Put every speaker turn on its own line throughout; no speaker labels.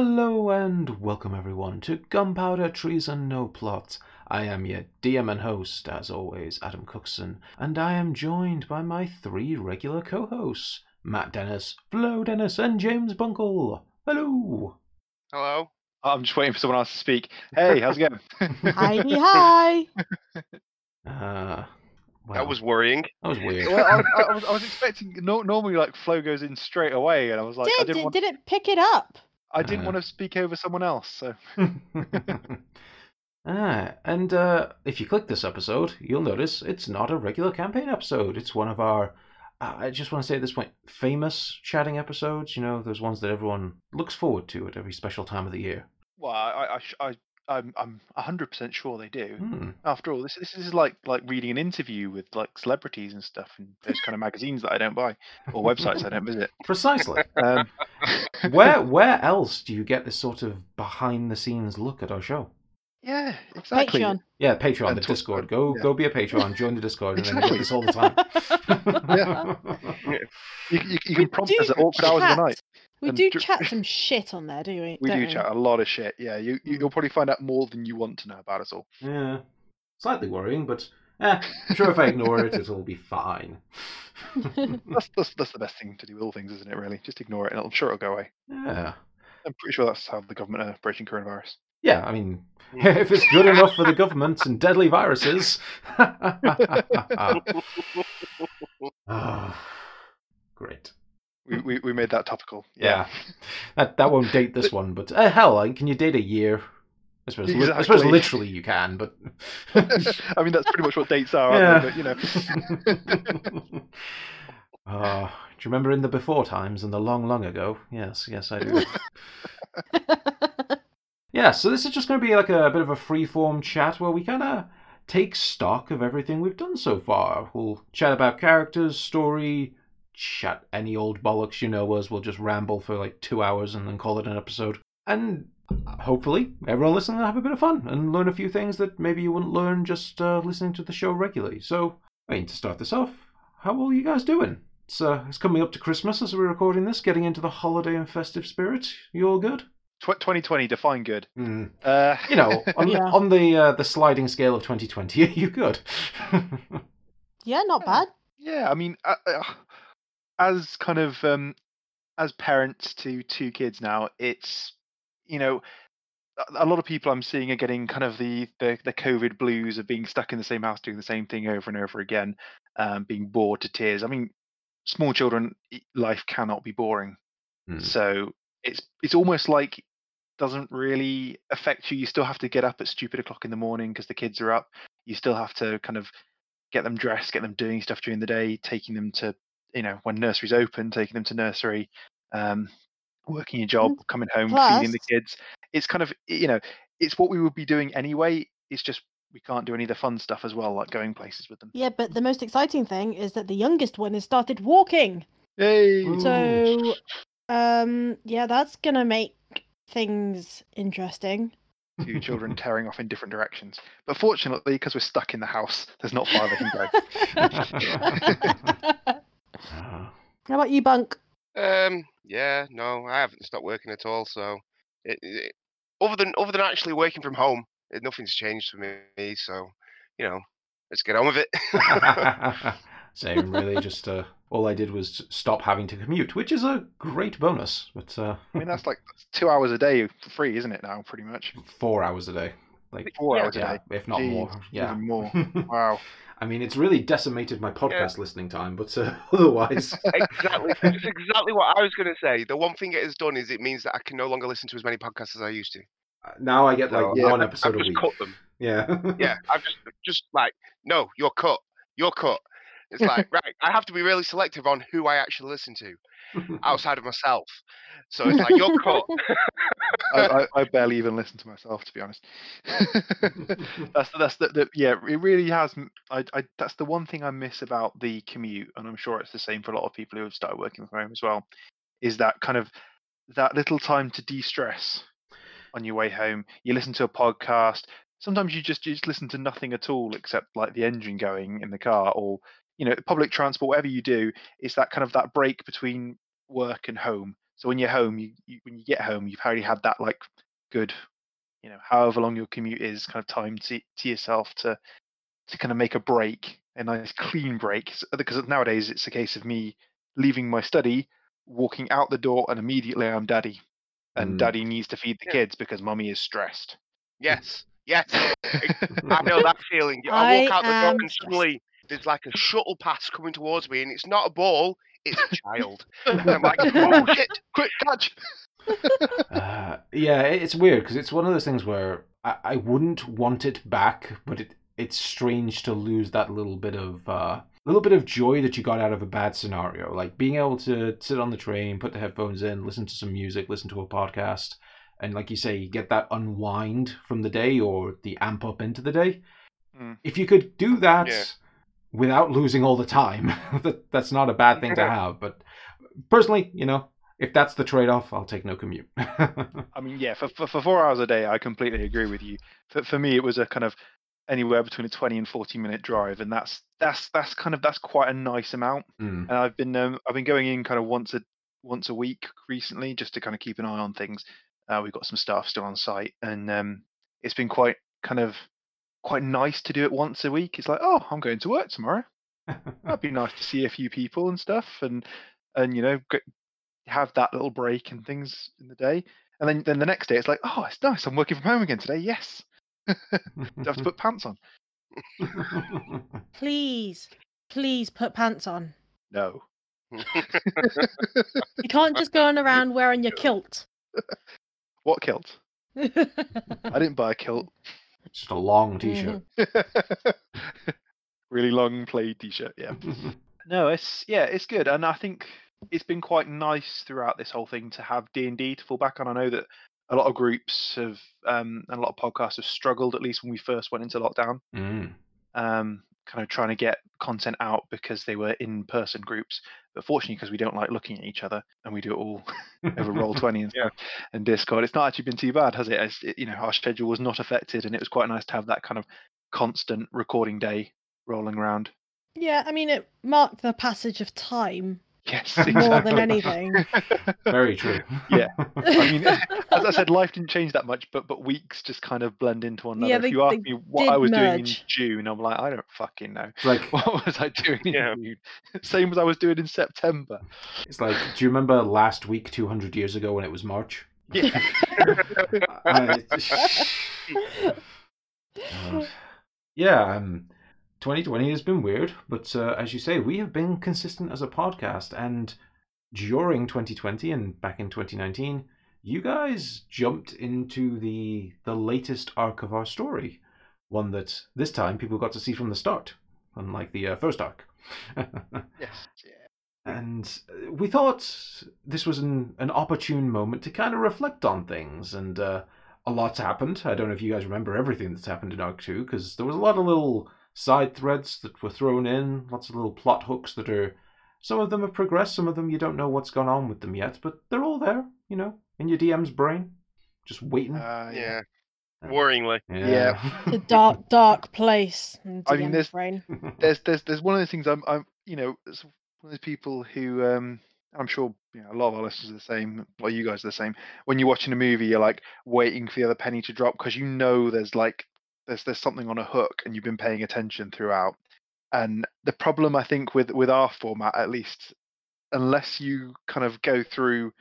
Hello and welcome everyone to Gunpowder Treason and No Plot. I am your DM and host, as always, Adam Cookson, and I am joined by my three regular co-hosts, Matt Dennis, Flo Dennis, and James Bunkle. Hello.
Hello.
I'm just waiting for someone else to speak. Hey, how's it going?
hi, hi.
Uh, well,
That was worrying.
that was weird.
well, I, I, was, I was expecting. No, normally, like Flo goes in straight away, and I was like, I
did,
didn't
did,
want.
did it pick it up?
I didn't
Uh.
want to speak over someone else. So
ah, and uh, if you click this episode, you'll notice it's not a regular campaign episode. It's one of our, uh, I just want to say at this point, famous chatting episodes. You know, those ones that everyone looks forward to at every special time of the year.
well, I, I, sh- I, I'm, I'm hundred percent sure they do.
Hmm.
After all, this, this is like like reading an interview with like celebrities and stuff, and those kind of magazines that I don't buy or websites I don't visit.
Precisely.
Um,
where where else do you get this sort of behind the scenes look at our show?
yeah, exactly.
Patreon.
Yeah, Patreon,
And
the
Tw-
Discord. Go
yeah.
go be a Patreon, join the Discord, and then you
Exactly.
get this all the time.
Yeah. You, you, you can prompt
do
us at awkward hours of the night.
We
And
do
dr-
chat some shit on there, do we?
We
Don't
do chat a lot of shit. Yeah, you, you you'll probably find out more than you want to know about us all.
Yeah, slightly worrying, but eh, I'm sure if I ignore it, it'll be fine.
That's, that's that's the best thing to do with all things, isn't it? Really, just ignore it, and I'm sure it'll go away.
Yeah,
I'm pretty sure that's how the government are approaching coronavirus.
yeah. I mean, if it's good enough for the government and deadly viruses. Ah, great.
We, we we made that topical.
Yeah, that that won't date this one, but uh, hell, like, can you date a year? I suppose, li- I suppose literally you can, but
I mean, that's pretty much what dates are,
Yeah.
aren't they? But you know,
Uh, do you remember in the before times and the long, long ago? Yes, yes, I do. yeah, so this is just going to be like a, bit of a free-form chat where we kind of take stock of everything we've done so far. We'll chat about characters, story, chat any old bollocks you know us. We'll just ramble for like two hours and then call it an episode. And hopefully everyone listening will have a bit of fun and learn a few things that maybe you wouldn't learn just uh, listening to the show regularly. So, I mean, to start this off, how are you guys doing? It's, uh, it's coming up to Christmas as we're recording this, getting into the holiday and festive spirit. You all good?
2020 define good.
Hmm.
Uh,
You know, on,
Yeah.
on the uh, the sliding scale of 2020, are you good?
yeah, not bad.
yeah. I mean, uh, uh, as kind of um, as parents to two kids now, it's you know. a- lot of people I'm seeing are getting kind of the, the the COVID blues of being stuck in the same house doing the same thing over and over again, um, being bored to tears. I mean, small children, life cannot be boring.
Hmm.
So it's it's almost like doesn't really affect you. You still have to get up at stupid o'clock in the morning because the kids are up. You still have to kind of get them dressed, get them doing stuff during the day, taking them to you know when nursery's open, taking them to nursery, um, working your job, coming home, feeding the kids. It's kind of you know it's what we would be doing anyway. It's just we can't do any of the fun stuff as well, like going places with them.
Yeah, but the most exciting thing is that the youngest one has started walking.
Yay!
So, um, yeah, that's gonna make things interesting.
Two children tearing off in different directions. But fortunately, because we're stuck in the house, there's not far they can go.
Ah.
How about you, Bunk?
Um, yeah, no, I haven't stopped working at all. So, it, it, other than other than actually working from home, it, nothing's changed for me. So, you know, let's get on with it.
Same, really. Just uh, all I did was stop having to commute, which is a great bonus. But uh,
I mean, that's like two hours a day for free, isn't it? Now, pretty much.
four hours a day, like
Four
Yeah.
hours a day.
if not
Jeez,
more. Yeah,
even more. Wow.
I mean, it's really decimated my podcast listening time, but uh, otherwise,
exactly, that's exactly what I was going to say. The one thing it has done is it means that I can no longer listen to as many podcasts as I used to.
now I get like
So
Yeah.
one
I've
episode a
just
week.
cut them.
Yeah,
Yeah, I've just just like no, you're cut, you're cut. It's like right, I have to be really selective on who I actually listen to outside of myself. So it's like you're cut.
I, I, I barely even listen to myself, to be honest. that's that's the, the yeah. It really has. I, I that's the one thing I miss about the commute, and I'm sure it's the same for a lot of people who have started working from home as well. Is that kind of that little time to de-stress on your way home? You listen to a podcast. Sometimes you just you just listen to nothing at all except like the engine going in the car, or you know public transport. Whatever you do, it's that kind of that break between work and home So when you're home, you, you when you get home, you've already had that like good, you know, however long your commute is, kind of time to to yourself to to kind of make a break, a nice clean break. Because nowadays it's a case of me leaving my study, walking out the door, and immediately I'm daddy, and
Mm.
daddy needs to feed the
Yeah.
kids because mummy is stressed.
Yes, yes. I know that feeling. I walk
I
out the door
am
and
stressed.
suddenly there's like a shuttle pass coming towards me, and it's not a ball, it's a child. And I'm like, oh shit!
Quick catch!
Uh, yeah, it's weird because it's one of those things where I, I wouldn't want it back, but it it's strange to lose that little bit of uh, little bit of joy that you got out of a bad scenario, like being able to sit on the train, put the headphones in, listen to some music, listen to a podcast, and like you say, you get that unwind from the day or the amp up into the day.
Mm.
If you could do that
Yeah.
Without losing all the time, that that's not a bad thing to have. But personally, you know, if that's the trade off, I'll take no commute.
I mean, yeah, for, for for four hours a day, I completely agree with you. For for me, it was a kind of anywhere between a twenty and forty minute drive, and that's that's that's kind of that's quite a nice amount.
Mm.
And I've been um, I've been going in kind of once a once a week recently, just to kind of keep an eye on things. Uh, we've got some staff still on site, and um, it's been quite kind of quite nice to do it once a week. It's like, oh, I'm going to work tomorrow. That'd be nice to see a few people and stuff, and and you know g- have that little break and things in the day. And then then the next day it's like, oh, it's nice. I'm working from home again today. Yes, don't have to put pants on.
Please, please put pants on.
No.
You can't just go on around wearing your kilt.
what kilt? I didn't buy a kilt.
It's just a long t-shirt.
really long plaid t-shirt. Yeah. No, it's yeah, it's good, and I think it's been quite nice throughout this whole thing to have D and D to fall back on. I know that a lot of groups have um, and a lot of podcasts have struggled, at least when we first went into lockdown,
Mm.
um, kind of trying to get content out because they were in-person groups. But fortunately, because we don't like looking at each other and we do it all over Roll Twenty and stuff and Discord, it's not actually been too bad, has it? As, you know, our schedule was not affected, and it was quite nice to have that kind of constant recording day rolling around.
yeah, I mean, it marked the passage of time
Yes,
more than anything.
Very true.
Yeah. I mean, as I said, life didn't change that much, but but weeks just kind of blend into one another.
Yeah, they, if
you ask me what I was doing in. June, I'm like, I don't fucking know.
Like
What was I doing in
Yeah.
June? Same as I was doing in September.
it's like. Do you remember last week, two hundred years ago, when it was March?
Yeah.
Uh, God. yeah, um, 2020 has been weird, but uh, as you say, we have been consistent as a podcast. And during 2020 and back in 2019, you guys jumped into the the latest arc of our story, one that this time people got to see from the start, unlike the uh, first arc.
yes. Yeah.
And uh, we thought this was an, an opportune moment to kind of reflect on things. And uh, a lot's happened. I don't know if you guys remember everything that's happened in Arc 2, because there was a lot of little side threads that were thrown in, lots of little plot hooks that are. Some of them have progressed, some of them you don't know what's gone on with them yet, but they're all there, you know, in your DM's brain, just waiting.
Uh, yeah.
yeah, worryingly.
yeah.
the dark, dark place. in
I mean,
DM's
there's-
brain.
There's there's there's one of those things. I'm I'm you know it's one of those people who um I'm sure you know, a lot of our listeners are the same. Well, you guys are the same. When you're watching a movie, you're like waiting for the other penny to drop because you know there's like there's there's something on a hook and you've been paying attention throughout. And the problem I think with with our format, at least, unless you kind of go through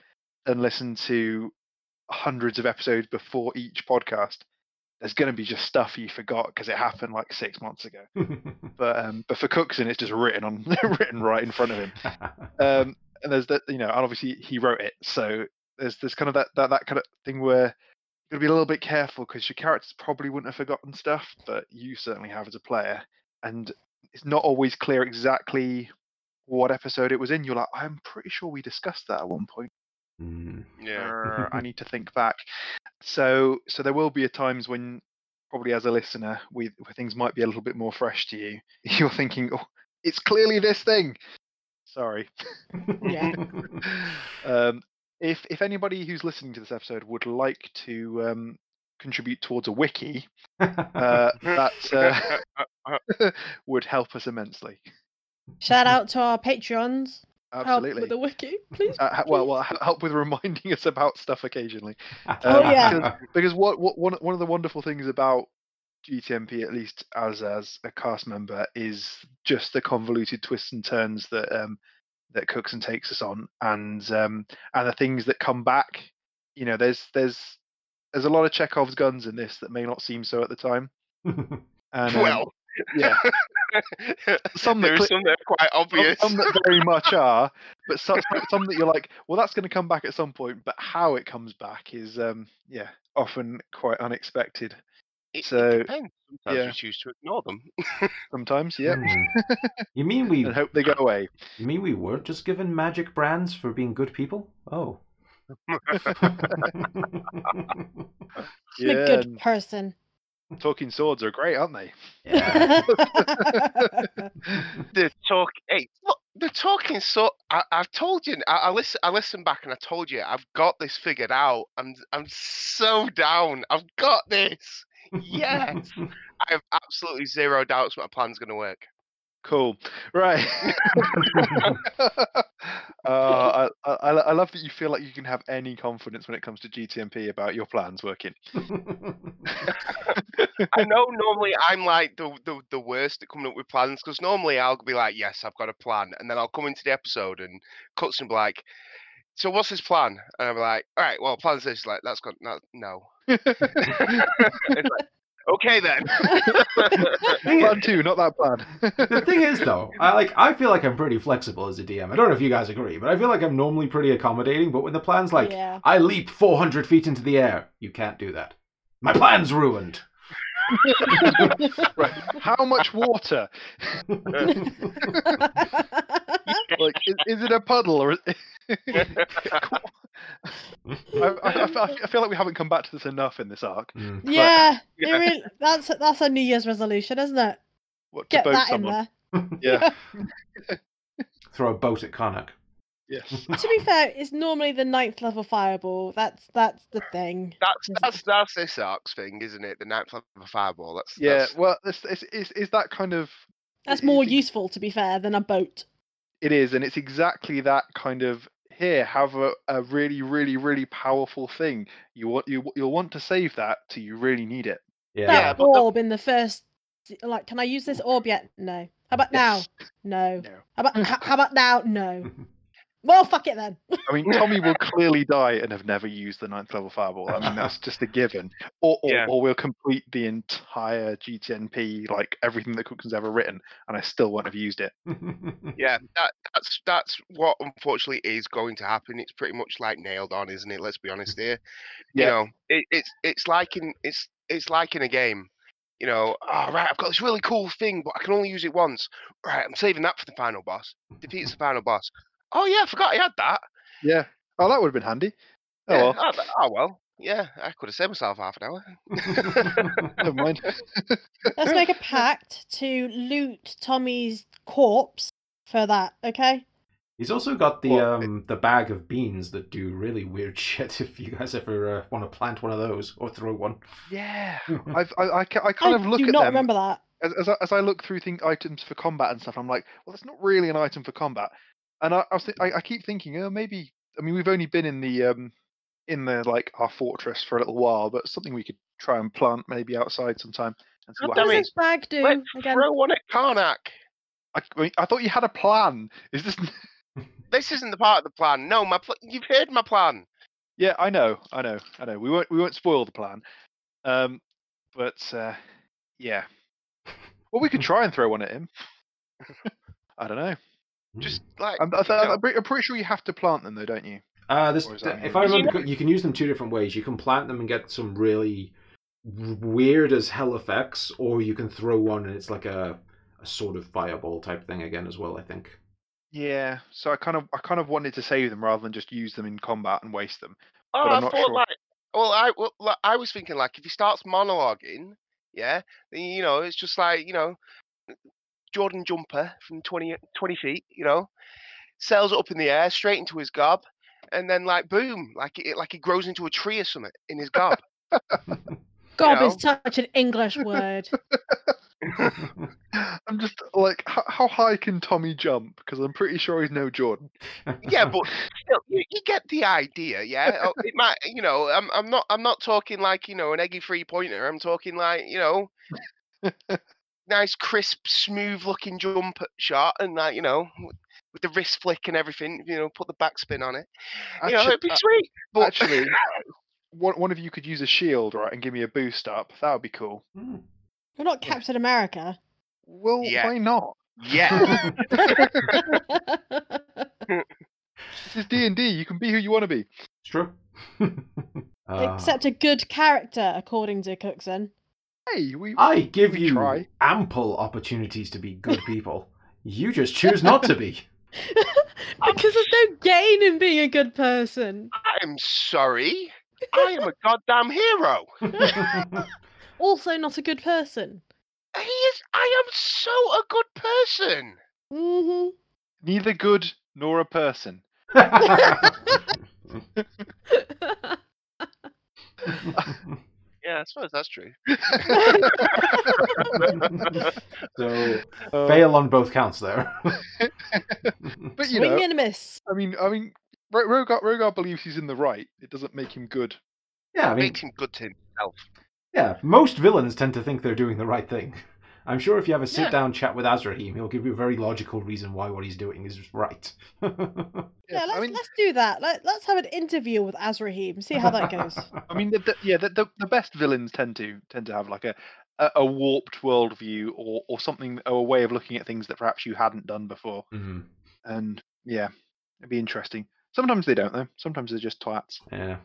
and listen to hundreds of episodes before each podcast, there's going to be just stuff you forgot because it happened like six months ago. But um, but for Cookson, it's just written on written right in front of him. Um, and there's that you know, and obviously he wrote it, so there's there's kind of that that, that kind of thing where got to be a little bit careful because your characters probably wouldn't have forgotten stuff, but you certainly have as a player, and it's not always clear exactly what episode it was in. You're like, I'm pretty sure we discussed that at one point.
Mm.
Yeah.
Err, I need to think back. So so there will be a times when probably as a listener, we where things might be a little bit more fresh to you. You're thinking, oh, it's clearly this thing. Sorry.
Yeah.
um, if if anybody who's listening to this episode would like to um, contribute towards a wiki, uh, that uh, would help us immensely.
Shout out to our Patreons. Help
Absolutely.
with the wiki, please.
Uh, h- well, well, help with reminding us about stuff occasionally.
Oh,
Um,
yeah.
Because, because what, what one one of the wonderful things about GTNP, at least as as a cast member, is just the convoluted twists and turns that um, that Cookson takes us on, and um, and the things that come back. You know, there's there's there's a lot of Chekhov's guns in this that may not seem so at the time. And, um,
well,
yeah, some that
there's
cli-
some that are quite
some,
obvious.
some that very much are, but some, some that you're like, well, that's going to come back at some point, but how it comes back is, um, yeah, often quite unexpected.
It,
so,
it depends. Sometimes
yeah.
we choose to ignore them.
Sometimes, yeah,
Hmm. You mean we
and hope they go away.
you mean we weren't just given magic brands for being good people? Oh.
Yeah,
a good person.
talking swords are great, aren't they?
yeah.
the talk. Hey, look, the talking. So I, I've told you. I, I listen. I listened back and I told you I've got this figured out. I'm. I'm so down. I've got this. Yes. I have absolutely zero doubts my plan's going to work.
Cool, right. uh, I, I, I love that you feel like you can have any confidence when it comes to GTNP about your plans working.
I know normally I'm like the, the, the worst at coming up with plans because normally I'll be like, yes, I've got a plan. And then I'll come into the episode and Cuts and be like, so what's his plan? And I'm like, all right, well, plan's this. Like, that's got no. no. it's like, okay then.
Plan two, not that plan.
the thing is though, I like I feel like I'm pretty flexible as a DM. I don't know if you guys agree, but I feel like I'm normally pretty accommodating, but when the plan's like
yeah.
I leap 400 feet into the air, you can't do that. My plan's ruined.
right. How much water? Like, is, is it a puddle or? Is... I, I, I feel like we haven't come back to this enough in this arc.
Mm.
yeah, it
Yeah.
really, that's that's a New Year's resolution, isn't it?
What, to
Get
boat
that
someone.
in there.
Yeah.
Throw a boat at Connacht.
Yes.
to be fair, it's normally the ninth level fireball. That's that's the thing.
That's
Is-
that's that's this arc's thing, isn't it? The ninth level fireball. That's
Yeah.
that's-
Well, it's, it's, it's, is that kind of?
That's more
it's,
useful, to be fair, than a boat.
It is, and it's exactly that kind of. Here, have a, a really, really, really powerful thing. You want you you'll want to save that till you really need it.
Yeah.
That
Yeah, but the-
orb in the first, like, can I use this orb yet? No. How about
Yes.
now? No.
No.
How about how, how about now? No. Well, fuck it then.
I mean, Tommy will clearly die and have never used the ninth level fireball. I mean, that's just a given. Or, or,
Yeah.
or we'll complete the entire GTNP, like everything that Cookson's ever written, and I still won't have used it.
yeah, that that's that's what unfortunately is going to happen. It's pretty much like nailed on, isn't it? Let's be honest here. You
Yeah.
know, it, it's it's like in it's it's like in a game. You know, oh right, I've got this really cool thing, but I can only use it once. Right, I'm saving that for the final boss. Defeats the final boss. Oh yeah, I forgot I had that.
Yeah. Oh, that would have been handy. Oh
Yeah,
well,
oh, oh, well, yeah, I could have saved myself half an hour.
never mind.
Let's make a pact to loot Tommy's corpse for that. Okay.
He's also got the
Well,
um the bag of beans that do really weird shit. If you guys ever uh, want to plant one of those or throw one,
Yeah. I've, I, I, I kind
I
of look at them.
do
at
not
them
remember that.
as, as, I, as I look through thing, items for combat and stuff. I'm like, well, that's not really an item for combat. And I, I, was thi- I, I keep thinking, oh, maybe. I mean, we've only been in the um, in the like our fortress for a little while, but something we could try and plant maybe outside sometime and see what
What does
happens.
this bag do
Let's
again?
throw one at Karnak.
I, I mean, I thought you had a plan. Is this?
This isn't the part of the plan. No, my pl- you've heard my plan.
yeah, I know, I know, I know. We won't we won't spoil the plan. Um, but uh, yeah. Well, we could try and throw one at him. I don't know.
Just like
I'm,
I'm,
I'm, pretty I'm pretty sure you have to plant them though, don't you?
Uh, this,
Or is that
if I
Because you
remember, you can use them two different ways. You can plant them and get some really weird as hell effects, or you can throw one and it's like a, a sort of fireball type thing again as well. I think.
Yeah. So I kind of I kind of wanted to save them rather than just use them in combat and waste them.
Oh,
but
I
I'm not
thought
sure.
like, well, I well, like, I was thinking like if he starts monologuing, yeah, then you know it's just like you know, Jordan jumper from 20, 20 feet, you know, sails up in the air straight into his gob, and then like boom, like it like he grows into a tree or something in his gob.
Gob
know.
is such an English word.
I'm just like, how, how high can Tommy jump? Because I'm pretty sure he's no Jordan.
yeah, but still, you, you get the idea. Yeah, Oh, it might. You know, I'm I'm not I'm not talking like you know an eggy three pointer. I'm talking like you know, nice crisp, smooth looking jump shot, and like you know, with the wrist flick and everything. You know, put the backspin on it. You know, it'd be
uh,
sweet. But
Actually, one, one of you could use a shield, right, and give me a boost up. That would be cool.
Hmm.
We're not
Yeah.
Captain America.
Well,
Yeah.
why not?
yeah,
This is D and D. You can be who you want to be.
It's true. Uh,
Except a good character, according to Cookson.
Hey, we.
I give
we
you
try.
ample opportunities to be good people. You just choose not to be.
because there's no gain in being a good person.
I'm sorry. I am a goddamn hero.
Also, not a good person.
He is. I am so a good person.
hmm
Neither good nor a person.
Yeah, I suppose that's true.
so
Uh,
fail on both counts there.
But you
Swing
know,
and a miss.
I mean, I mean, Ro- Rogar, Rogar believes he's in the right. It doesn't make him good.
yeah, I mean,
Makes him good to himself.
yeah, most villains tend to think they're doing the right thing. I'm sure if you have a
Yeah.
sit-down chat with Azrahim, he'll give you a very logical reason why what he's doing is right.
Yeah, let's
I mean,
let's do that. Let, let's have an interview with Azrahim. See how that goes.
I mean, the, the, yeah, the, the the best villains tend to tend to have like a a, a warped worldview or or something or a way of looking at things that perhaps you hadn't done before.
Mhm.
And yeah, it'd be interesting. Sometimes they don't though. Sometimes they're just twats.
Yeah.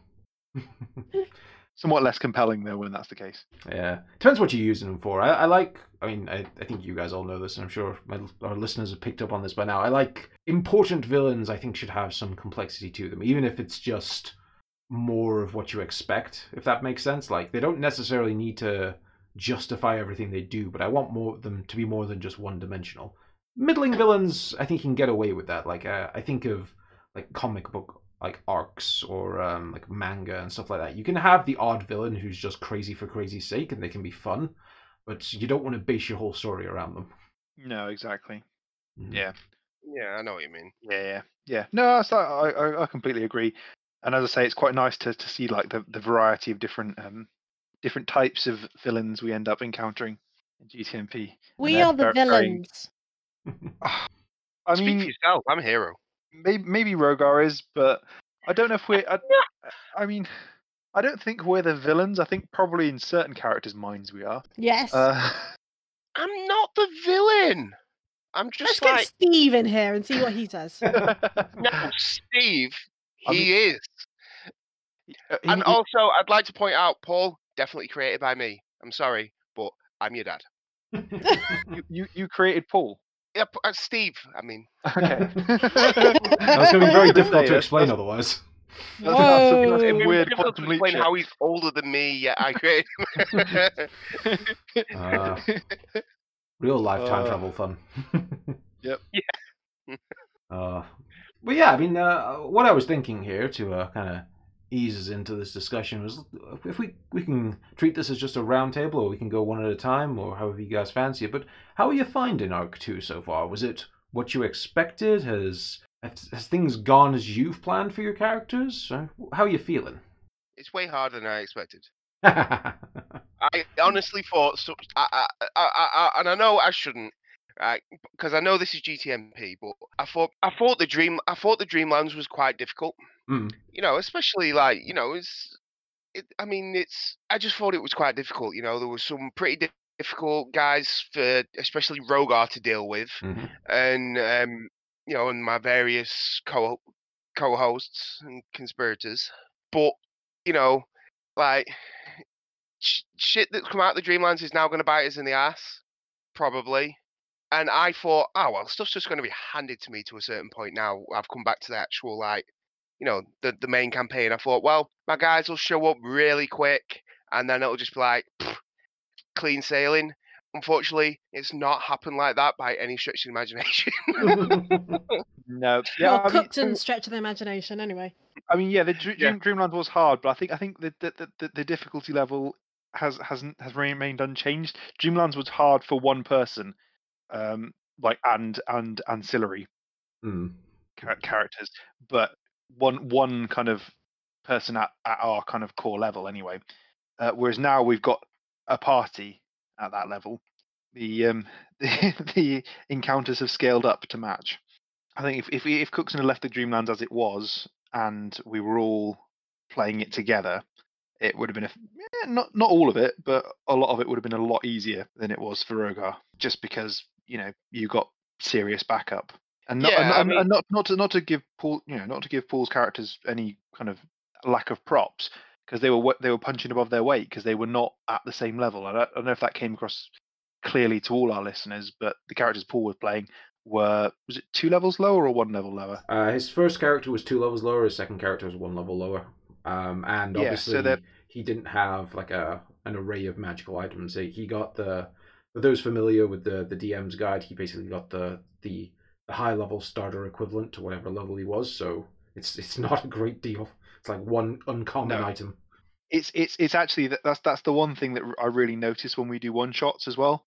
Somewhat less compelling though when that's the case.
Yeah, depends what you're using them for. I, I like. I mean, I, I think you guys all know this, and I'm sure my, our listeners have picked up on this by now. I like important villains. I think should have some complexity to them, even if it's just more of what you expect. If that makes sense. Like they don't necessarily need to justify everything they do, but I want more them to be more than just one dimensional. Middling villains, I think, can get away with that. Like uh, I think of like comic book like arcs or um, like manga and stuff like that. You can have the odd villain who's just crazy for crazy's sake, and they can be fun, but you don't want to base your whole story around them.
No, exactly.
Mhm.
Yeah.
Yeah, I know what you mean.
Yeah, yeah, yeah. No, I, I, I- I completely agree. And as I say, it's quite nice to, to see like the, the variety of different um different types of villains we end up encountering in GTNP.
We
they're
the
very-
villains.
I mean,
Speak for yourself. I'm a hero.
Maybe maybe Rogar is, but I don't know if we're. I, I mean, I don't think we're the villains. I think probably in certain characters' minds we are.
Yes.
Uh,
I'm not the villain. I'm just
Let's
just
get Steve in here and see what he says.
no, Steve.
I
He is.
uh, he-
And
he-
also, I'd like to point out, Paul, definitely created by me. I'm sorry, but I'm your dad.
you, you you created Paul.
Yeah, uh, Steve. I mean,
Okay.
That was going to be very difficult to explain
that's-
otherwise.
That's, that's that's
Whoa.
it's
weird
difficult to explain
shit.
how he's older than me. Yeah, I created. him.
Uh, Real life time
Uh,
travel fun.
yep. Yeah.
Uh, but yeah, I mean, uh, what I was thinking here to uh, kind of ease us into this discussion was if we we can treat this as just a round table, or we can go one at a time, or however you guys fancy it. But how are you finding Arc Two so far? Was it what you expected? Has has has things gone as you've planned for your characters? Uh, How are you feeling?
it's way harder than I expected. I honestly thought, so, I, I, I, I, and I know I shouldn't, right? Because I know this is GTNP, but I thought, I thought the dream, I thought the Dreamlands was quite difficult.
Mm.
You know, especially like, you know, it's, it, I mean, it's, I just thought it was quite difficult. You know, there was some pretty di- difficult guys for, especially Rogar to deal with,
Mhm.
and um, you know, and my various co co-hosts and conspirators. But you know, like sh- shit that's come out of the Dreamlands is now going to bite us in the ass, probably. And I thought, oh well, stuff's just going to be handed to me to a certain point. Now I've come back to the actual like, you know, the the main campaign. I thought, well, my guys will show up really quick, and then it'll just be like pfft, clean sailing. Unfortunately, it's not happened like that by any stretch of the imagination.
no. Yeah.
well,
I mean,
Cookson stretch of the imagination anyway.
I mean, yeah, the Dr-
Yeah.
Dreamland was hard, but I think I think the the, the, the, the difficulty level has hasn't has remained unchanged. Dreamlands was hard for one person. Um, like and and ancillary
Mm.
char- characters, but one one kind of person at, at our kind of core level anyway. Uh, whereas now we've got a party at that level. The um the, the encounters have scaled up to match. I think if if if Cookson had left the Dreamlands as it was and we were all playing it together, it would have been a eh, not not all of it, but a lot of it would have been a lot easier than it was for Rogar, just because you know you got serious backup. And not, and,
I mean-
and not not to not to give Paul you know not to give Paul's characters any kind of lack of props because they were they were punching above their weight because they were not at the same level. I don't, I don't know if that came across clearly to all our listeners, but the characters Paul was playing were was it two levels lower or one level lower?
Uh, his first character was two levels lower. His second character was one level lower. Um, and
Yeah, so
obviously
that-
he didn't have like a an array of magical items. He he got the for those familiar with the the DM's guide. He basically got the the, the high level starter equivalent to whatever level he was. So it's it's not a great deal. It's like one uncommon
No.
item.
it's it's it's actually that that's that's the one thing that I really notice when we do one shots as well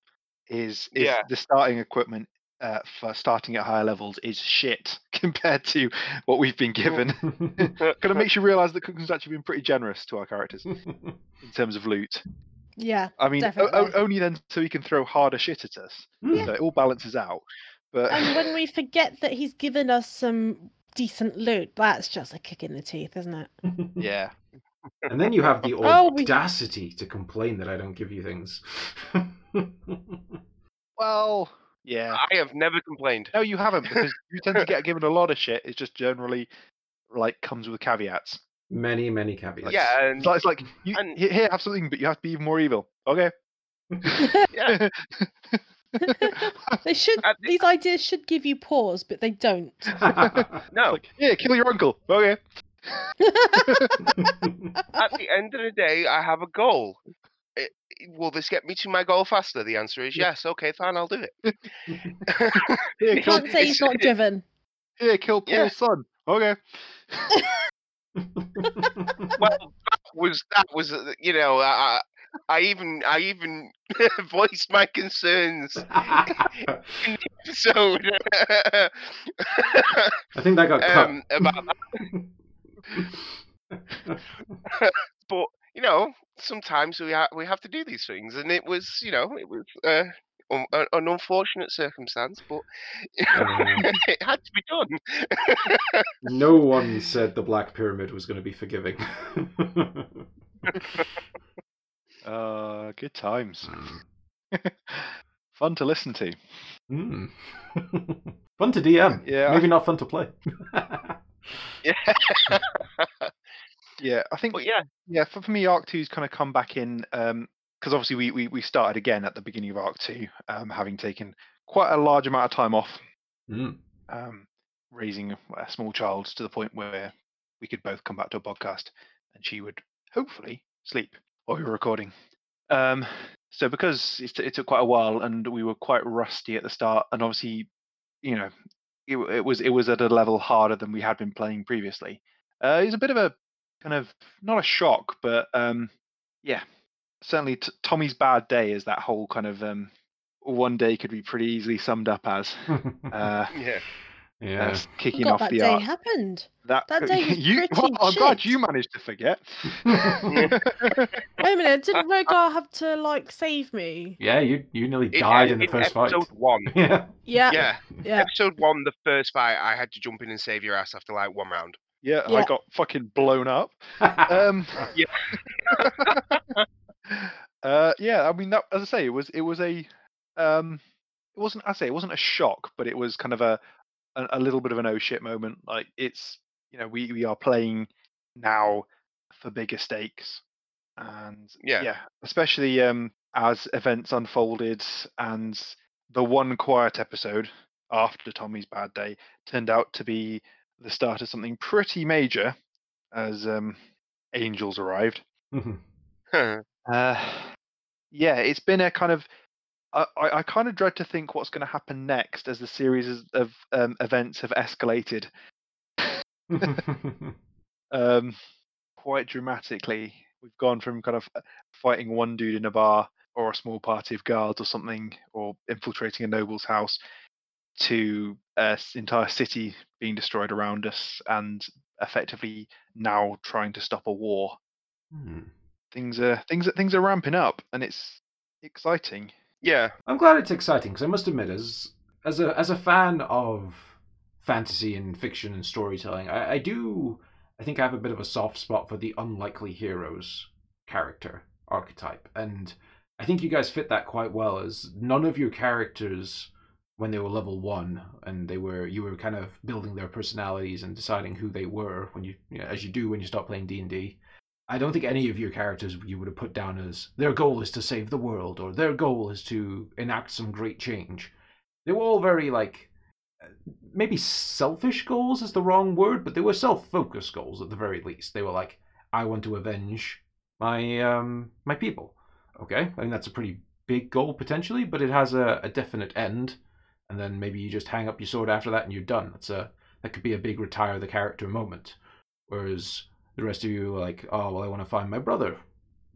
is is
Yeah.
the starting equipment uh, for starting at higher levels is shit compared to what we've been given. kind of makes you realise that Cookson's actually been pretty generous to our characters in terms of loot.
Yeah.
I mean, o- o- only then so he can throw harder shit at us.
Hmm.
So it all balances out. But
And when we forget that he's given us some decent loot, that's just a kick in the teeth, isn't it?
yeah,
And then you have the
Oh, we-
audacity to complain that I don't give you things.
well, yeah.
I have never complained.
No, you haven't because you tend to get given a lot of shit. It's just generally like comes with caveats.
many, many caveats.
Yeah, and
It's like, it's like you
And-
here have something, but you have to be even more evil. Okay.
yeah,
they should.
At the-
These ideas should give you pause, but they don't.
no.
like, yeah, kill your uncle. Okay.
At the end of the day, I have a goal. It, will this get me to my goal faster? The answer is yes. Okay, fine, I'll do it.
Here,
You can't say he's not driven.
here, kill Paul's
Yeah.
son. Okay.
Well, that was that was uh, you know I I even I even voiced my concerns in episode
I think that got cut.
um, about that. But you know, sometimes we ha- we have to do these things, and it was you know it was uh, un- an an unfortunate circumstance, but
Uh,
it had to be done.
no one said the Black Pyramid was going to be forgiving.
Uh, good times. Fun to listen to.
Hmm. fun to DM.
Yeah,
Maybe not fun to play.
yeah,
Yeah, I think
but yeah,
yeah for, for me, Arc Two's kind of come back in because obviously we, we we started again at the beginning of Arc Two, um, having taken quite a large amount of time off,
Hmm.
um, raising a a small child to the point where we could both come back to a podcast, and she would hopefully sleep while we were recording. Um, so because it, it took quite a while, and we were quite rusty at the start, and obviously, you know, it, it was it was at a level harder than we had been playing previously. Uh, it was a bit of a kind of not a shock, but um, yeah, certainly t- Tommy's bad day is that whole kind of um, one day could be pretty easily summed up as uh,
yeah.
yeah.
as kicking
Forgot
off
that
the
day
arc.
happened.
That,
that day was
you,
pretty
well, I'm glad you managed to forget.
Wait a minute, didn't Rogar have to like save me?
yeah, you you nearly
In-
died
uh,
in the first fight.
episode one.
Yeah.
Yeah,
Yeah,
yeah.
episode one, the first fight, I had to jump in and save your ass after like one round.
Yeah, I got fucking blown up. Um, uh, yeah, I mean, that, as I say, it was it was a um, it wasn't I say it wasn't a shock, but it was kind of a a, a little bit of an oh shit moment. Like it's you know we we are playing now for bigger stakes, and
Yeah.
yeah, especially um as events unfolded and the one quiet episode after Tommy's bad day turned out to be the start of something pretty major as um angels arrived. Uh, yeah, it's been a kind of. I, I, I kind of dread to think what's going to happen next as the series of um, events have escalated um, quite dramatically. We've gone from kind of uh, fighting one dude in a bar or a small party of guards or something, or infiltrating a noble's house, to an entire city being destroyed around us, and effectively now trying to stop a war.
Hmm.
Things are things are things are ramping up, and it's exciting.
Yeah.
I'm glad it's exciting because I must admit, as as a as a fan of fantasy and fiction and storytelling, I, I do I think I have a bit of a soft spot for the unlikely heroes character archetype, and I think you guys fit that quite well. As none of your characters, when they were level one, and they were you were kind of building their personalities and deciding who they were when you, you know, as you do when you start playing D and D. I don't think any of your characters you would have put down as their goal is to save the world or their goal is to enact some great change. They were all very like maybe selfish goals is the wrong word, but they were self-focused goals at the very least. They were like, I want to avenge my um my people. Okay, I mean that's a pretty big goal potentially, but it has a, a definite end, and then maybe you just hang up your sword after that and you're done. That's a that could be a big retire the character moment. Whereas the rest of you are like, oh well, I want to find my brother.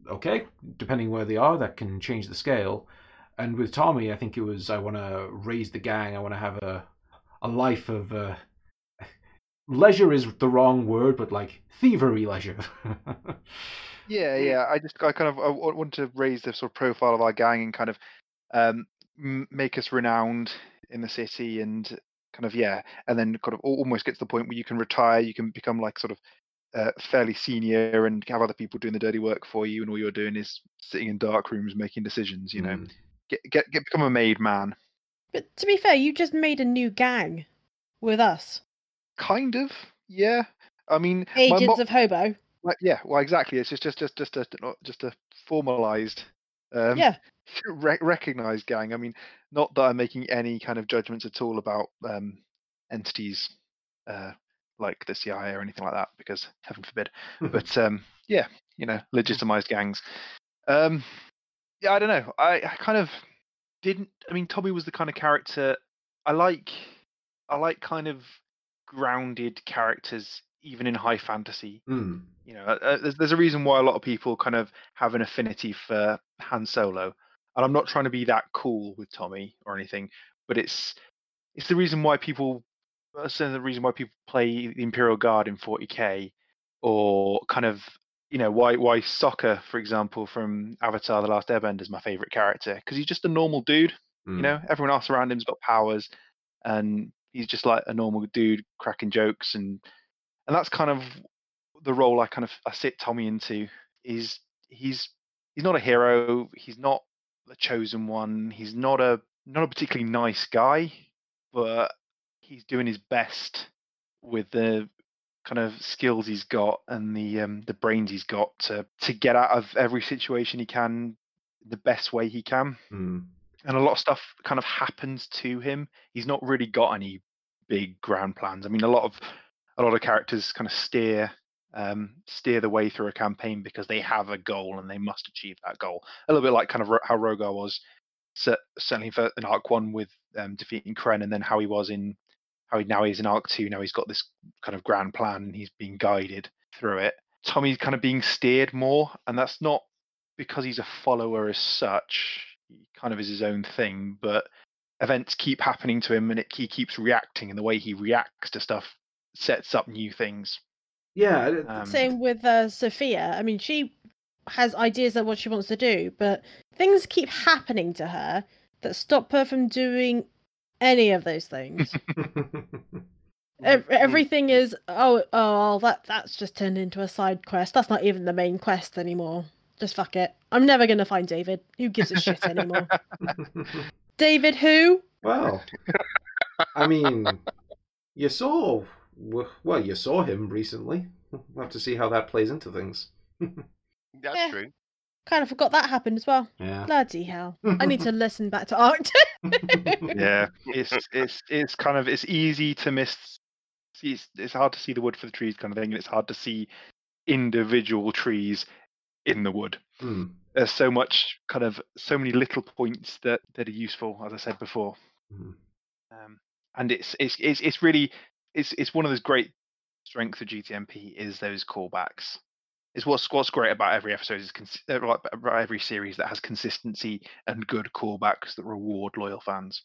Okay, depending where they are, that can change the scale. And with Tommy, I think it was I want to raise the gang. I want to have a a life of uh, leisure is the wrong word, but like thievery leisure.
Yeah, yeah. I just I kind of I wa- want to raise the sort of profile of our gang and kind of um, m- make us renowned in the city and kind of yeah, and then kind of almost get to the point where you can retire, you can become like sort of uh, fairly senior and have other people doing the dirty work for you, and all you're doing is sitting in dark rooms making decisions. You know,
Mm.
get get get become a made man.
But to be fair, you just made a new gang with us,
Kind of, yeah. I mean,
Agents
mo-
of Hobo.
Well, yeah, well, exactly. It's just just just just a not- just a formalized, um,
Yeah.
re- recognized gang. I mean, not that I'm making any kind of judgments at all about um, entities uh, like the CIA or anything like that, because heaven forbid. But um, yeah, you know, legitimized gangs. Um, yeah, I don't know. I, I kind of didn't. I mean, Tommy was the kind of character I like. I like kind of grounded characters, even in high fantasy
Mm.
you know, uh, there's, there's a reason why a lot of people kind of have an affinity for Han Solo, and I'm not trying to be that cool with Tommy or anything, but it's it's the reason why people, uh, the reason why people play the Imperial Guard in 40k, or kind of you know why why Sokka, for example, from Avatar: The Last Airbender is my favorite character because he's just a normal dude.
Mm.
You know, everyone else around him's got powers, and he's just like a normal dude cracking jokes and and that's kind of the role I kind of I sit Tommy into is he's he's not a hero, he's not the chosen one, he's not a not a particularly nice guy, but he's doing his best with the kind of skills he's got and the um, the brains he's got to to get out of every situation he can the best way he can
Mm.
and a lot of stuff kind of happens to him. He's not really got any big grand plans. I mean, a lot of a lot of characters kind of steer um, steer the way through a campaign because they have a goal and they must achieve that goal. A little bit like kind of how Rogar was cer- certainly for an Arc One with um, defeating Kren, and then how he was in how he now he's in Arc Two. Now he's got this kind of grand plan and he's being guided through it. Tommy's kind of being steered more, and that's not because he's a follower as such. He kind of is his own thing, but events keep happening to him, and it, he keeps reacting, and the way he reacts to stuff sets up new things.
Yeah,
Um,
Same with uh, Sophia. I mean, she has ideas of what she wants to do, but things keep happening to her that stop her from doing any of those things. Everything is oh oh that that's just turned into a side quest. That's not even the main quest anymore. Just fuck it. I'm never gonna find David. Who gives a shit anymore? David who?
well, I mean, you saw well, you saw him recently. We'll have to see how that plays into things.
That's
Yeah.
true.
Kind of forgot that happened as well.
Yeah.
Bloody hell. I need to listen back to Arc.
yeah, it's it's it's kind of it's easy to miss. It's, it's hard to see the wood for the trees, kind of thing, and it's hard to see individual trees in the wood.
Hmm.
There's so much kind of so many little points that that are useful, as I said before.
Mhm.
um, and it's it's it's it's really it's it's one of those great strengths of GTNP is those callbacks. It's what's what's great about every episode is cons- uh, about every series that has consistency and good callbacks that reward loyal fans.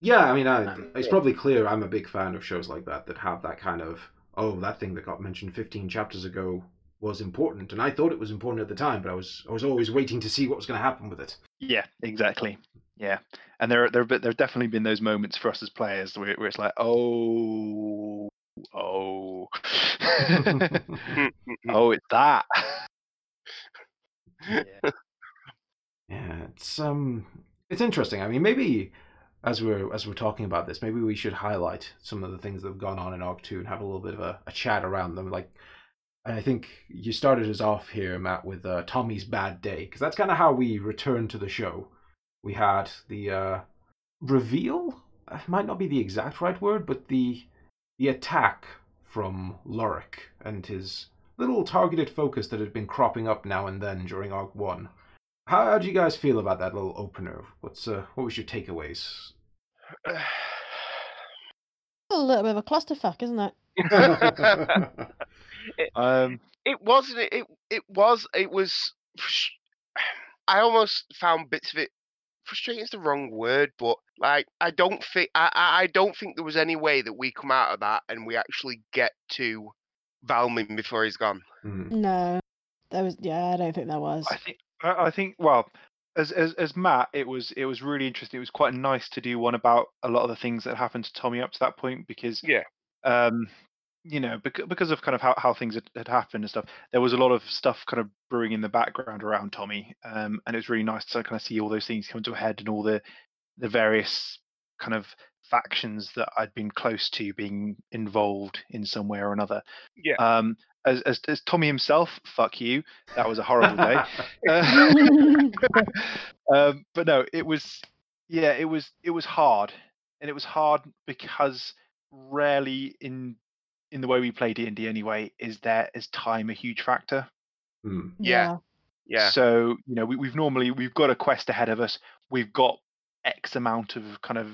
Yeah, I mean, I,
Um,
it's probably clear I'm a big fan of shows like that that have that kind of oh, that thing that got mentioned 15 chapters ago was important, and I thought it was important at the time, but I was I was always waiting to see what was going to happen with it.
Yeah, exactly. Yeah, and there there there have definitely been those moments for us as players where, where it's like, oh, oh, oh, it's that. yeah.
Yeah, it's um, it's interesting. I mean, maybe as we're as we're talking about this, maybe we should highlight some of the things that have gone on in Arc Two and have a little bit of a, a chat around them. Like, I think you started us off here, Matt, with uh, Tommy's bad day, because that's kind of how we returned to the show. We had the uh, reveal. uh, Might not be the exact right word, but the the attack from Lorik and his little targeted focus that had been cropping up now and then during Arc One. How, how do you guys feel about that little opener? What's uh, what was your takeaways?
A little bit of a clusterfuck, isn't it?
Um,
it wasn't. It, it it was. It was. I almost found bits of it. Frustrating is the wrong word, but like I don't think I, I I don't think there was any way that we come out of that and we actually get to Valmin before he's gone.
Hmm.
No, there was. Yeah, I don't think there was.
I think I I think well, as as as Matt, it was it was really interesting. It was quite nice to do one about a lot of the things that happened to Tommy up to that point because
Yeah.
um you know because because of kind of how, how things had, had happened and stuff there was a lot of stuff kind of brewing in the background around tommy um and it was really nice to kind of see all those things come to a head and all the the various kind of factions that i'd been close to being involved in some way or another
Yeah.
um as, as, as tommy himself fuck you that was a horrible day uh, um, but no, it was yeah, it was it was hard, and it was hard because rarely in in the way we play D and D anyway is there is time a huge factor.
Hmm.
Yeah. Yeah.
So you know we, we've normally we've got a quest ahead of us. We've got X amount of kind of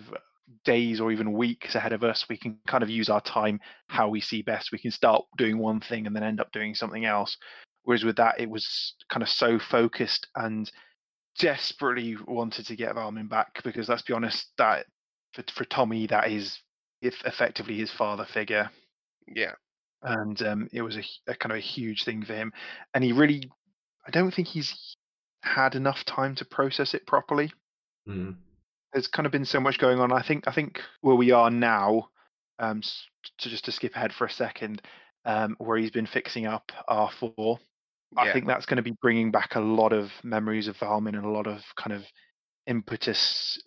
days or even weeks ahead of us. We can kind of use our time how we see best. We can start doing one thing and then end up doing something else. Whereas with that, it was kind of so focused and desperately wanted to get Valmin back because let's be honest, that for, for Tommy, that is if effectively his father figure
Yeah.
and um, it was a, a kind of a huge thing for him. And he really, I don't think he's had enough time to process it properly.
Hmm.
There's kind of been so much going on. I think, I think where we are now, um, to just to skip ahead for a second, um, where he's been fixing up R4. I think that's going to be bringing back a lot of memories of Valmin and a lot of kind of impetus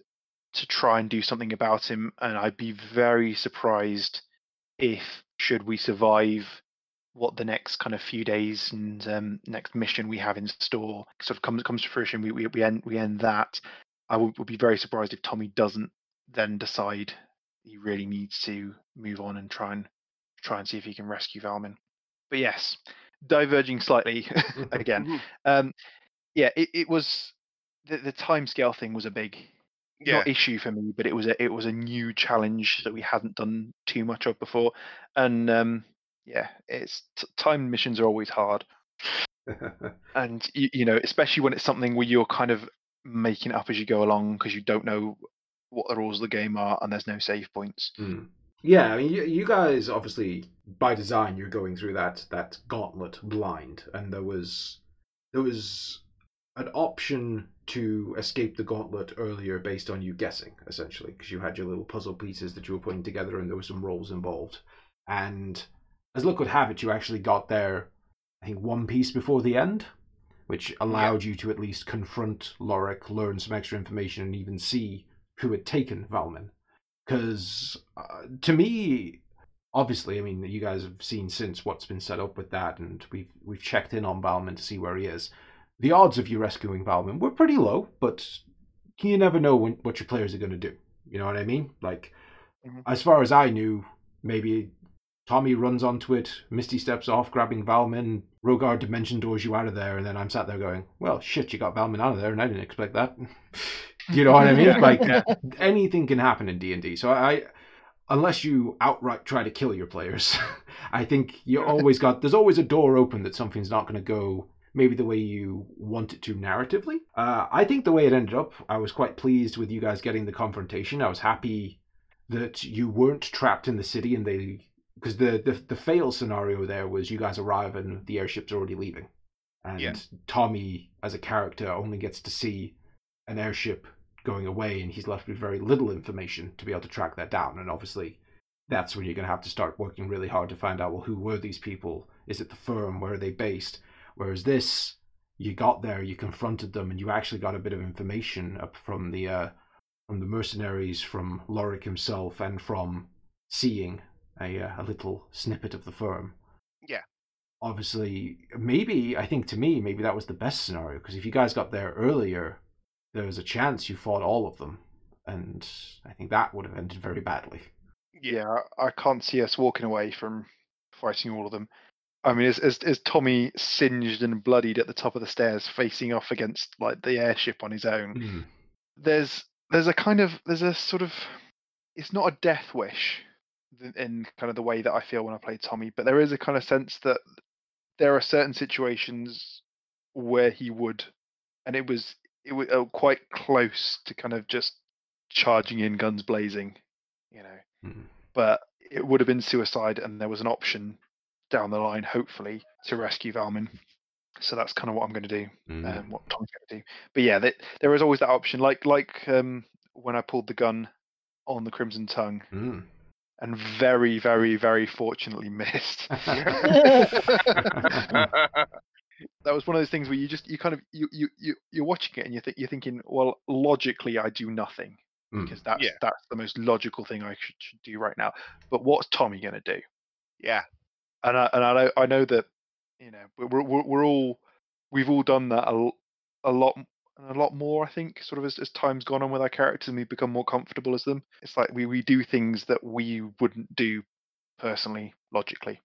to try and do something about him. And I'd be very surprised if, should we survive what the next kind of few days and um, next mission we have in store sort of comes comes to fruition, we we, we end we end that. I would, would be very surprised if Tommy doesn't then decide he really needs to move on and try and try and see if he can rescue Valmin. But yes, diverging slightly again. Um, yeah, it, it was the, the time scale thing was a big
Yeah.
not issue for me, but it was a it was a new challenge that we hadn't done too much of before, and um, yeah, it's t- time missions are always hard, and you, you know especially when it's something where you're kind of making it up as you go along because you don't know what the rules of the game are and there's no save points.
Hmm. Yeah, I mean, you, you guys obviously by design you're going through that that gauntlet blind, and there was there was an option to escape the gauntlet earlier based on you guessing, essentially, because you had your little puzzle pieces that you were putting together, and there were some roles involved. And as luck would have it, you actually got there, I think, one piece before the end, which allowed you to at least confront Lorik, learn some extra information, and even see who had taken Valmin because uh, to me obviously i mean you guys have seen since what's been set up with that and we've we've checked in on Valmin to see where he is the odds of you rescuing Valmin were pretty low but you never know when, what your players are going to do you know what i mean like
Mhm.
as far as i knew maybe tommy runs onto it misty steps off grabbing valmin Rogar dimension doors you out of there and then i'm sat there going well shit you got valmin out of there and i didn't expect that you know what i mean
Yeah,
like
yeah.
anything can happen in D and D. So I, unless you outright try to kill your players, I think you always got there's always a door open that something's not going to go maybe the way you want it to narratively. Uh, I think the way it ended up, I was quite pleased with you guys getting the confrontation. I was happy that you weren't trapped in the city and they because the, the the fail scenario there was you guys arrive and the airship's already leaving, and
Yeah.
Tommy as a character only gets to see an airship going away, and he's left with very little information to be able to track that down. And obviously, that's when you're going to have to start working really hard to find out well who were these people? Is it the firm? Where are they based? Whereas this, you got there, you confronted them, and you actually got a bit of information up from the uh, from the mercenaries, from Lorik himself, and from seeing a uh, a little snippet of the firm.
Yeah.
Obviously, maybe I think to me, maybe that was the best scenario because if you guys got there earlier, there was a chance you fought all of them, and I think that would have ended very badly.
Yeah, I I can't see us walking away from fighting all of them. I mean, is is, is Tommy singed and bloodied at the top of the stairs, facing off against like the airship on his own?
Mm.
There's there's a kind of there's a sort of it's not a death wish in kind of the way that I feel when I play Tommy, but there is a kind of sense that there are certain situations where he would, and it was it was uh, quite close to kind of just charging in, guns blazing, you know
Mm.
but it would have been suicide, and there was an option down the line, hopefully, to rescue Valmin. So that's kind of what I'm going to do,
Mm.
um, what Tom's going to do. But yeah, th- there is always that option, like like um, when I pulled the gun on the Crimson Tongue,
Mm.
and very, very, very fortunately missed. that was one of those things where you just you kind of you you, you you're watching it and you think you're thinking, well, logically, I do nothing
Mm.
because that's
Yeah.
that's the most logical thing I should, should do right now. But what's Tommy going to do?
yeah,
and I and I know I know that you know we're we're, we're all we've all done that a lot m- a lot more I think sort of as, as time's gone on with our characters and we become more comfortable as them. It's like we we do things that we wouldn't do personally logically.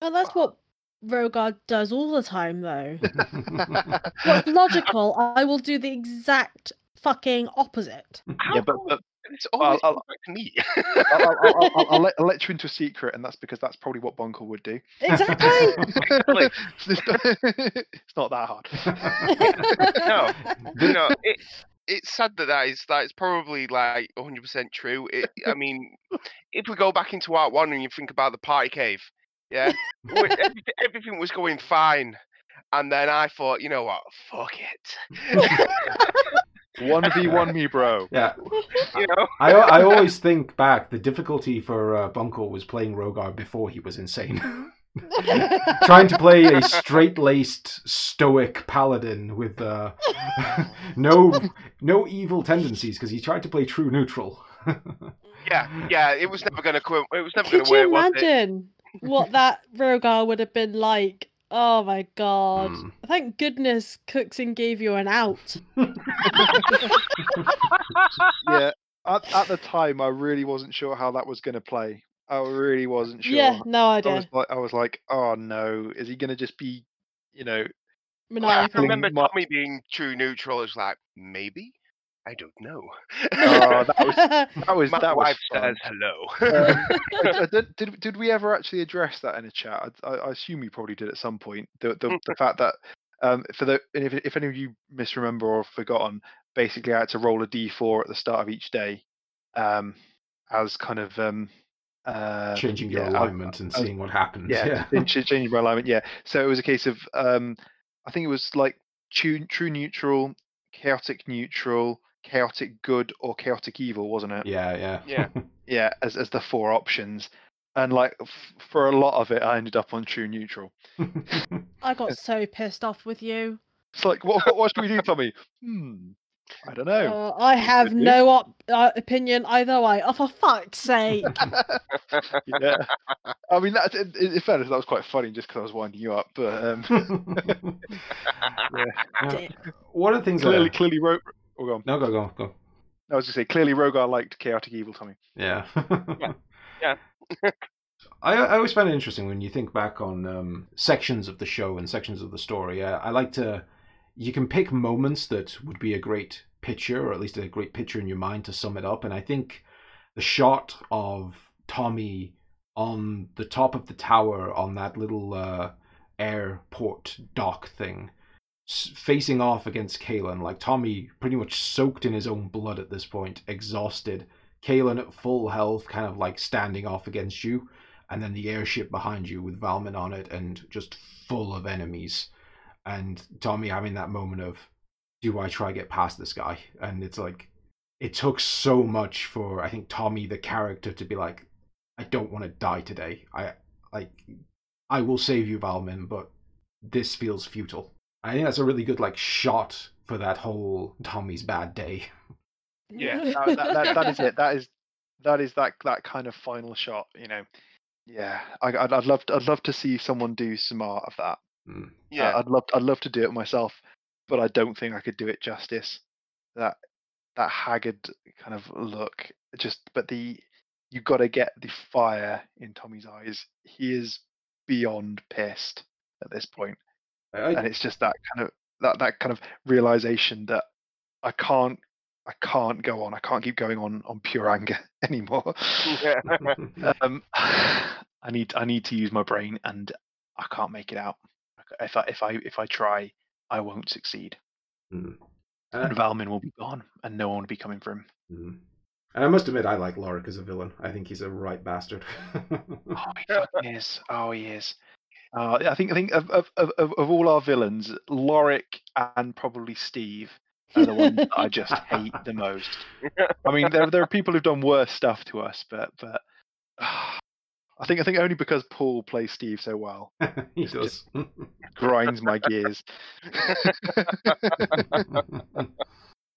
Well, that's what Rogar does all the time, though. What's logical, I will do the exact fucking opposite.
Yeah, but, but
it's always
I'll-
comes back me.
I'll, I'll, I'll, I'll, I'll let, I'll let you into a secret, and that's because that's probably what Bunkle would do.
Exactly.
It's, not, it's not that hard.
no, you know, it, it's sad that that is that is probably like 100 percent true. It, I mean, if we go back into Arc One and you think about the party cave, yeah, everything, everything was going fine, and then I thought, you know what, fuck it,
One v one me, bro.
yeah,
you know.
I I always think back. The difficulty for uh, Bunkle was playing Rogar before he was insane. Trying to play a straight-laced, stoic paladin with uh, no no evil tendencies because he tried to play true neutral.
Yeah, yeah, it was never gonna quit. It was never
Could
gonna
you
work. was it?
imagine what that Rogar would have been like? Oh my god.
Mm.
Thank goodness Cookson gave you an out.
yeah. At, at the time, I really wasn't sure how that was going to play. I really wasn't sure.
Yeah, no
I was
idea.
like, I was like, oh no, is he going to just be, you know,
I remember
my-
Tommy being true neutral. It's like maybe, I don't know.
Oh, that was- that was
My
that was
wife
fun.
says hello.
Um, I- I did, did did we ever actually address that in a chat? I, I, I assume we probably did at some point. The the, the fact that um, for the and if if any of you misremember or forgotten, basically I had to roll a d4 at the start of each day, um, as kind of um, uh,
Changing your
yeah, as-
alignment and
as-
seeing what happens.
yeah,
Yeah.
ch- ch- changing my alignment. Yeah, so it was a case of um, I think it was like true, true neutral, chaotic neutral, chaotic good, or chaotic evil, wasn't it?
Yeah, yeah.
Yeah.
Yeah, as as the four options, and like f- for a lot of it, I ended up on true neutral.
I got so pissed off with you.
It's like, what what, what should we do, Tommy? Hmm, I don't know.
Uh, I have no op- uh, opinion either way. Oh, for fuck's sake.
yeah, I mean, that's in, in in fairness, that was quite funny just because I was winding you up, but um, yeah,
Uh, One of the things
clearly,
that,
clearly, Ro- oh, go on.
no, go, go, go.
I was gonna say clearly, Rogar liked chaotic evil, Tommy.
Yeah.
Yeah.
I, I always find it interesting when you think back on um, sections of the show and sections of the story. Uh, I like to, you can pick moments that would be a great picture, or at least a great picture in your mind to sum it up. And I think the shot of Tommy on the top of the tower on that little uh, airport dock thing, s- facing off against Kalen. Like Tommy, pretty much soaked in his own blood at this point, exhausted. Kalen at full health, kind of like standing off against you, and then the airship behind you with Valmin on it and just full of enemies. And Tommy having that moment of, do I try get past this guy? And it's like, it took so much for I think Tommy the character to be like, I don't want to die today. I like, I will save you, Valmin, but this feels futile. I think that's a really good like shot for that whole Tommy's bad day.
Yeah, that, that, that, that is it. That is that is that that kind of final shot. You know, yeah. I, I'd, I'd love to, I'd love to see someone do some art of that.
Mm.
Uh,
Yeah.
I'd love I'd love to do it myself, but I don't think I could do it justice. That that haggard kind of look, just but the you got to get the fire in Tommy's eyes. He is beyond pissed at this point,
I,
and it's just that kind of that that kind of realization that I can't I can't go on. I can't keep going on on pure anger anymore.
yeah.
um, I need I need to use my brain, and I can't make it out. If I if I if I try, I won't succeed,
Mm.
and
Uh,
Valmin will be gone, and no one will be coming for him.
mm. And I must admit, I like Lorik as a villain. I think he's a right bastard.
Oh, he fucking is. Oh, he is. Uh, I think I think of, of, of, of all our villains, Lorik and probably Steve are the ones that I just hate the most. I mean, there there are people who've done worse stuff to us, but but I think I think only because Paul plays Steve so well
he does.
grinds my gears.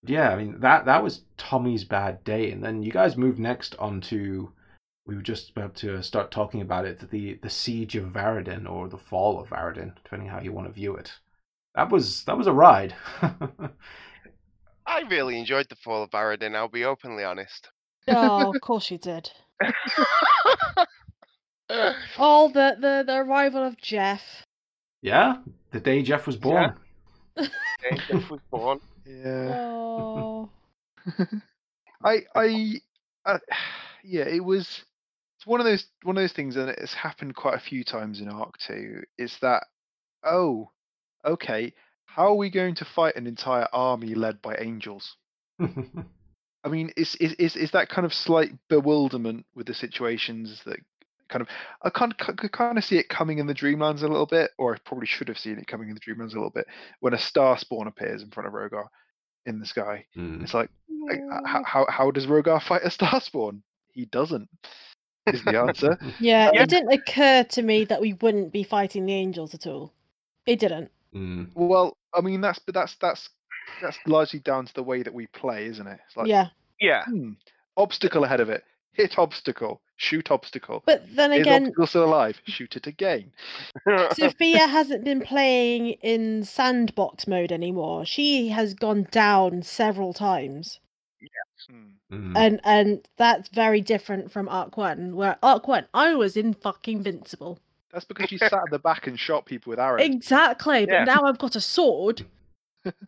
yeah, I mean that that was Tommy's bad day, and then you guys moved next onto. We were just about to start talking about it. The the siege of Varadin or the fall of Varadin, depending how you want to view it. That was that was a ride.
I really enjoyed the fall of Varadin. I'll be openly honest.
oh, of course you did. Oh, the, the, the arrival of Jeff.
yeah, the day Jeff was born.
Okay, Jeff was born.
Yeah.
Oh.
I I uh, yeah, it was it's one of those one of those things and it's happened quite a few times in Arc 2 is that oh, okay, how are we going to fight an entire army led by angels? I mean, is is is is that kind of slight bewilderment with the situations that kind of I can't could kind of see it coming in the Dreamlands a little bit, or I probably should have seen it coming in the Dreamlands a little bit when a star spawn appears in front of Rogar in the sky.
Mm.
It's like, like how how how does Rogar fight a star spawn? He doesn't. Is the answer?
Yeah,
Yeah.
it didn't occur to me that we wouldn't be fighting the angels at all. It didn't.
Mm.
well, I mean that's but that's that's that's largely down to the way that we play, isn't it? It's like,
yeah.
Yeah.
hmm, obstacle ahead of it, hit obstacle, shoot obstacle.
But then
Is
again,
obstacle still alive? Shoot it again.
Sophia hasn't been playing in sandbox mode anymore. She has gone down several times.
Mm.
And and that's very different from Arc One, where Arc One I was in fucking invincible.
That's because you sat at the back and shot people with arrows.
Exactly. But now I've got a sword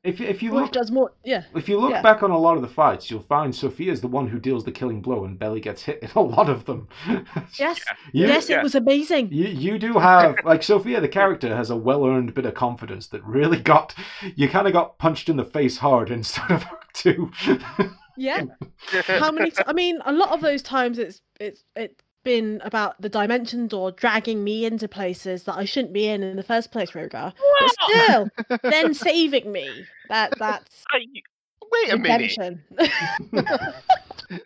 If if you look
does more yeah.
if you look
yeah.
back on a lot of the fights, you'll find Sophia's the one who deals the killing blow, and Belly gets hit in a lot of them.
Yes.
You-
yes,
yeah.
it was amazing.
You you do have like Sophia the character has a well earned bit of confidence that really got you kind of got punched in the face hard instead of Arc two.
Yeah. How many t- I mean, a lot of those times it's it's it's been about the dimensions or dragging me into places that I shouldn't be in in the first place, Rogar. But still, then saving me. That that's
I- Wait a minute.
redemption.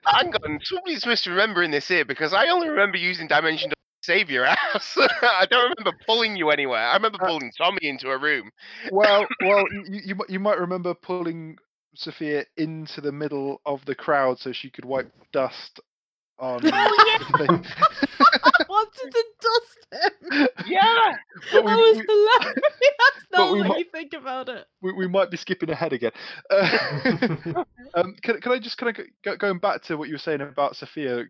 Hang on. Somebody's misremembering this here because I only remember using Dimension to save your ass. I don't remember pulling you anywhere. I remember
Uh,
pulling Tommy into a room.
well, well, you, you you might remember pulling Sophia into the middle of the crowd so she could wipe dust on.
Oh,
the thing.
I wanted to dust him.
Yeah.
But
That
we-
was
we-
hilarious.
but
Now
we
that you think about it.
we, we might be skipping ahead again. Uh, um, can, can I just kind of go, going back to what you were saying about Sophia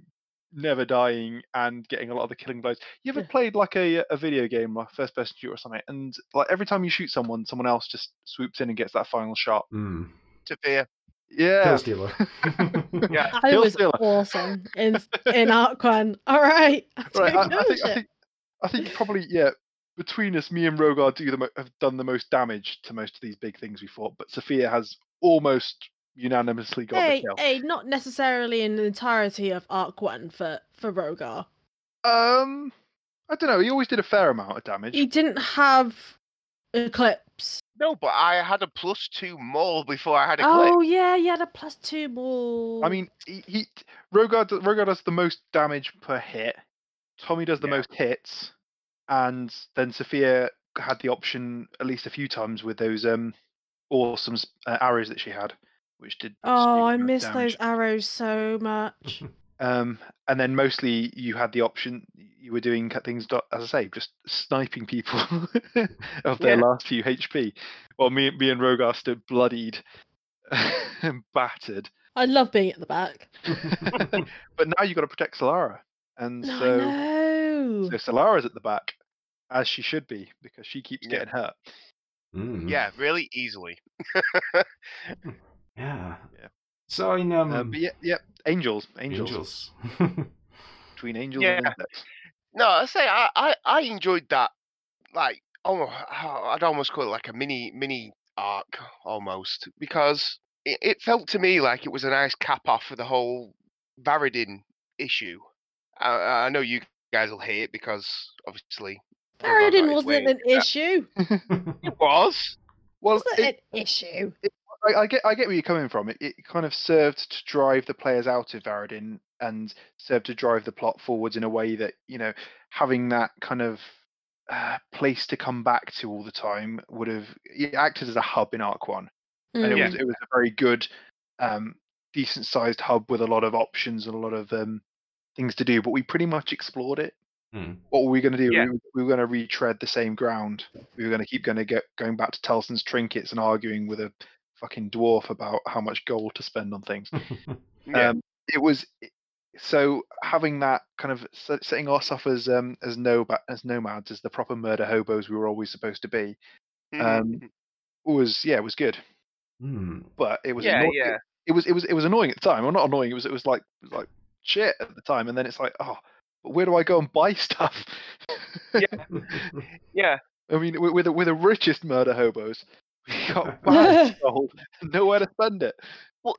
never dying and getting a lot of the killing blows? You ever
Yeah.
played like a, a video game, like first person shooter or something, and like every time you shoot someone, someone else just swoops in and gets that final shot?
Mm.
Sophia.
Yeah.
Kill Stealer.
Yeah.
I
Kill
was
Stealer.
awesome in in Arc One. All right, I
Right, I, I think. I think I think probably yeah. Between us, me and Rogar do the mo- have done the most damage to most of these big things we fought, but Sophia has almost unanimously got
Hey,
the kill.
hey, not necessarily in the entirety of Arc One for for Rogar.
Um, I don't know. He always did a fair amount of damage.
He didn't have Eclipse.
No, but I had a plus two more before I had a clip.
Oh yeah, you had a plus two more.
I mean, he, he Rogar do- Rogar does the most damage per hit. Tommy does the
Yeah.
most hits, and then Sophia had the option at least a few times with those um awesome uh, arrows that she had, which did.
oh, I miss
damage.
those arrows so much.
Um, and then mostly you had the option. You were doing cut things, as I say, just sniping people of their
Yeah.
last few HP. While me, me and Rogar stood bloodied and battered.
I love being at the back.
but now you've got to protect Solara, and
No,
so
know.
so Solara's at the back, as she should be, because she keeps
Yeah.
getting hurt.
Mm,
Yeah, really easily.
Yeah.
Yeah.
So in um,
Uh, but yeah, yeah, angels, angels,
angels.
between angels
Yeah.
and insects.
No, I say I, I, I enjoyed that. Like, almost, I'd almost call it like a mini mini arc almost because it, it felt to me like it was a nice cap off for the whole Varadin issue. I, I know you guys will hate it because obviously Rogar got
Paradin
his
wasn't an issue.
It was.
Well,
Wasn't
it,
an issue.
I, I get I get where you're coming from. It, it kind of served to drive the players out of Varadin and served to drive the plot forwards in a way that you know having that kind of uh, place to come back to all the time would have it acted as a hub in Arc One, and it
Mm.
was it was a very good, um, decent sized hub with a lot of options and a lot of um, things to do. But we pretty much explored it.
Hmm.
What were we going to do?
Yeah.
We, were- we were going to retread the same ground. We were going to keep going to get going back to Telson's trinkets and arguing with a fucking dwarf about how much gold to spend on things.
Yeah.
Um, it was so having that kind of setting us off as um as no as nomads as the proper murder hobos we were always supposed to be um was yeah it was good
Hmm.
but it was
yeah,
anno-
yeah.
it was it was it was annoying at the time well not annoying it was it was like it was like shit at the time and then it's like oh where do I go and buy stuff
Yeah. yeah.
I mean we- we're the, we're the richest murder hobos we got gold nowhere to spend it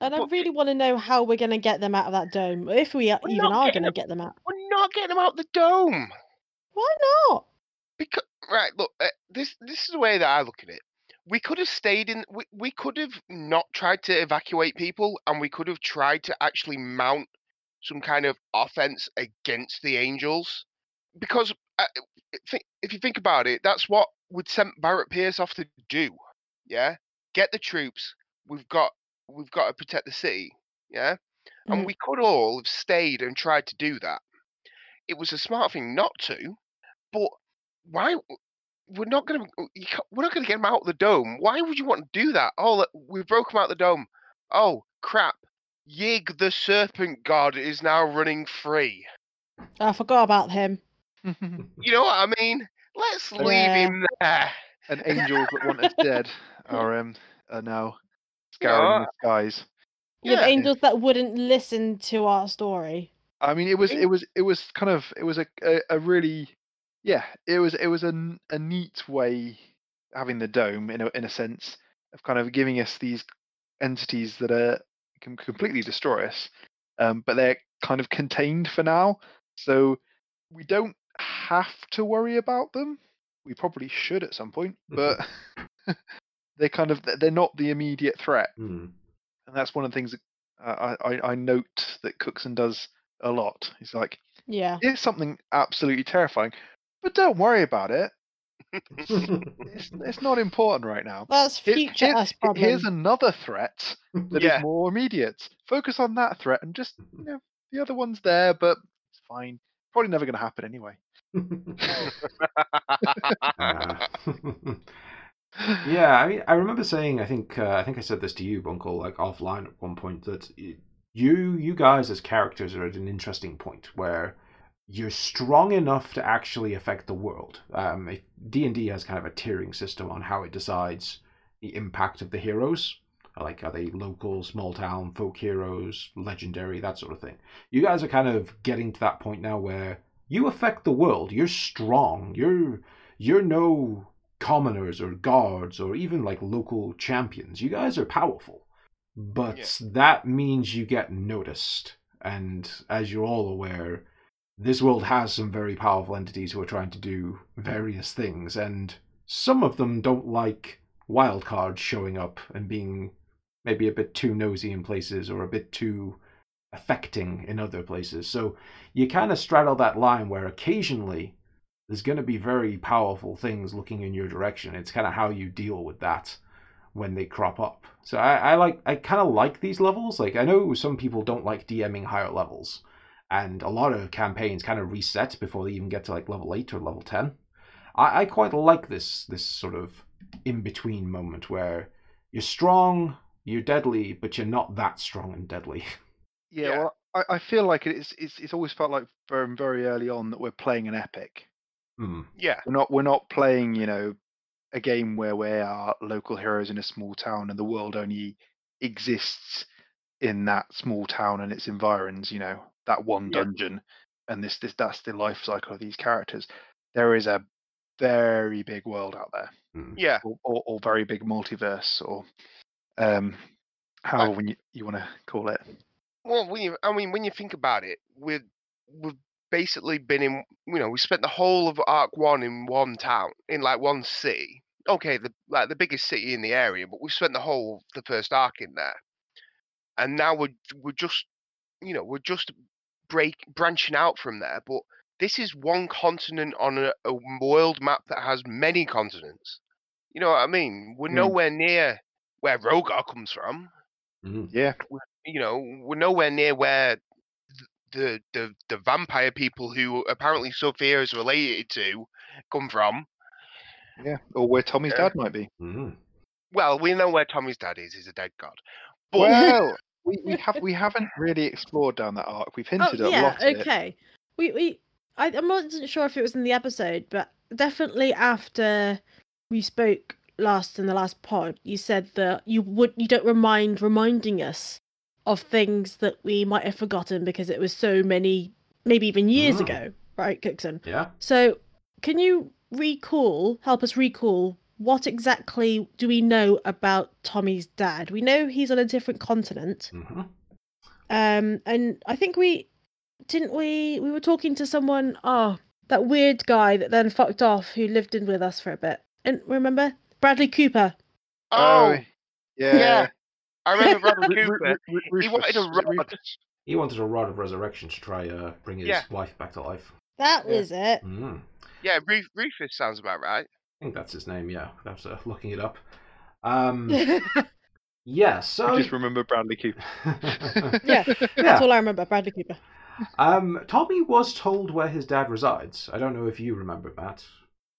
And I really want to know how we're going to get them out of that dome, if we even are going to get them out.
we're not getting them out the dome.
Why not?
Because right, look, uh, this this is the way that I look at it. We could have stayed in. We, we could have not tried to evacuate people, and we could have tried to actually mount some kind of offense against the Angels. Because uh, if you think about it, that's what we'd sent Barrett Pierce off to do. Yeah, get the troops. We've got we've got to protect the city. Yeah, and
Mhm.
we could all have stayed and tried to do that. It was a smart thing not to, but why? We're not gonna. You we're not gonna get them out of the dome. Why would you want to do that? Oh, we broke them out of the dome. Oh crap! Yig the Serpent God is now running free.
I forgot about him.
You know what I mean? Let's leave
Yeah.
him there.
and angels that want us dead are um are now scouring the skies.
Yeah, the
Yeah.
angels that wouldn't listen to our story.
I mean, it was it was it was kind of it was a a, a really yeah it was it was a, n- a neat way having the dome in a in a sense of kind of giving us these entities that are can completely destroy us, um, but they're kind of contained for now, so we don't have to worry about them. We probably should at some point, but they kind of they're not the immediate threat
Hmm.
and that's one of the things that uh, I, I I note that Cookson does a lot. He's like,
Yeah.
here's something absolutely terrifying, but don't worry about it. It's it's not important right now.
That's
Here-
future
here-
us problem.
here's another threat that is
Yeah.
more immediate. Focus on that threat, and just you know the other one's there, but it's fine. Probably never going to happen anyway.
Ah. yeah, I mean, I remember saying, I think, uh, I think I said this to you, Bunkle, like offline at one point, that you, you guys as characters are at an interesting point where you're strong enough to actually affect the world. Um, D and D has kind of a tiering system on how it decides the impact of the heroes. Like, are they local, small town, folk heroes, legendary, that sort of thing? You guys are kind of getting to that point now where you affect the world. You're strong. You're you're no commoners or guards or even like local champions. You guys are powerful. But
Yeah.
that means you get noticed. And as you're all aware, this world has some very powerful entities who are trying to do various things, and some of them don't like wildcards showing up and being maybe a bit too nosy in places or a bit too affecting in other places. So you kind of straddle that line where occasionally there's going to be very powerful things looking in your direction. It's kind of how you deal with that when they crop up. So I, I like I kind of like these levels. Like I know some people don't like DMing higher levels, and a lot of campaigns kind of reset before they even get to like level eight or level ten. I, I quite like this this sort of in between moment where you're strong, you're deadly, but you're not that strong and deadly.
Yeah,
Yeah.
well, I, I feel like it's, it's it's always felt like from very early on that we're playing an epic.
Hmm.
Yeah,
We're not we're not playing, you know, a game where we are local heroes in a small town and the world only exists in that small town and its environs, you know, that one
Yeah.
dungeon and this this that's the life cycle of these characters. There is a very big world out there.
Hmm.
yeah.
Or, or, or very big multiverse or um however you, you want to call it.
Well, when you, I mean, when you think about it, we've we've basically been in, you know, we spent the whole of Arc One in one town, in like one city. Okay, the like the biggest city in the area, but we spent the whole of the first arc in there, and now we're we're just, you know, we're just break branching out from there. But this is one continent on a, a world map that has many continents. You know what I mean? We're
Hmm.
nowhere near where Rogar comes from
Hmm.
Yeah.
you know, we're nowhere near where the the the vampire people who apparently Sophia is related to come from.
Yeah. Or where Tommy's
Yeah.
dad might be.
Hmm.
Well, we know where Tommy's dad is. He's a dead god. But
Well, we, we have we haven't really explored down that arc. We've
Oh
hinted at a lot. of it.
okay. We we I, I wasn't sure if it was in the episode, but definitely after we spoke last in the last pod, you said that you would you don't remind reminding us of things that we might have forgotten because it was so many, maybe even years
Mm.
ago, right, Cookson?
Yeah.
So can you recall, help us recall what exactly do we know about Tommy's dad? We know he's on a different continent.
hmm
Um, and I think we didn't we we were talking to someone. Oh, that weird guy that then fucked off who lived in with us for a bit. And remember Bradley Cooper?
oh,
yeah.
yeah. I remember Bradley
Ru- Ru-
Cooper.
Ru- Ru-
He wanted a
Rufus, was it
rod.
He wanted a rod of resurrection to try uh bring his
Yeah.
wife back to life.
That
Yeah.
was it.
Mm.
Yeah, Ruf- Rufus sounds about right.
I think that's his name. Yeah, that's uh, looking it up. Um,
yeah,
yeah. So
I just remember Bradley Cooper.
Yeah, that's
yeah.
all I remember. Bradley Cooper.
Um, Tommy was told where his dad resides. I don't know if you remember that.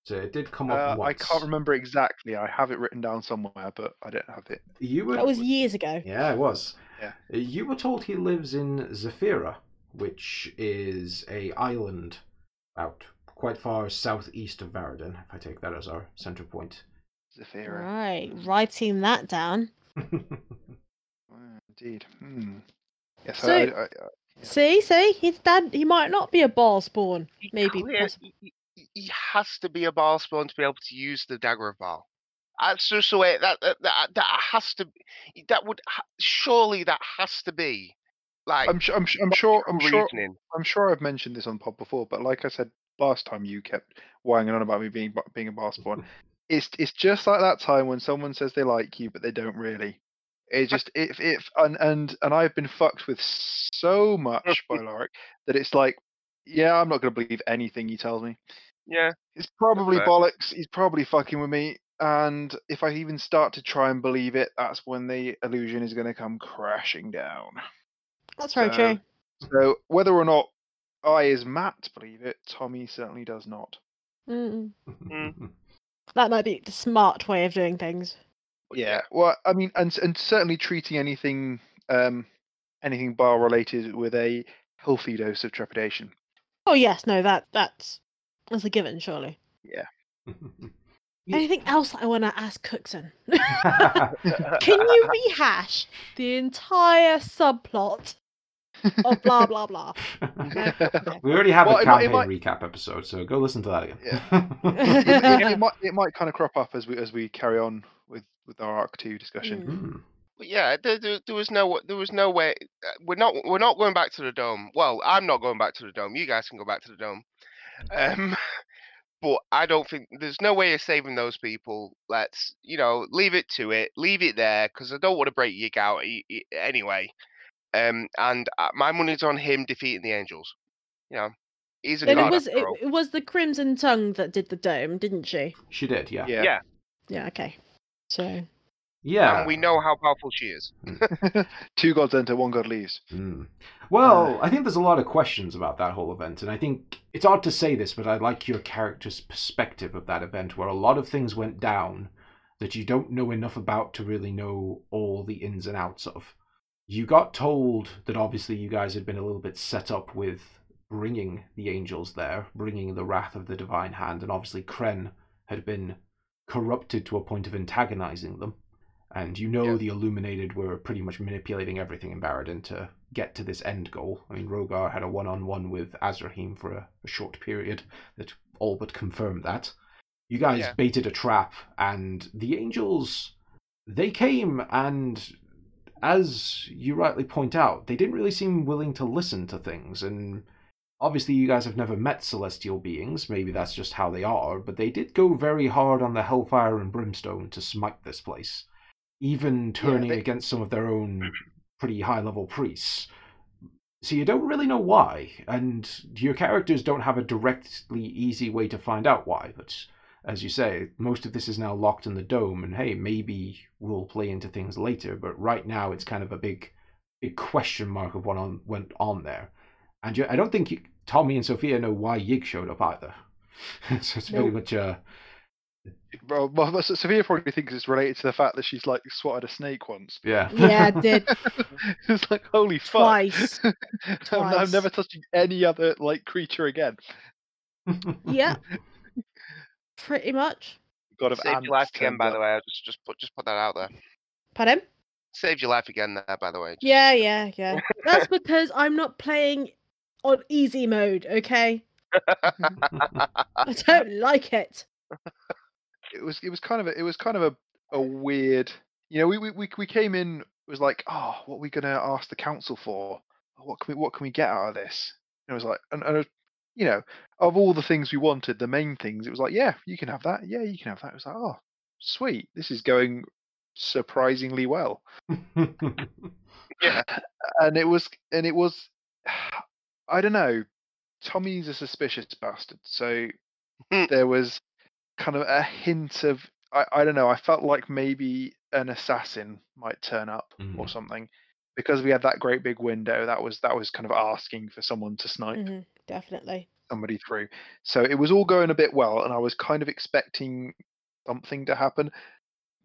So it did come up
Uh,
once.
I can't remember exactly. I have it written down somewhere, but I don't have it.
You were.
That was years ago.
Yeah, it was.
Yeah.
You were told he lives in Zafira, which is a island out quite far southeast of Varadin, if I take that as our center point.
Zafira.
Right, writing that down.
Indeed. Hmm. Yes,
So-
I, I, I,
See, see, his dad. He might not be a ball spawn.
He
Maybe.
clear- he, he- has to be a ball spawn to be able to use the dagger of Val. That's uh, just the way that that that, that has to. be- That would surely that has to be like.
I'm, su- I'm, I'm sure. I'm sure. I'm sure I've mentioned this on pod before, but like I said last time, you kept whining on about me being being a bar spawn. It's it's just like that time when someone says they like you, but they don't really. It just if if and and and I've been fucked with so much by Lorik that it's like, yeah, I'm not gonna believe anything he tells me.
Yeah.
It's probably
fair.
bollocks. He's probably fucking with me. And if I even start to try and believe it, that's when the illusion is going to come crashing down.
That's very
So-
true.
So whether or not I, as Matt, believe it, Tommy certainly does not.
Mm. That might be the smart way of doing things.
Yeah. Well, I mean, and and certainly treating anything um anything bar related with a healthy dose of trepidation.
Oh yes, no, that that's that's a given, surely.
Yeah.
Anything else I want to ask Cookson? Can you rehash the entire subplot of blah blah blah? No? Okay.
we already have
Well,
a
it might- it
campaign recap episode, so go listen to that again.
it, it- it might it might kind of crop up as we as we carry on with with our arc two discussion.
Hmm.
But yeah, there, there, there was no there was no way. uh, We're not we're not going back to the dome. Well, I'm not going back to the dome. You guys can go back to the dome. Um, but I don't think there's no way of saving those people. Let's you know leave it to it, leave it there because I don't want to break Yig out anyway. Um, and uh, my money's on him defeating the angels. You know, he's a
Then
god.
it was it, it was the Crimson Tongue that did the dome, didn't she?
She did, yeah.
Yeah.
Yeah,
Yeah. Okay. So
Yeah.
and we know how powerful she is.
Two gods enter, one god leaves.
Mm. Well, I think there's a lot of questions about that whole event, and I think it's odd to say this, but I like your character's perspective of that event, where a lot of things went down that you don't know enough about to really know all the ins and outs of. You got told that obviously you guys had been a little bit set up with bringing the angels there, bringing the wrath of the divine hand, and obviously Kren had been corrupted to a point of antagonizing them. And you know
Yeah.
the Illuminated were pretty much manipulating everything in Varadin to get to this end goal. I mean, Rogar had a one on one with Azrahim for a, a short period that all but confirmed that. You guys
Yeah.
baited a trap, and the angels, they came, and as you rightly point out, they didn't really seem willing to listen to things. And obviously, you guys have never met celestial beings. Maybe that's just how they are, but they did go very hard on the hellfire and brimstone to smite this place, even turning
they-
against some of their own pretty high level priests. So you don't really know why, and your characters don't have a directly easy way to find out why. But as you say, most of this is now locked in the dome, and hey, maybe we'll play into things later. But right now, it's kind of a big, big question mark of what on went on there. And you, I don't think you, Tommy and Sophia know why Yig showed up either. so it's very much uh,
Well, well, Sophia probably thinks it's related to the fact that she's like swatted a snake once.
yeah.
yeah, I did
it's like holy fuck.
twice.
I'm, I'm never touching any other like creature again.
Yeah. Pretty much.
God of
Saved
ants
your life again, by
up.
the way. I just just put just put that out there.
Pardon?
Saved your life again there, by the way. just-
Yeah, yeah, yeah. That's because I'm not playing on easy mode, okay? I don't like it.
It was it was kind of a, it was kind of a, a weird you know we, we we we came in it was like oh what are we gonna ask the council for? What can we what can we get out of this? And it was like and, and you know of all the things we wanted the main things it was like yeah you can have that. Yeah you can have that. It was like oh sweet. This is going surprisingly well.
Yeah.
and it was and it was i don't know. Tommy's a suspicious bastard so
Hmm.
there was kind of a hint of I, I don't know i felt like maybe an assassin might turn up or
Mhm.
something because we had that great big window that was that was kind of asking for someone to snipe
Mhm, definitely.
somebody through so it was all going a bit well and i was kind of expecting something to happen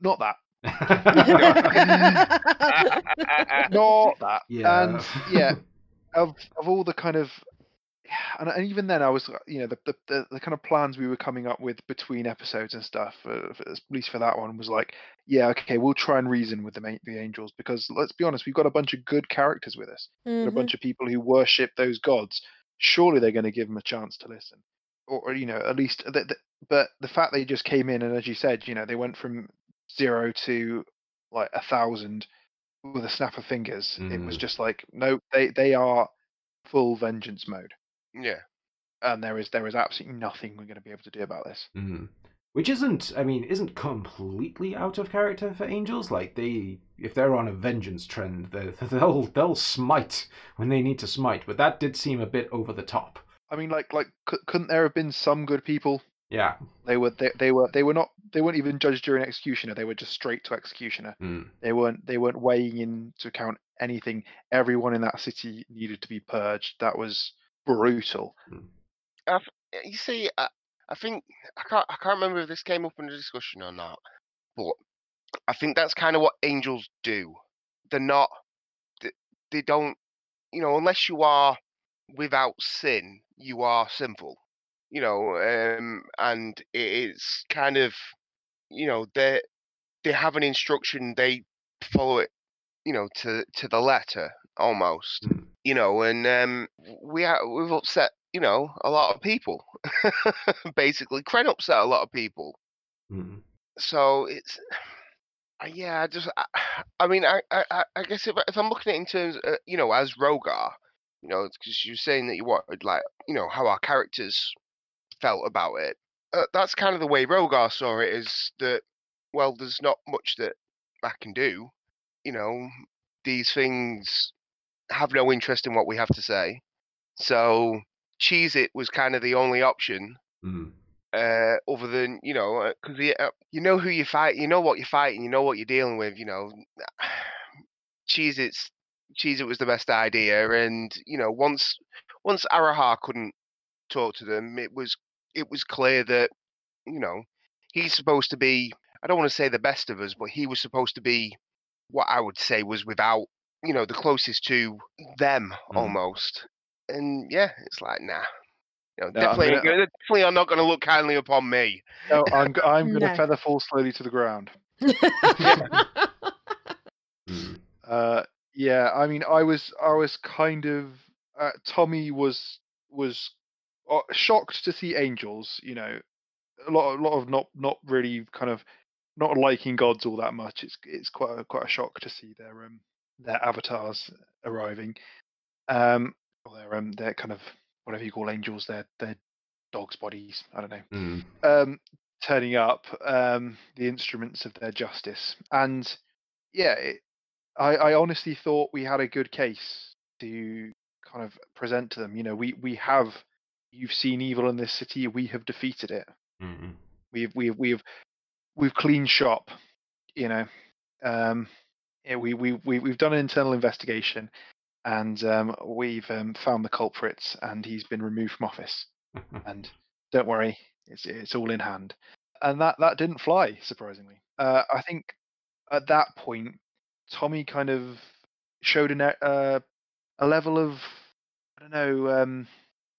not that not that
yeah.
and yeah of of all the kind of and, and even then I was uh, you know the, the the the kind of plans we were coming up with between episodes and stuff uh, for- at least for that one was like yeah okay we'll try and reason with the the angels because let's be honest we've got a bunch of good characters with us. Got a bunch of people who worship those gods. Surely they're going to give them a chance to listen. Or, or, you know at least the, the, but the fact they just came in and as you said you know they went from zero to like a thousand with a snap of fingers it was
Mm.
just like no they they are full vengeance mode
yeah.
and there is there is absolutely nothing we're going to be able to do about this
Mm. Which isn't, I mean, isn't completely out of character for angels. Like they, if they're on a vengeance trend, they- they'll they'll smite when they need to smite. But that did seem a bit over the top.
i mean like like cou- couldn't there have been some good people
Yeah.
they were they, they were they were not they weren't even judged during executioner they were just straight to executioner
Mm.
they weren't they weren't weighing into account anything everyone in that city needed to be purged that was brutal
Uh, You see, I, I think I can't I can't remember if this came up in the discussion or not, but I think that's kind of what angels do. They're not. They, they don't. You know, unless you are without sin, you are sinful. You know, um, and it is kind of you know they they have an instruction, they follow it, you know, to to the letter almost,
Mm.
You know, and um, we are, we've upset, you know, a lot of people. Basically, Kren upset a lot of people.
Mm.
So it's yeah, I just I, I mean I, I I- guess if if I'm looking at it in terms uh, you know as Rogar, you know, because you're saying that you wanted like you know how our characters felt about it. Uh, that's kind of the way Rogar saw it. Is that well, there's not much that I can do. You know, these things have no interest in what we have to say. So cheese it was kind of the only option
Mm.
uh, other than you know, because you, uh, you know who you fight, you know what you're fighting, you know what you're dealing with. You know, cheese it's cheese it was the best idea, and you know once once Arahar couldn't talk to them, it was it was clear that you know he's supposed to be. I don't want to say the best of us, but he was supposed to be what I would say was without you know the closest to them
Mm.
almost. And yeah, it's like nah. You know,
No, I'm
definitely,
gonna-
gonna, definitely are not going to look kindly upon me.
No, I'm g- I'm going to
No.
feather fall slowly to the ground. Uh, yeah, I mean, I was I was kind of uh, Tommy was was uh, shocked to see angels. You know, a lot a lot of not not really kind of not liking gods all that much. It's it's quite a, quite a shock to see their um their avatars arriving. Um, or their um their kind of whatever you call angels, their their dogs' bodies. I don't know
Mm.
um, turning up um, the instruments of their justice. And yeah, it, I, I honestly thought we had a good case to kind of present to them. You know, we we have you've seen evil in this city. We have defeated it.
Mm.
We've we've we've we've cleaned shop. You know, um, yeah, we we we we've done an internal investigation. And um, we've um, found the culprits, and he's been removed from office and don't worry, it's it's all in hand. And that that didn't fly, surprisingly. Uh, I think at that point, Tommy kind of showed an, uh, a level of I don't know um,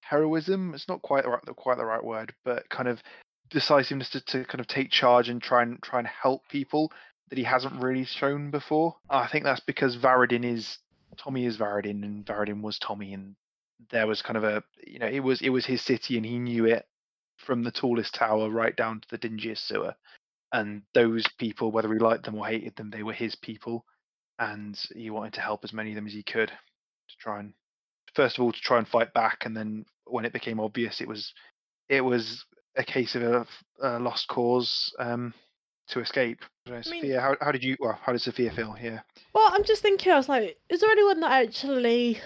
heroism. It's not quite the right, the- quite the right word, but kind of decisiveness to, to kind of take charge and try and try and help people that he hasn't really shown before. I think that's because Varadin is Tommy is Varadin, and Varadin was Tommy, and there was kind of a you know it was it was his city and he knew it from the tallest tower right down to the dingiest sewer and those people whether he liked them or hated them they were his people and he wanted to help as many of them as he could to try and first of all to try and fight back and then when it became obvious it was it was a case of a, a lost cause um to escape I don't know,
I mean-
sophia how, how did you well how did sophia feel here
Well, I'm just thinking, I was like, is there anyone that I actually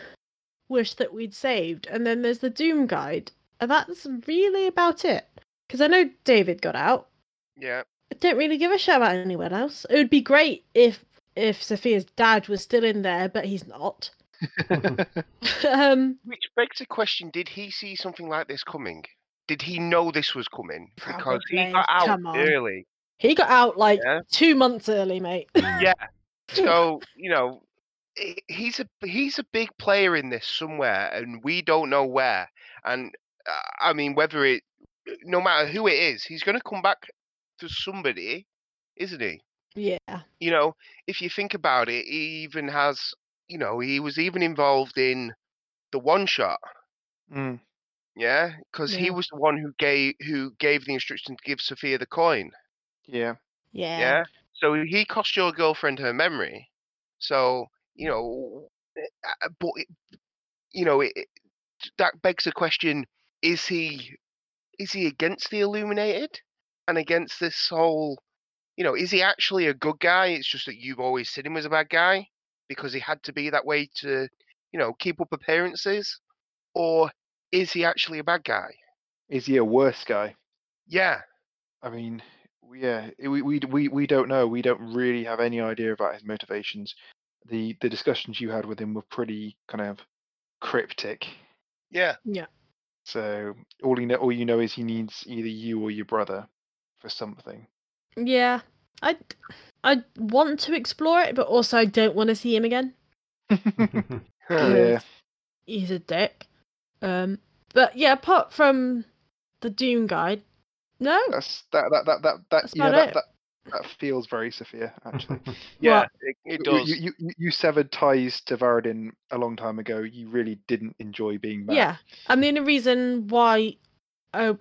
wish that we'd saved? And then there's the Doom Guide, and that's really about it. Because I know David got out.
Yeah,
I don't really give a shit about anyone else. It would be great if if Sophia's dad was still in there, but he's not. um,
which begs the question: Did he see something like this coming? Did he know this was coming? Because he got out early.
He got out like
Yeah.
two months early, mate.
Yeah. So you know, he's a he's a big player in this somewhere, and we don't know where. And uh, I mean, whether it, no matter who it is, he's going to come back to somebody, isn't he?
yeah.
You know, if you think about it, he even has, you know, he was even involved in the one shot.
Mm,
Yeah, because he was the one who gave who gave the instruction to give Sophia the coin.
Yeah
Yeah.
Yeah. So he cost your girlfriend her memory. So you know, uh, but it, you know, it, that begs the question: Is he is he against the Illuminated and against this whole? You know, is he actually a good guy? It's just that you've always seen him as a bad guy because he had to be that way to, you know, keep up appearances, or is he actually a bad guy?
is he a worse guy
Yeah.
I mean, yeah, we we we we don't know. We don't really have any idea about his motivations. The the discussions you had with him were pretty kind of cryptic.
Yeah. Yeah.
So all you know, all you know is he needs either you or your brother for something.
Yeah. I I want to explore it, but also I don't want to see him again.
yeah,
He's a dick. Um but yeah, apart from the Doom guide, no.
that's that that that that that
That's
you
about
that,
it.
that that feels very Sophia, actually.
Yeah,
Well-
it, it
You-
does.
You, you, you, you severed ties to Varadin a long time ago. You really didn't enjoy being back.
Yeah, and the only reason why I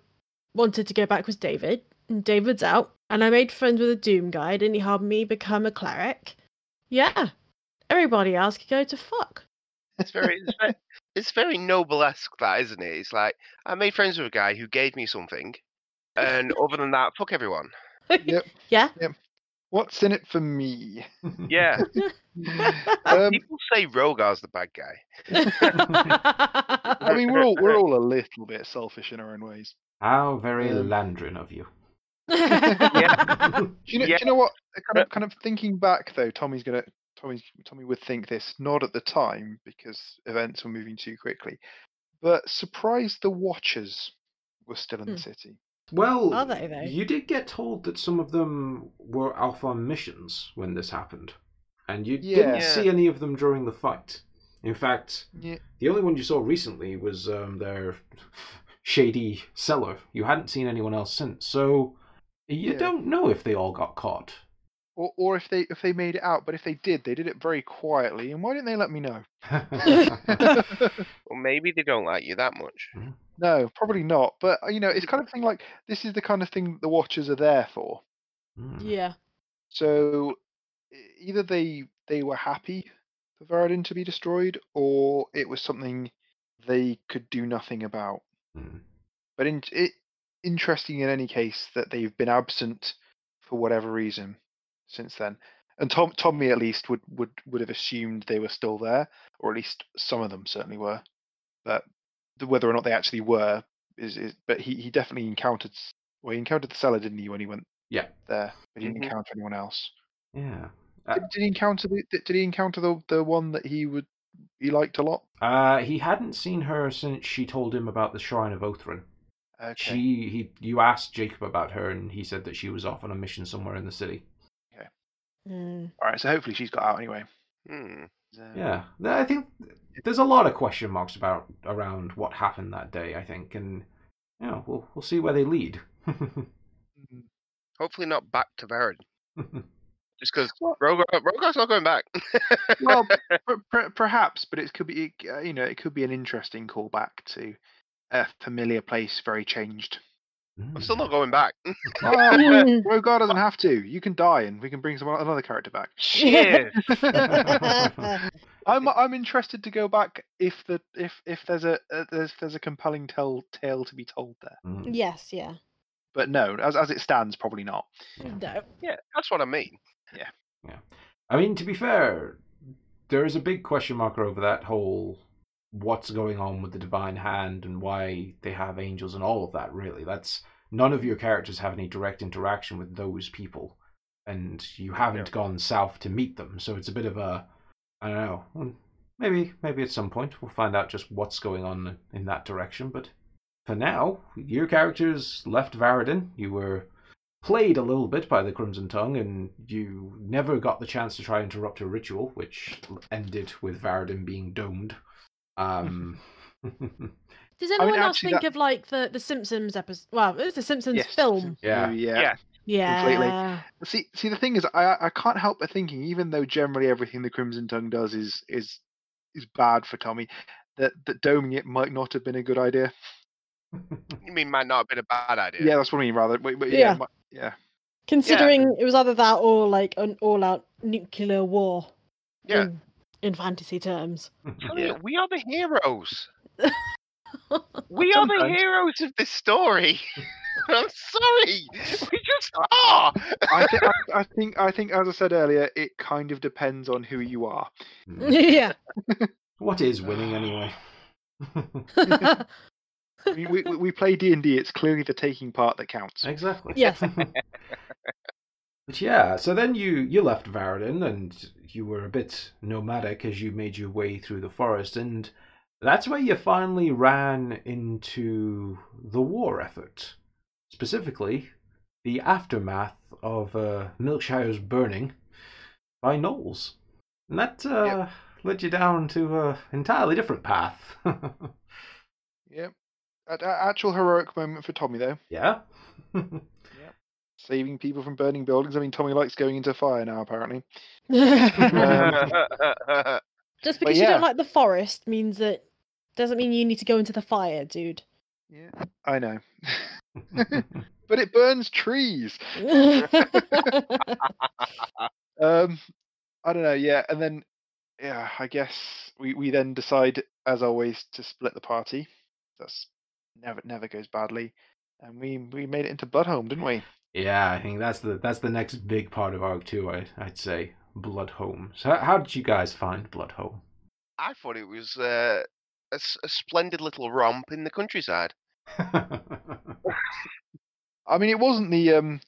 wanted to go back was David. And David's out, and I made friends with a Doom guide, and he helped me become a cleric. Yeah, everybody else could go to fuck.
It's very, it's very, it's very noble-esque, that isn't it? It's like I made friends with a guy who gave me something, and other than that, fuck everyone.
Yep.
Yeah.
What's in it for me?
Yeah,
Um,
people say Rogar's the bad guy.
I mean, we're all we're all a little bit selfish in our own ways.
How very
Um,
Landrin of you.
Do you know?
Yeah.
Do you know what? uh, Kind of, kind of thinking back though, Tommy's gonna. Tommy, Tommy would think this not at the time because events were moving too quickly, but surprised the Watchers were still in the
Hmm.
city.
Well,
Are they, though?
you did get told that some of them were off on missions when this happened, and you didn't see any of them during the fight. In fact,
Yeah.
the only one you saw recently was um, their shady cellar. You hadn't seen anyone else since, so you
Yeah.
don't know if they all got caught.
Or, or if they if they made it out, but if they did, they did it very quietly. And why didn't they let me know?
Well, maybe they don't like you that much.
No, probably not. But uh, you know, it's kind of thing like this is the kind of thing the Watchers are there for.
Hmm.
yeah.
So either they they were happy for Varadin to be destroyed, or it was something they could do nothing about.
Hmm.
But in, it interesting in any case that they've been absent for whatever reason since then. And Tom, Tommy at least would, would would have assumed they were still there, or at least some of them certainly were. But the, whether or not they actually were is, is but he, he definitely encountered well he encountered the seller didn't he when he went
Yeah.
there but he didn't
Mhm.
encounter anyone else.
Yeah. Uh,
Did, did he encounter the did, did he encounter the the one that he would he liked a lot?
Uh, he hadn't seen her since she told him about the Shrine of Othrin.
Okay.
She, he, you asked Jacob about her, and he said that she was off on a mission somewhere in the city.
Mm.
All right, so hopefully she's got out anyway.
Hmm.
Yeah, I think there's a lot of question marks about around what happened that day. I think, and you know, we'll we'll see where they lead.
mm,
Hopefully not back to Varadin. Just because
Well-
Rogar, Rogar's not going back.
well, per, per, perhaps, but it could be uh, you know it could be an interesting callback to a familiar place, very changed.
I'm still not going back.
Oh,
Mm.
Rogar doesn't have to. You can die, and we can bring someone another character back.
Shit.
I'm I'm interested to go back if the if if there's a, a there's there's a compelling tell tale to be told there.
Mm.
yes, yeah.
But no, as as it stands, probably not.
No.
yeah, that's what I mean. Yeah. Yeah.
I mean, to be fair, there is a big question mark over that whole what's going on with the divine hand and why they have angels and all of that. Really, that's none of your characters have any direct interaction with those people, and you haven't
Yeah.
gone south to meet them. So it's a bit of a, I don't know. mm, Maybe, maybe at some point we'll find out just what's going on in that direction. But for now, your characters left Varadin. You were played a little bit by the Crimson Tongue, and you never got the chance to try and interrupt a ritual, which ended with Varadin being domed. Um,
Does
I
anyone
mean,
else
actually,
think
that-
of like the the Simpsons episode? Well, it was the Simpsons
Yes,
film.
Yeah.
yeah.
Yeah.
Yeah.
Completely. See, see, the thing is, I I can't help but thinking, even though generally everything the Crimson Tongue does is is is bad for Tommy, that that doming it might not have been a good idea.
You mean might not have been a bad idea?
Yeah, that's what I mean. Rather, wait, wait, yeah,
Yeah.
mi- yeah.
Considering it was either that or like an all-out nuclear war.
Yeah.
In, in fantasy terms.
Yeah.
we are the heroes. We are the heroes of this story. I'm sorry. We just are.
I, th- I, I think I think as I said earlier, it kind of depends on who you are.
yeah.
what is winning anyway?
I mean, we, we we play D and D. It's clearly the taking part that counts.
exactly.
Yes.
But yeah, so then you you left Varadin and you were a bit nomadic as you made your way through the forest, and that's where you finally ran into the war effort, specifically the aftermath of uh, Milkshire's burning by gnolls, and that uh, led you down to an entirely different path.
Yep. A- a- actual heroic moment for Tommy though.
yeah.
saving people from burning buildings. I mean, Tommy likes going into fire now, apparently.
Just
But
because you don't like the forest means that doesn't mean you need to go into the fire, dude.
Yeah, I know. but it burns trees. Um, I don't know. Yeah, and then yeah, I guess we we then decide, as always, to split the party. That's never never goes badly, and we we made it into Bloodhome, didn't we?
Yeah, I think that's the that's the next big part of Arc Two. I I'd say Bloodhome. So how, how did you guys find Bloodhome?
I thought it was uh, a, s- a splendid little romp in the countryside.
I mean, it wasn't the um,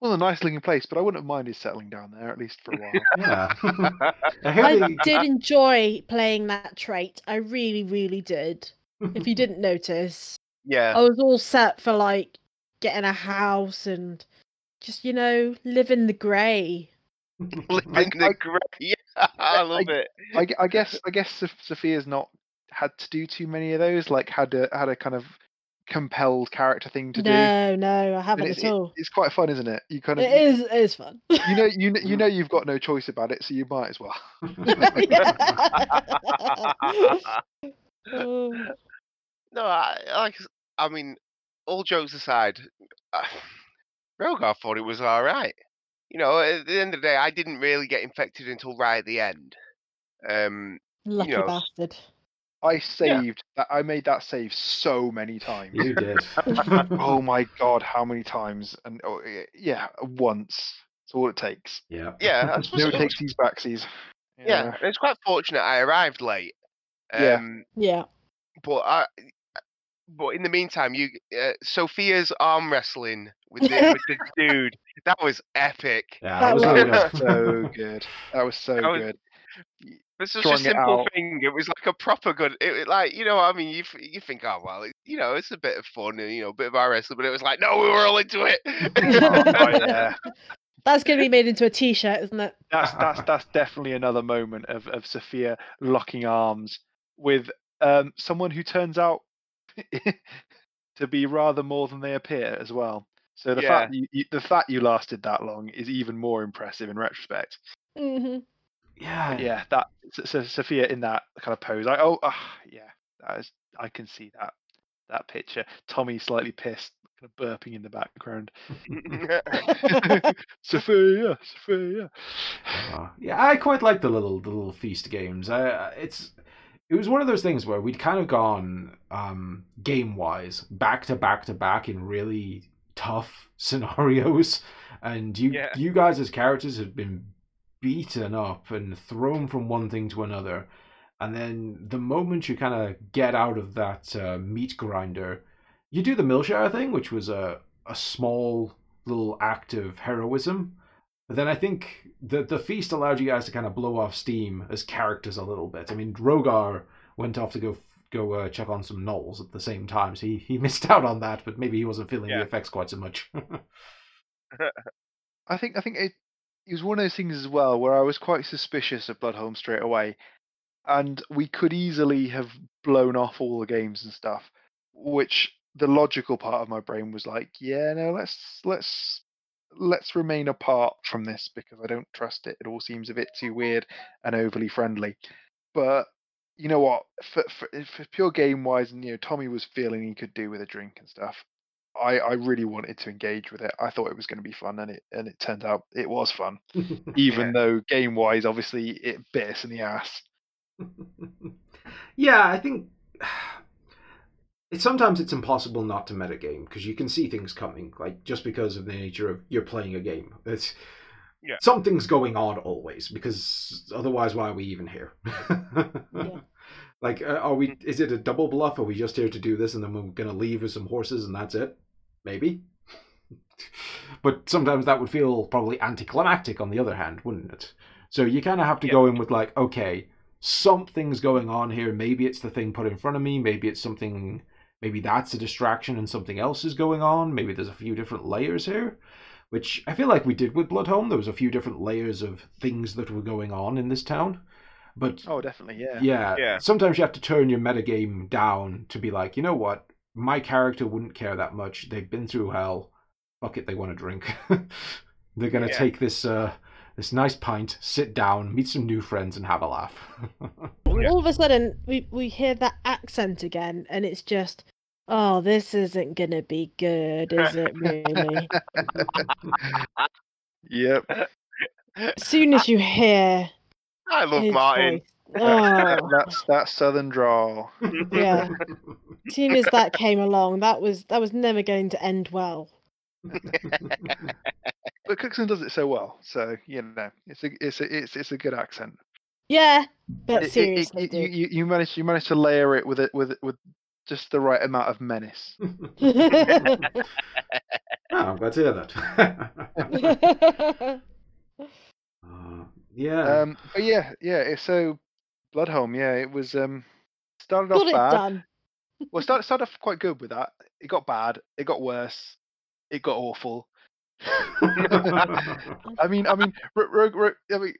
well, a nice looking place, but I wouldn't have minded settling down there at least for a while.
yeah. I hear
I
they-
did enjoy playing that trait. I really, really did. If you didn't notice,
Yeah.
I was all set for like getting a house and just you know live in the grey.
Living
I-
the grey. Yeah, I love it.
I, I guess I guess Sophia's not had to do too many of those. Like had a had a kind of compelled character thing to do.
No, no, I haven't
it's,
at
it-
all.
it's quite fun, isn't it? You kind of
It is. It is fun.
you know you you know you've got no choice about it, so you might as well.
No, I like. I mean, all jokes aside, uh, Rogar thought it was all right. You know, at the end of the day, I didn't really get infected until right at the end. Um,
Lucky
know,
bastard.
I saved that. I made that save so many times.
you did.
oh my god, how many times? And oh, yeah, once. That's all it takes.
yeah.
yeah, I
No,
it
it takes these backsies.
yeah, and it's quite fortunate I arrived late.
Yeah.
Um,
Yeah.
but I, but in the meantime, you uh, Sophia's arm wrestling with the, with the dude that was epic.
Yeah,
That
that was
was-
That was so good. That was so
That was-
good.
It's such
Strung
a simple
out.
thing. It was like a proper good. It, it- like you know, I mean, you you think, oh well, it, you know, it's a bit of fun and you know, a bit of our wrestling, but it was like, no, we were all into it.
Oh, yeah.
That's going to be made into a T-shirt, isn't it?
That's that's that's definitely another moment of, of Sophia locking arms with um, someone who turns out to be rather more than they appear as well. So the fact you, you, the fact you lasted that long is even more impressive in retrospect.
hmm
Yeah.
Yeah, that so, so Sophia in that kind of pose. I oh ah, yeah, that is I can see that that picture. Tommy slightly pissed, kind of burping in the background. Sophia, Sophia.
Uh, yeah, I quite like the little the little feast games. I, I- it's it was one of those things where we'd kind of gone um, game wise back to back to back in really tough scenarios, and you
Yeah.
you guys as characters had been beaten up and thrown from one thing to another, and then the moment you kind of get out of that uh, meat grinder, you do the Milshire thing, which was a a small little act of heroism. Then I think the the feast allowed you guys to kind of blow off steam as characters a little bit. I mean, Rogar went off to go go uh, check on some gnolls at the same time, so he, he missed out on that. But maybe he wasn't feeling the effects quite so much.
I think I think it, it was one of those things as well where I was quite suspicious of Bloodhome straight away, and we could easily have blown off all the games and stuff, which the logical part of my brain was like, yeah, no, let's let's let's remain apart from this because I don't trust it. It all seems a bit too weird and overly friendly. But you know what? For for, eh, for pure game wise, and you know, Tommy was feeling he could do with a drink and stuff. I, I really wanted to engage with it. I thought it was going to be fun, and it and it turned out it was fun. Even
Yeah.
though game wise, obviously, it bit us in the ass.
yeah, I think it's sometimes it's impossible not to metagame because you can see things coming, like just because of the nature of you're playing a game. It's
Yeah.
something's going on always because otherwise, why are we even here?
Yeah.
Like, uh, are we? Is it a double bluff? Are we just here to do this and then we're gonna leave with some horses and that's it? Maybe. but sometimes that would feel probably anticlimactic. On the other hand, wouldn't it? So you kind of have to
Yeah.
go in with like, okay, something's going on here. Maybe it's the thing put in front of me. Maybe it's something. Maybe that's a distraction and something else is going on. Maybe there's a few different layers here, which I feel like we did with Bloodhome. There was a few different layers of things that were going on in this town. But
Oh, definitely, yeah.
yeah,
Yeah.
sometimes you have to turn your metagame down to be like, you know what? My character wouldn't care that much. They've been through hell. fuck it, they want to drink. They're gonna
Yeah.
take this uh, this nice pint, sit down, meet some new friends, and have a laugh.
Yeah.
All of a sudden, we we hear that accent again, and it's just, oh, this isn't gonna be good, is it? Really?
Yep.
as soon as you hear
I love
his
Martin.
voice, oh,
That's that southern drawl.
yeah. As soon as that came along, that was that was never going to end well.
But Cookson does it so well, so you know it's a it's a it's it's a good accent.
Yeah, but
It- it- it-
seriously,
you, you you managed you managed to layer it with it with with just the right amount of menace.
Oh, I'm glad to hear that. uh, yeah.
Um, but yeah, yeah. It's so Bloodhome, yeah, it was um started off
Got it
bad.
done.
Well, started started off quite good with that. It got bad. It got worse. It got awful. I mean, I mean, I mean,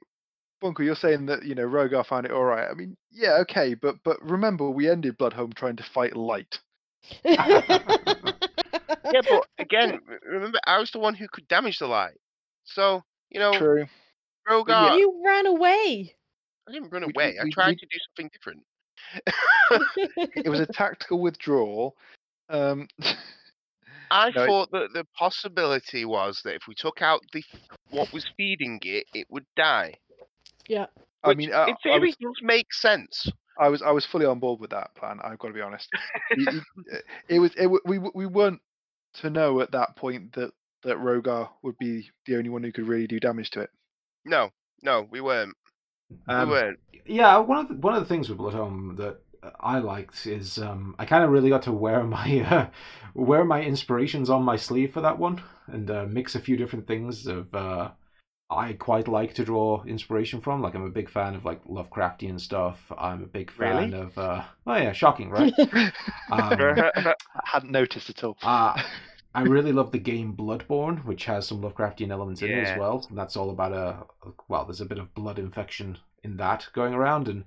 Bunkle, you're saying that you know Rogar found it all right. I mean, yeah, okay, but but remember, we ended Bloodhome trying to fight light.
Yeah, but again, remember, I was the one who could damage the light. So, you know,
True.
Rogar,
you ran away.
I didn't run
We-
away. I tried
we-
to do something different.
It was a tactical withdrawal. Um,
I
No, it-
thought that the possibility was that if we took out the what was feeding it, it would die.
Yeah.
I
Which,
mean, uh,
in
I
theory,
was,
does make sense.
I was I was fully on board with that plan. I've got to be honest. You- you- uh, it was it, wa- we we weren't to know at that point that that Rogar would be the only one who could really do damage to it.
No, no, we weren't.
Um,
we weren't.
yeah, one of the, one of the things with Bloodhome that I liked is um, I kind of really got to wear my uh, wear my inspirations on my sleeve for that one and uh, mix a few different things of uh, I quite like to draw inspiration from. Like I'm a big fan of like Lovecraftian stuff. I'm a big fan
Really?
of uh, oh yeah, shocking, right? Um,
I hadn't noticed at all.
Uh, I really love the game Bloodborne, which has some Lovecraftian elements in it as well. And that's all about a well, there's a bit of blood infection in that going around, and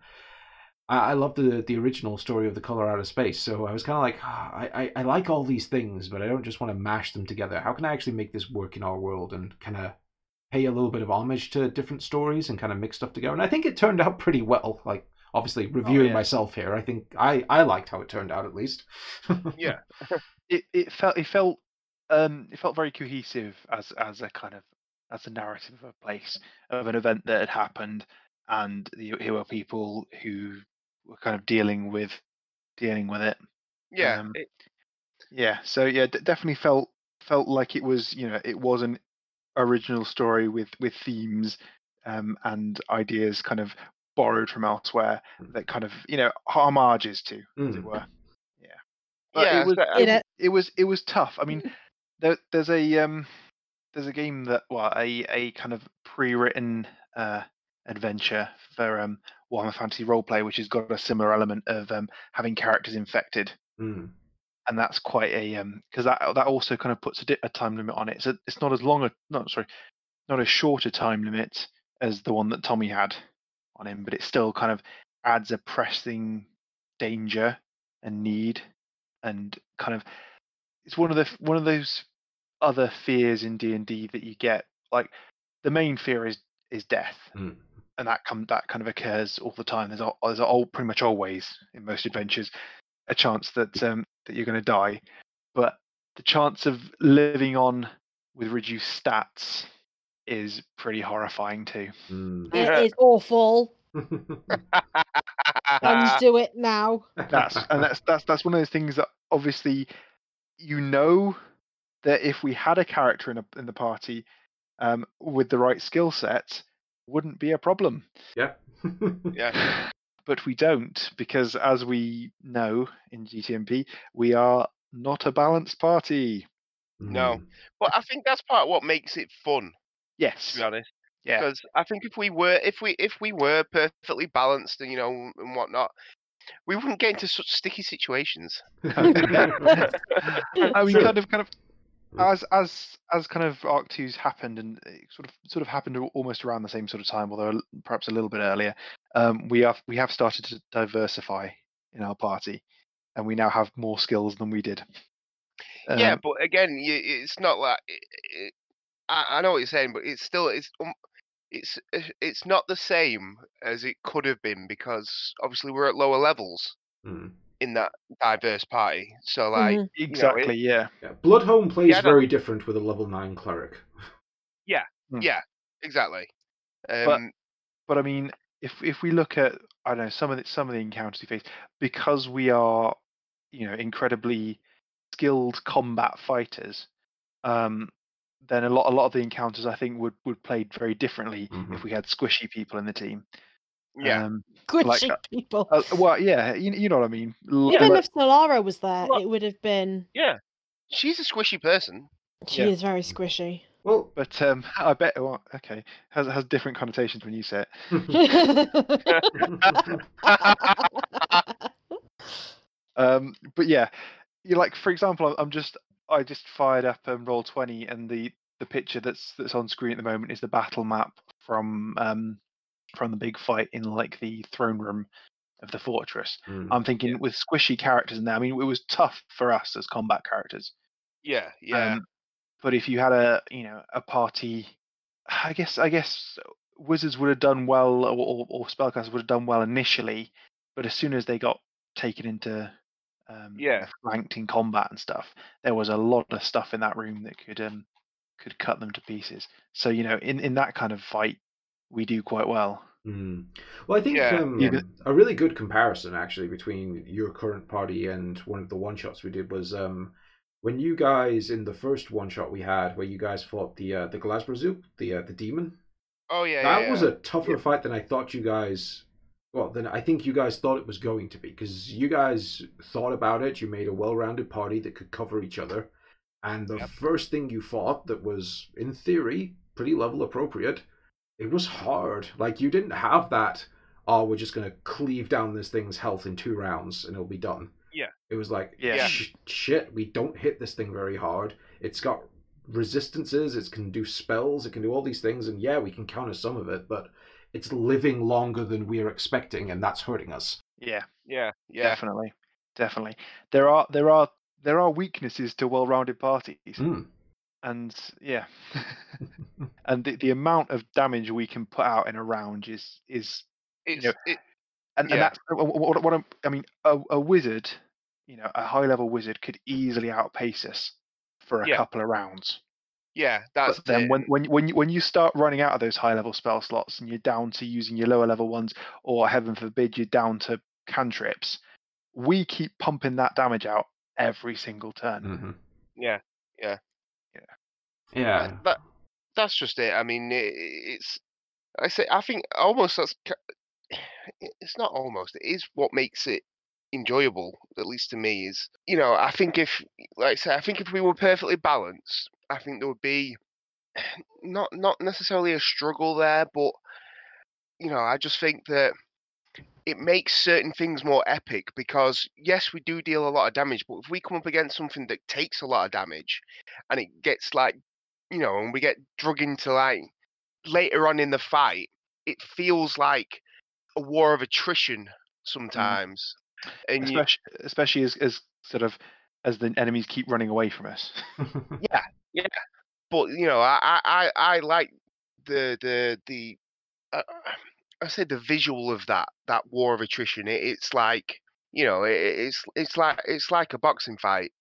I, I love the the original story of the color out of space. So I was kind of like, "Ah, I, I I like all these things, but I don't just want to mash them together. How can I actually make this work in our world and kind of pay a little bit of homage to different stories and kind of mix stuff together? And I think it turned out pretty well. Like obviously reviewing
yeah.
myself here, I think I I liked how it turned out at least.
Yeah.
It it felt it felt um it felt very cohesive as as a kind of as a narrative of a place of an event that had happened, and the, here were people who were kind of dealing with dealing with it.
Yeah,
Um,
it-
Yeah, so yeah, d- definitely felt felt like it was you know it was an original story with with themes um, and ideas kind of borrowed from elsewhere that kind of you know homages to as it
Mm.
were. Yeah, but
yeah.
it was
so,
You
uh,
it was it was tough. I mean, there, there's a um there's a game that well a a kind of pre-written uh adventure for um Warhammer Fantasy Roleplay, which has got a similar element of um having characters infected
Mm.
And that's quite a um because that that also kind of puts a, di- a time limit on it. So it's not as long a not sorry, not as short a time limit as the one that Tommy had on him, but it still kind of adds a pressing danger and need and kind of it's one of the one of those other fears in D and D that you get. Like the main fear is is death,
Mm.
and that come that kind of occurs all the time. There's there's all pretty much always in most adventures a chance that um, that you're going to die, but the chance of living on with reduced stats is pretty horrifying too.
Mm.
it is awful. Undo it now.
That's and that's that's that's one of those things that obviously you know that if we had a character in a, in the party um, with the right skill set, wouldn't be a problem.
yeah.
yeah.
But we don't because, as we know in GTNP, we are not a balanced party.
No.
Mm.
But I think that's part of what makes it fun,
Yes, to
be honest.
Yeah.
Because I think if we were if we if we were perfectly balanced and you know and whatnot, we wouldn't get into such sticky situations.
I mean, kind of, kind of. As as as kind of Arc 2's happened, and it sort of sort of happened almost around the same sort of time, although perhaps a little bit earlier. Um, we have we have started to diversify in our party, and we now have more skills than we did.
yeah,
Um,
but again, you, it's not like it, it, I, I know what you're saying, but it's still it's um, it's uh, it's not the same as it could have been because obviously we're at lower levels
Mm.
In that diverse party. So like,
Mhm.
you know, it-
exactly. Yeah.
Yeah, Bloodhome plays
Yeah,
very different with a level nine cleric.
Hmm.
yeah, exactly. Um,
But- But I mean, if if we look at I don't know some of the some of the encounters we face, because we are, you know, incredibly skilled combat fighters, um, then a lot a lot of the encounters I think would would play very differently
Mhm.
if we had squishy people in the team.
Yeah,
Um,
Squishy
uh,
people.
uh, well, yeah, you, you know what I mean. L-
Even
le-
if Solara was there,
Look-
it would have been.
yeah. She's a squishy person.
She
Yeah.
is very squishy.
Well,
but um, I bet. Well, okay, has has different connotations when you say it. Um, but yeah, you like for example, I'm- I'm just I just fired up um, roll twenty, and the the picture that's that's on screen at the moment is the battle map from um from the big fight in like the throne room of the fortress.
Mm.
I'm thinking with squishy characters in there. I mean, it was tough for us as combat characters.
Yeah, yeah,
Um, but if you had a you know a party, I guess I guess wizards would have done well, or, or, or spellcasters would have done well initially, but as soon as they got taken into um,
Yeah.
flanked in combat and stuff, there was a lot of stuff in that room that could um could cut them to pieces. So you know, in in that kind of fight, we do quite well.
Mm. Well, I think
Yeah.
um,
Yeah.
a really good comparison actually between your current party and one of the one shots we did was um, when you guys in the first one shot we had where you guys fought the uh, the Glasbrazoop, the uh, the demon.
Oh yeah,
that
yeah,
was
yeah.
a tougher fight than I thought you guys. Well, than I think you guys thought it was going to be because you guys thought about it. You made a well-rounded party that could cover each other, and the
Yep.
first thing you fought that was, in theory, pretty level appropriate. It was hard. Like you didn't have that. Oh, we're just gonna cleave down this thing's health in two rounds and it'll be done.
Yeah.
It was like,
Yeah.
sh- shit. We don't hit this thing very hard. It's got resistances. It can do spells. It can do all these things, and yeah, we can counter some of it, but it's living longer than we're expecting, and that's hurting us.
Yeah,
yeah, yeah,
definitely, definitely. There are there are there are weaknesses to well-rounded parties.
Mm.
And yeah and the, the amount of damage we can put out in a round is is
It's
know,
it,
and,
Yeah.
and that's uh, what, what, I'm, i mean a, a wizard you know a high level wizard could easily outpace us for a
Yeah.
couple of rounds
yeah. That's
but then
it.
when when when you, when you start running out of those high level spell slots and you're down to using your lower level ones or heaven forbid you're down to cantrips we keep pumping that damage out every single turn
hmm
yeah,
Yeah.
That, that that's just it. I mean, it, it's I say I think almost that's it's not almost. It is what makes it enjoyable, at least to me. Is you know I think if like I say I think if we were perfectly balanced, I think there would be not not necessarily a struggle there, but you know I just think that it makes certain things more epic because yes we do deal a lot of damage but if we come up against something that takes a lot of damage and it gets like you know and we get drug into like later on in the fight it feels like a war of attrition sometimes and you,
especially especially as, as sort of as the enemies keep running away from us yeah, yeah.
but you know i i i I like the the the uh, i say the visual of that that war of attrition it, it's like you know it, it's it's like it's like a boxing fight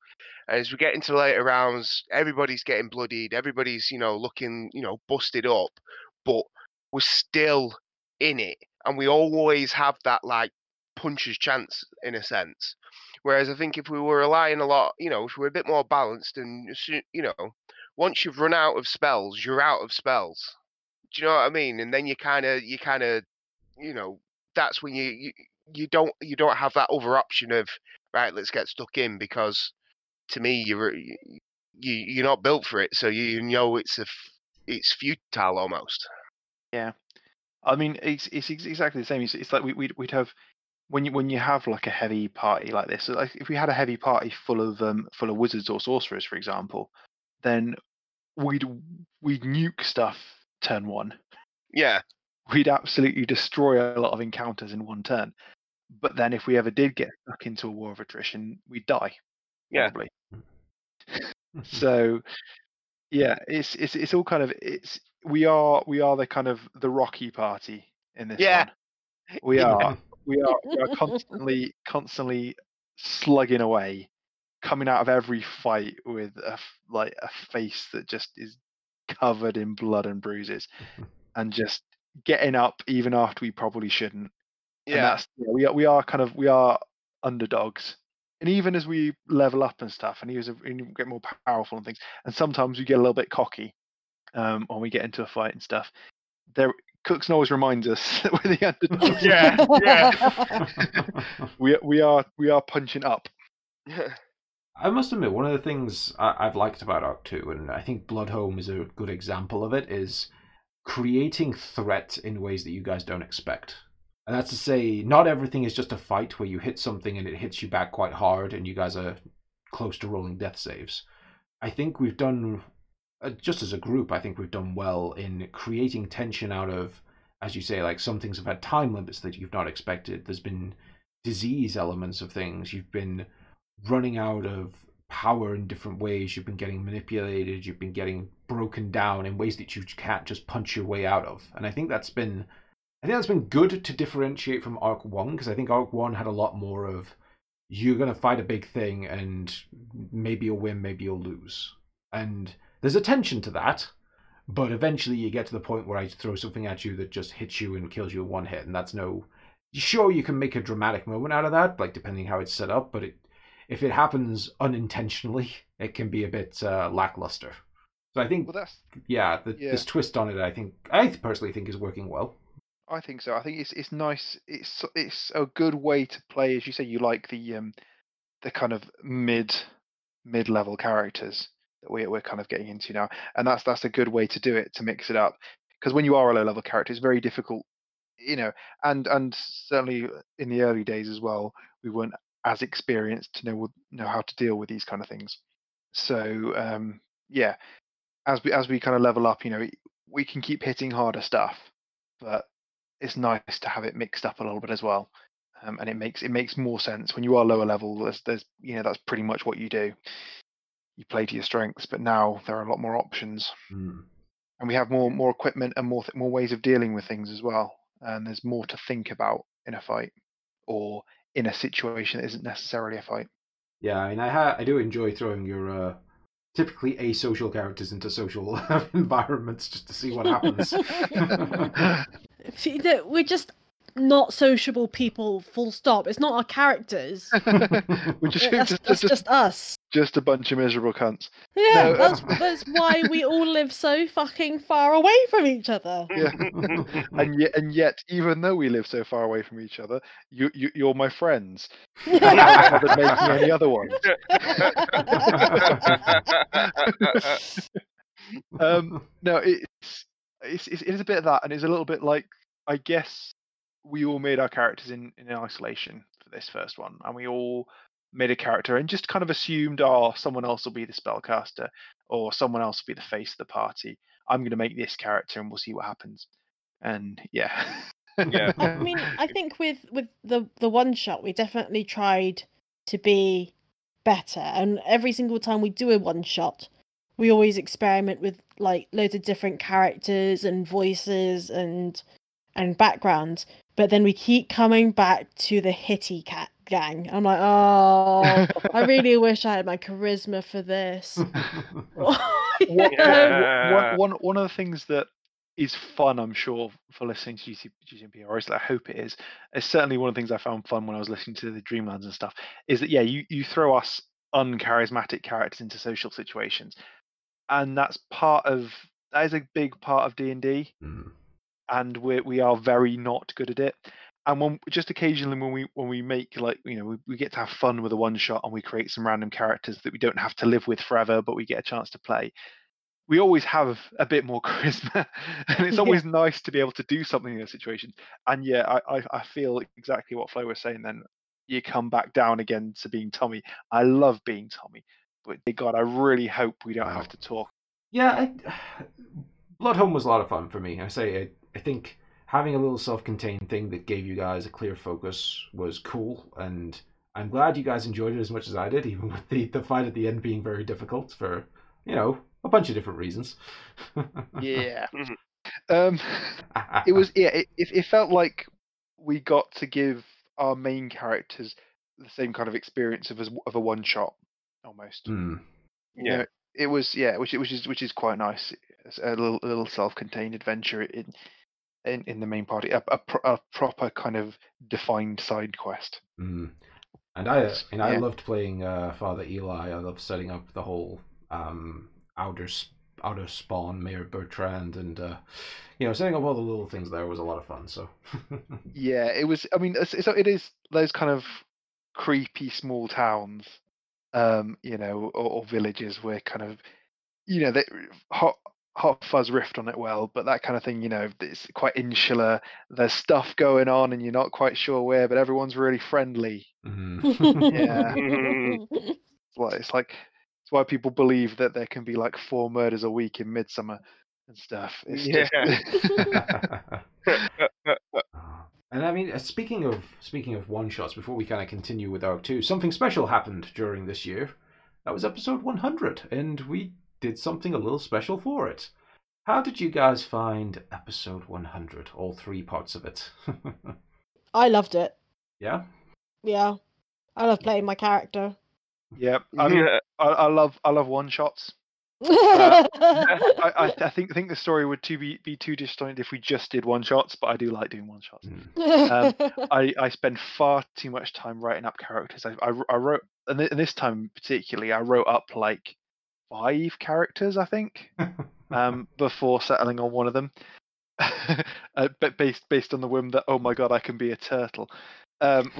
as we get into later rounds everybody's getting bloodied everybody's you know looking you know busted up but we're still in it and we always have that like puncher's chance in a sense whereas i think if we were relying a lot you know if we were a bit more balanced and you know once you've run out of spells, you're out of spells. Do you know what I mean? And then you kind of, you kind of, you know, that's when you, you you don't you don't have that other option of right, let's get stuck in because to me you're you you're not built for it, so you know it's a it's futile almost. Yeah.
I mean, it's it's exactly the same. It's, it's like we, we'd we'd have when you when you have like a heavy party like this. Like if we had a heavy party full of um full of wizards or sorcerers, for example, then we'd we'd nuke stuff turn one.
Yeah,
We'd absolutely destroy a lot of encounters in one turn. But then if we ever did get stuck into a war of attrition, we'd die.
Yeah.
Probably. so yeah, it's it's it's all kind of it's we are we are the kind of the rocky party in this
Yeah.
one. We
Yeah.
are we are we are constantly constantly slugging away, coming out of every fight with a like a face that just is covered in blood and bruises, and just getting up even after we probably shouldn't. And
Yeah.
that's yeah, we are we are kind of we are underdogs. And even as we level up and stuff, and as we get more powerful and things, and sometimes we get a little bit cocky um, when we get into a fight and stuff. There, Cookson always reminds us that we're the underdogs.
Yeah, yeah.
we we are we are punching up.
I must admit, one of the things I- I've liked about Arc 2, and I think Bloodhome is a good example of it, is creating threat in ways that you guys don't expect. And that's to say, not everything is just a fight where you hit something and it hits you back quite hard and you guys are close to rolling death saves. I think we've done, uh, just as a group, I think we've done well in creating tension out of, as you say, like some things have had time limits that you've not expected. There's been disease elements of things. You've been running out of power in different ways. You've been getting manipulated. You've been getting broken down in ways that you can't just punch your way out of. And I think that's been, I think that's been good to differentiate from Arc One because I think Arc One had a lot more of you're gonna fight a big thing and maybe you'll win, maybe you'll lose, and there's a tension to that. But eventually, you get to the point where I throw something at you that just hits you and kills you in one hit, and that's no. Sure, you can make a dramatic moment out of that, like depending how it's set up, but it if it happens unintentionally, it can be a bit uh, lackluster. So I think,
Well, that's
yeah, the,
yeah.
this twist on it, I think, I personally think is working well.
I think so. I think it's it's nice. It's it's a good way to play, as you say. You like the um the kind of mid mid level characters that we we're kind of getting into now, and that's that's a good way to do it to mix it up. Because when you are a low level character, it's very difficult, you know. And and certainly in the early days as well, we weren't as experienced to know know how to deal with these kind of things. So um yeah, as we as we kind of level up, you know, we can keep hitting harder stuff, but it's nice to have it mixed up a little bit as well. Um, and it makes it makes more sense when you are lower level. There's, there's you know that's pretty much what you do. You play to your strengths, but now there are a lot more options,
Hmm.
and we have more more equipment and more th- more ways of dealing with things as well. And there's more to think about in a fight or in a situation that isn't necessarily a fight.
Yeah, I mean, I ha- I do enjoy throwing your uh, typically asocial characters into social environments just to see what happens.
We're just not sociable people. Full stop. It's not our characters.
We're just,
that's, that's
just,
just us.
Just a bunch of miserable cunts.
Yeah,
No,
that's
um,
that's why we all live so fucking far away from each other.
Yeah. And yet, and yet, even though we live so far away from each other, you, you you're my friends. I haven't bothered making any other ones. Um, no, it's, it's it's it is a bit of that, and it's a little bit like I guess we all made our characters in in isolation for this first one, and we all made a character and just kind of assumed, oh, someone else will be the spellcaster, or someone else will be the face of the party. I'm going to make this character, and we'll see what happens. And yeah,
Yeah.
I mean, I think with with the the one shot, we definitely tried to be better, and every single time we do a one shot, we always experiment with like loads of different characters and voices and and backgrounds. But then we keep coming back to the hitty cat gang. I'm like, oh, I really wish I had my charisma for this.
What-
Yeah.
one, one, one of the things that is fun, I'm sure, for listening to GC, GTNP, or at least I hope it It's is certainly one of the things I found fun when I was listening to the Dreamlands and stuff, is that, yeah, you, you throw us uncharismatic characters into social situations. And that's part of, that is a big part of D&D,
Hmm.
and we we are very not good at it. And when just occasionally when we when we make like you know we, we get to have fun with a one shot and we create some random characters that we don't have to live with forever, but we get a chance to play. We always have a bit more charisma, and it's
Yeah.
always nice to be able to do something in those situations. And yeah, I, I I feel exactly what Flo was saying. Then you come back down again to being Tommy. I love being Tommy, but God, I really hope we don't have to talk.
Yeah, I, Bloodhome was a lot of fun for me. I say, I, I think having a little self-contained thing that gave you guys a clear focus was cool, and I'm glad you guys enjoyed it as much as I did, even with the, the fight at the end being very difficult for, you know, a bunch of different reasons.
Yeah. um, it was yeah. It, it it felt like we got to give our main characters the same kind of experience of as of a one shot almost.
Yeah,
You know, it was yeah, which which is which is quite nice. It's a little a little self contained adventure in in in the main party, a, a, pro- a proper kind of defined side quest.
Mm. And I, and I
yeah.
loved playing uh, Father Eli. I loved setting up the whole um, outer outer spawn, Mayor Bertrand, and uh, you know, setting up all the little things there was a lot of fun. So,
Yeah, it was. I mean, it's, it is those kind of creepy small towns, um, you know, or, or villages where kind of, you know, they, Hot Hot Fuzz riffed on it well, but that kind of thing, you know, it's quite insular. There's stuff going on, and you're not quite sure where, but everyone's really friendly.
mhm.
Yeah. It's like it's like it's why people believe that there can be like four murders a week in Midsomer and stuff. It's just
Ah. and I mean, uh, speaking of speaking of one shots, before we kind of continue with Arc Two, something special happened during this year. That was episode 100, and we did something a little special for it. How did you guys find episode 100? All three parts of it.
I loved it.
yeah.
Yeah. I love playing my character.
yeah. I mean, I, I love I love one shots. I, I, I think think the story would too be, be too disjointed if we just did one shots, but I do like doing one shots.
Mm.
I, I spend far too much time writing up characters. I, I, I wrote, and thi- and this time particularly, I wrote up like five characters, I think, um, before settling on one of them. uh, but based based on the whim that oh my god, I can be a turtle. Um,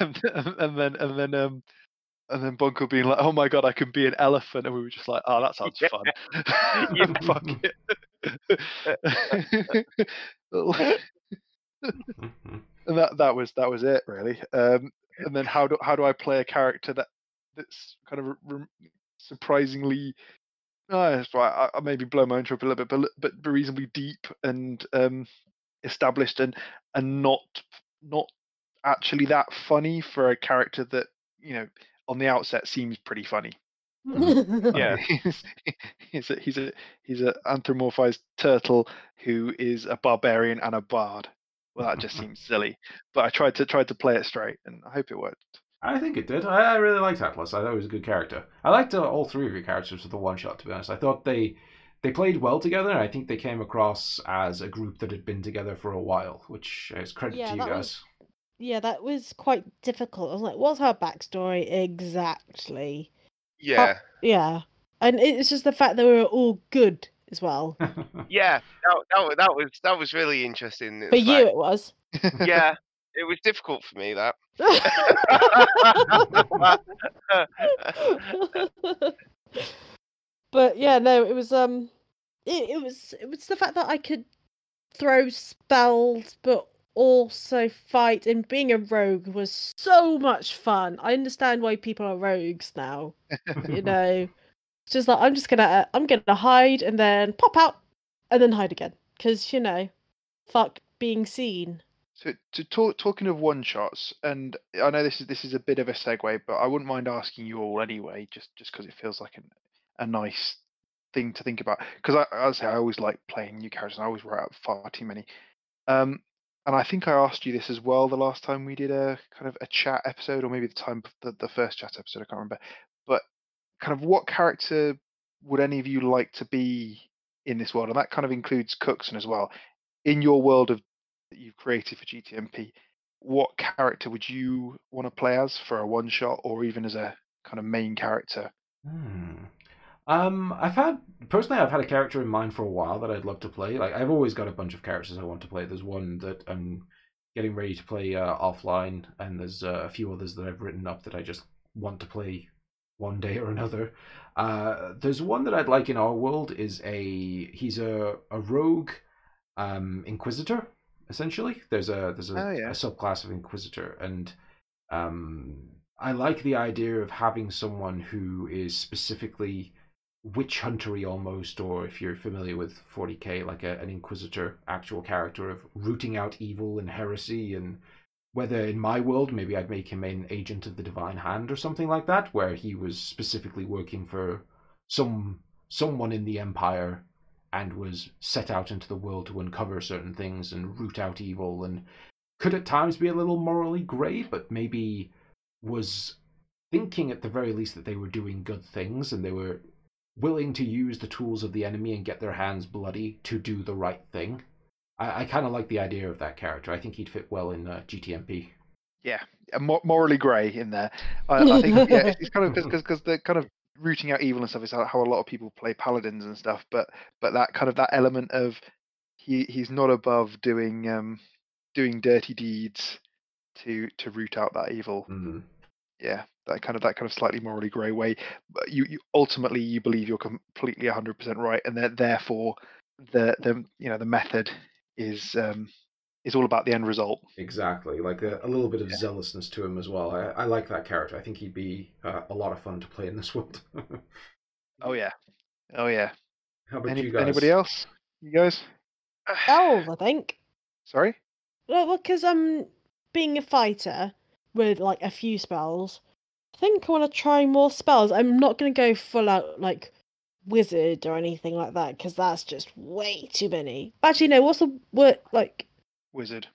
and, and then and then um and then Bunkle being like, "Oh my god, I can be an elephant," and we were just like, "Oh, that sounds
Yeah.
fun." Fuck it. and that that was that was it really. Um, and then how do how do I play a character that that's kind of re- surprisingly, uh, I, I maybe blow my own trumpet a little bit, but but reasonably deep and um, established and and not not actually that funny for a character that you know on the outset seems pretty funny.
Yeah.
he's, he's a he's a he's a anthropomorphized turtle who is a barbarian and a bard. Well, that just seems silly, but I tried to tried to play it straight, and I hope it worked.
I think it did. I, I really liked Atlas. I thought he was a good character. I liked uh, all three of your characters for the one shot. To be honest, I thought they they played well together. I think they came across as a group that had been together for a while, which is credit
Yeah,
to you
that
guys.
was- yeah, that was quite difficult. I was like, what's her backstory exactly?
Yeah.
Yeah. And it's just the fact that we were all good as well.
Yeah. That, that, that was that was really interesting.
For
It's
you, it was.
yeah. It was difficult for me that.
but yeah, no, it was um, it, it was it was the fact that I could throw spells, but also fight. And being a rogue was so much fun. I understand why people are rogues now. You know, it's just like I'm just gonna uh, I'm gonna hide and then pop out and then hide again because you know, fuck being seen.
So to talk talking of one shots, and I know this is this is a bit of a segue, but I wouldn't mind asking you all anyway, just just because it feels like an, a nice thing to think about. Because I, I say I always like playing new characters, and I always write up far too many. Um, and I think I asked you this as well the last time we did a kind of a chat episode, or maybe the time the, the first chat episode. I can't remember. But kind of what character would any of you like to be in this world? And that kind of includes Cookson as well. In your world of that you've created for GTNP, what character would you want to play as for a one shot, or even as a kind of main character?
Hmm. Um, I've had personally, I've had a character in mind for a while that I'd love to play. Like, I've always got a bunch of characters I want to play. There's one that I'm getting ready to play uh, offline, and there's uh, a few others that I've written up that I just want to play one day or another. Uh, there's one that I'd like in our world is a he's a a rogue, um, inquisitor. Essentially, there's a there's a,
Oh, yeah.
a subclass of inquisitor, and um, I like the idea of having someone who is specifically witch huntery almost, or if you're familiar with 40k, like a, an inquisitor, actual character of rooting out evil and heresy and whether in my world maybe I'd make him an agent of the Divine Hand or something like that, where he was specifically working for some someone in the Empire and was set out into the world to uncover certain things and root out evil and could at times be a little morally grey, but maybe was thinking at the very least that they were doing good things and they were willing to use the tools of the enemy and get their hands bloody to do the right thing. I, I kind of like the idea of that character. I think he'd fit well in uh, GTNP.
Yeah, morally grey in there. I, I think yeah, it's, it's kind of because because the kind of rooting out evil and stuff is how, a lot of people play paladins and stuff. But but that kind of that element of he he's not above doing um doing dirty deeds to to root out that evil.
Mm.
Yeah, that kind of that kind of slightly morally grey way. But you, you ultimately you believe you're completely 100% right, and that therefore the the you know the method is um is all about the end result.
Exactly, like a, a little bit of
Yeah.
zealousness to him as well. I, I like that character. I think he'd be uh, a lot of fun to play in this world.
Oh yeah, oh yeah.
How about
Any,
you guys?
anybody else? You guys?
Elves, I think.
Sorry.
Well, because I'm being a fighter with like a few spells. I think I want to try more spells. I'm not going to go full out like wizard or anything like that because that's just way too many. Actually, no. What's the word like?
Wizard.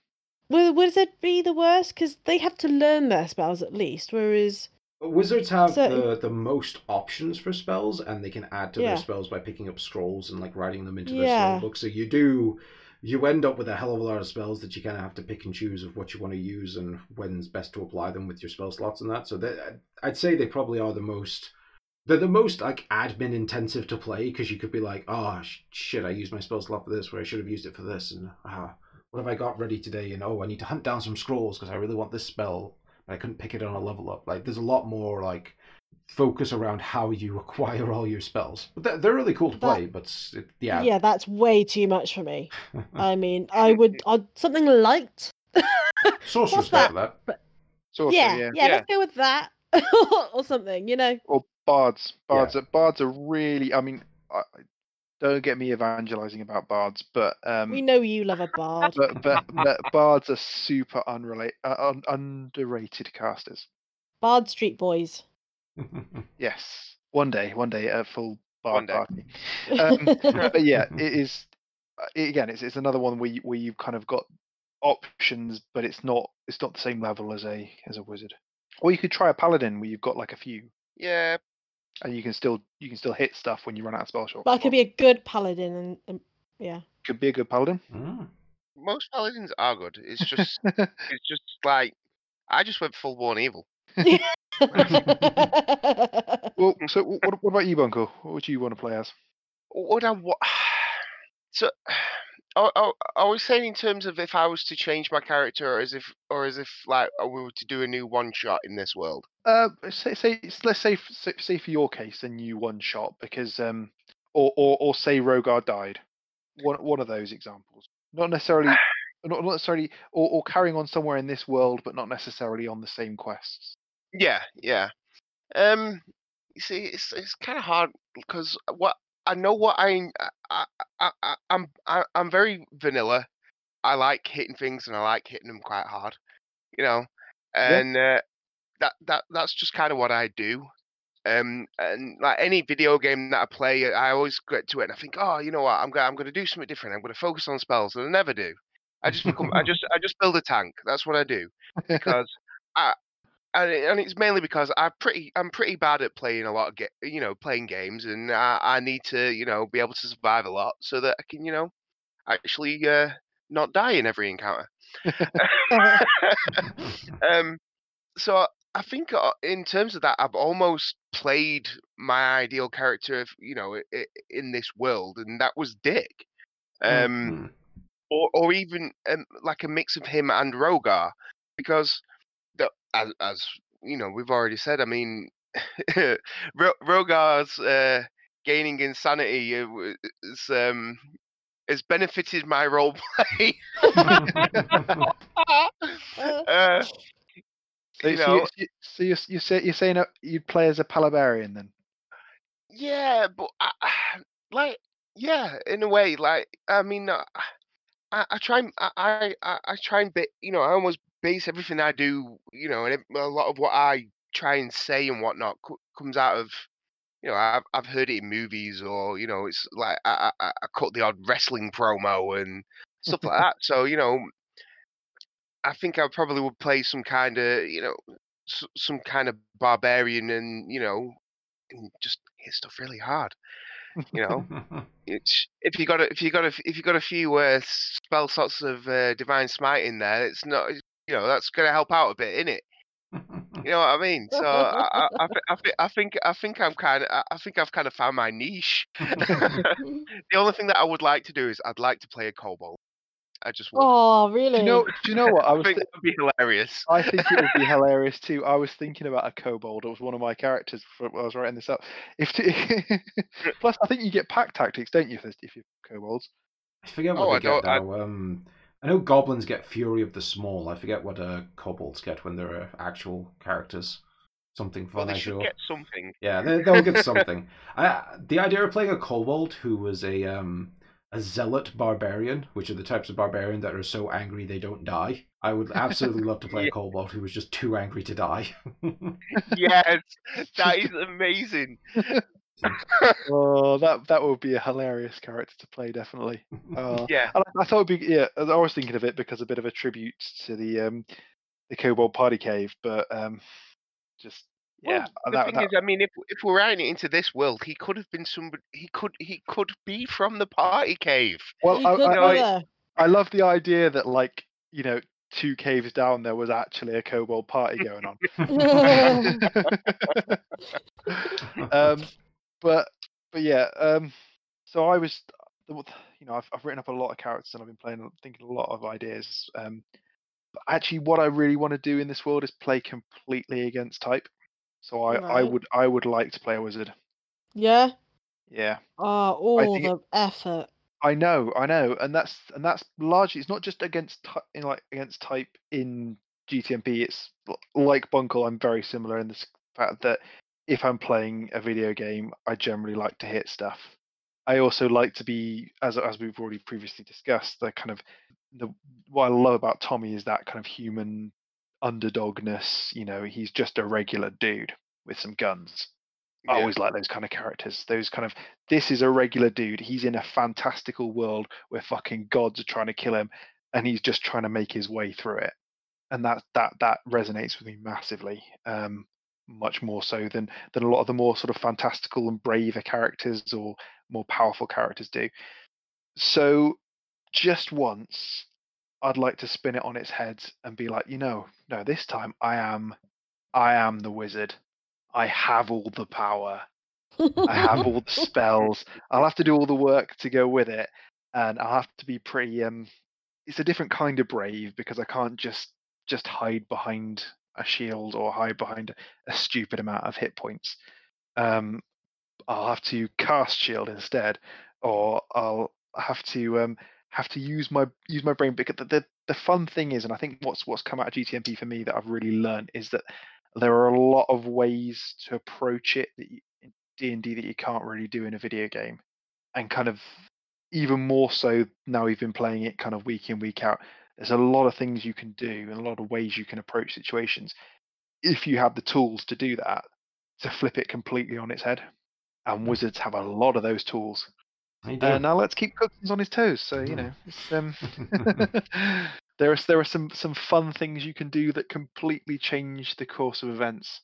Would wizard be the worst? Because they have to learn their spells at least, whereas
Wizards have
So-
the, the most options for spells, and they can add to
Yeah.
their spells by picking up scrolls and like writing them into their
Yeah.
spell book. So you do you end up with a hell of a lot of spells that you kind of have to pick and choose of what you want to use and when's best to apply them with your spell slots and that. So that I'd say they probably are the most they're the most like admin intensive to play because you could be like, oh sh- shit, I used my spell slot for this, where I should have used it for this, and ah, what have I got ready today? And oh, I need to hunt down some scrolls because I really want this spell, but I couldn't pick it on a level up. Like, there's a lot more like focus around how you acquire all your spells. But they're, they're really cool to
That-
play. But it, yeah,
yeah. that's way too much for me. I mean, I would I'd, something light.
sorcerer's
what's
great for that.
Sorcerer,
yeah,
yeah.
yeah, Let's go with that or something. You know.
Or bards.
Yeah.
Bards. Are, bards are really. I mean, I, I- don't get me evangelizing about bards, but um,
We know you love a bard.
but, but but bards are super unrelated, uh, un, underrated casters.
Bard Street Boys.
Yes, one day, one day, a full bard party. Um, but yeah, it is. uh, it- again, it's it's another one where you, where you've kind of got options, but it's not it's not the same level as a as a wizard. Or you could try a paladin where you've got like a few,
Yeah,
and you can still you can still hit stuff when you run out of spell slot.
but I could be a good paladin and, and yeah.
could be a good paladin.
Mm.
most paladins are good. It's just it's just like I just went full born evil.
well, so what, what about you, Bunkle? What would you want to play as?
What I wa- so I, I, I was saying in terms of if I was to change my character, or as if or as if like we were to do a new one shot in this world.
Uh, say, say let's say, say say for your case, a new one shot because um, or or or say Rogar died. One one of those examples, not necessarily, not not necessarily, or or carrying on somewhere in this world, but not necessarily on the same quests.
Yeah, yeah. Um, you see, it's it's kind of hard because what I know what I I, I, I I'm I, I'm very vanilla. I like hitting things and I like hitting them quite hard, you know, and uh, that that that's just kind of what I do. Um, and like any video game that I play, I always get to it and I think, oh, you know what, I'm gonna I'm gonna do something different. I'm gonna focus on spells, and I never do. I just become I just I just build a tank. That's what I do because I and, and it's mainly because I'm pretty I'm pretty bad at playing a lot of ga- you know playing games and I, I need to you know be able to survive a lot so that I can you know actually uh, not die in every encounter. um, so I think uh, in terms of that, I've almost played my ideal character, of, you know, i- i- in this world, and that was Dick. Um,
Mm.
or or even um, like a mix of him and Rogar, because the, as as you know we've already said. I mean, Ro- Rogar's uh, gaining insanity is um has benefited my role play. uh,
So,
you know,
so you- so you're, you're, say, you're saying you'd play as a Palabarian then?
yeah, but I, like, yeah, in a way, like, I mean, I, I try I, I I try and bit, you know, I almost base everything I do, you know, and a lot of what I try and say and whatnot co- comes out of, you know, I've I've heard it in movies or you know, it's like I I, I cut the odd wrestling promo and stuff like that. So you know, I think I probably would play some kind of, you know, s- some kind of barbarian and you know, and just hit stuff really hard. You know, it's if you got a, if you got a, if you got a few uh, spell slots of uh, divine smite in there, it's not, you know, that's going to help out a bit, isn't it? You know what I mean? So I, I, I, thi- I, think, I think I'm kind of, I think I've kind of found my niche. the only thing that I would like to do is I'd like to play a kobold. I just would.
oh,
Do
really?
you know? Do you know what? I
I
was.
think
thi-
that'd be hilarious.
I think it would be hilarious too. I was thinking about a kobold. It was one of my characters for, when I was writing this up. If t- plus, I think you get pack tactics, don't you? If, if you're kobolds.
I forget what
Oh, I
get
don't- I-
now. Um, I know goblins get Fury of the Small. I forget what uh, kobolds get when they're uh, actual characters. Something
Well,
fun,
they should
sure.
get something.
Yeah, they, they'll get something. I, the idea of playing a kobold who was a um a zealot barbarian, which are the types of barbarian that are so angry they don't die. I would absolutely love to play
Yeah.
a kobold who was just too angry to die.
yes, that is amazing.
Oh, that that would be a hilarious character to play, definitely. Uh,
Yeah,
I, I thought it'd be yeah. I was thinking of it because a bit of a tribute to the um the kobold party cave, but um just
Well,
yeah.
the thing
that-
is, I mean, if if we're writing it into this world, he could have been somebody. He could he could be from the party cave.
well,
You
I,
could
I,
go
I,
there.
I love the idea that like you know two caves down there was actually a kobold party going on. um, but but yeah, um, so I was, you know, I've I've written up a lot of characters and I've been playing, thinking a lot of ideas. Um, but actually, what I really want to do in this world is play completely against type. So I I would I would like to play a wizard.
yeah.
Yeah,
Oh, all
think it-
the effort.
I know, I know, and that's and that's largely it's not just against type in like against type in GTNP. It's like Bunkle. I'm very similar in this fact that if I'm playing a video game, I generally like to hit stuff. I also like to be, as as we've already previously discussed, the kind of the what I love about Tommy is that kind of human underdogness. You know, he's just a regular dude with some guns. I
Yeah.
always like those kind of characters. Those kind of this is a regular dude. He's in a fantastical world where fucking gods are trying to kill him, and he's just trying to make his way through it. And that that that resonates with me massively. Um, much more so than than a lot of the more sort of fantastical and braver characters or more powerful characters do. So, just once, I'd like to spin it on its head and be like, you know, no, this time I am, I am the wizard. I have all the power. I have all the spells. I'll have to do all the work to go with it, and I'll have to be pretty. Um, it's a different kind of brave because I can't just just hide behind a shield or hide behind a stupid amount of hit points. Um, I'll have to cast shield instead, or I'll have to um have to use my use my brain. Because the, the the fun thing is, and I think what's what's come out of GTNP for me that I've really learned is that there are a lot of ways to approach it that you, in D and D that you can't really do in a video game, and kind of even more so now we've been playing it kind of week in week out. There's a lot of things you can do and a lot of ways you can approach situations if you have the tools to do that to flip it completely on its head. And wizards have a lot of those tools.
Do.
Uh, now let's keep Cookson on his toes. So you know, um, there are there are some some fun things you can do that completely change the course of events,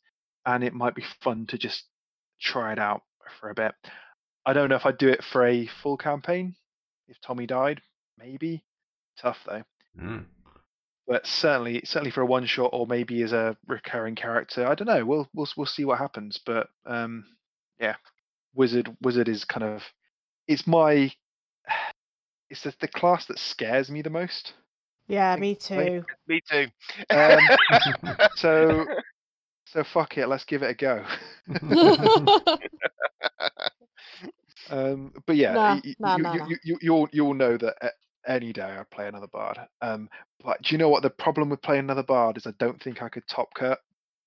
and it might be fun to just try it out for a bit. I don't know if I'd do it for a full campaign. If Tommy died, maybe. Tough though.
Mm.
But certainly, certainly for a one shot or maybe as a recurring character. I don't know. We'll we'll we'll see what happens. But um, yeah, wizard wizard is kind of it's my it's the, the class that scares me the most.
yeah, me too.
Me too.
Um, so so fuck it, let's give it a go. Um, but yeah,
Nah,
y- y-
nah,
you,
nah,
you,
nah.
you, you, you'll you'll know that a- any day I'd play another bard. Um, but do you know what the problem with playing another bard is? I don't think I could top Kurt.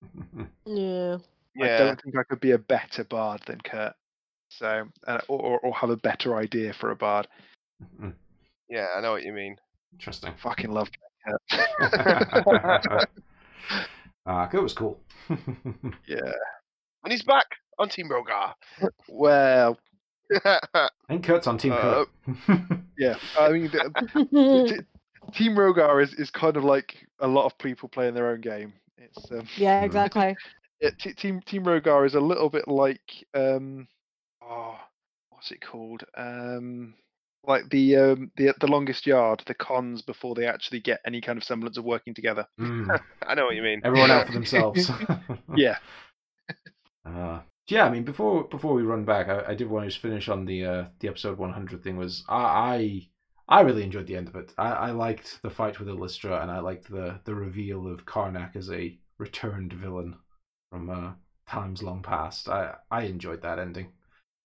yeah.
I don't think I could be a better bard than Kurt. So, uh, or, or or have a better idea for a bard.
Yeah, I know what you mean.
Interesting.
Fucking love
Ah, it was cool.
Yeah.
and he's back on Team Rogar.
Well,
and Kurt's on Team
Uh,
Kurt.
yeah. I mean, the, T- Team Rogar is, is kind of like a lot of people playing their own game. It's um,
yeah, exactly.
yeah, t- Team Team Rogar is a little bit like um, oh, what's it called? Um, like the um the the longest yard, the cons before they actually get any kind of semblance of working together.
Mm,
I know what you mean.
everyone out for themselves.
Yeah.
Uh, yeah, I mean, before before we run back, I, I did want to just finish on the uh, the episode 100 thing. Was I, I I really enjoyed the end of it. I, I liked the fight with Illustra, and I liked the the reveal of Karnak as a returned villain from uh, times long past. I I enjoyed that ending.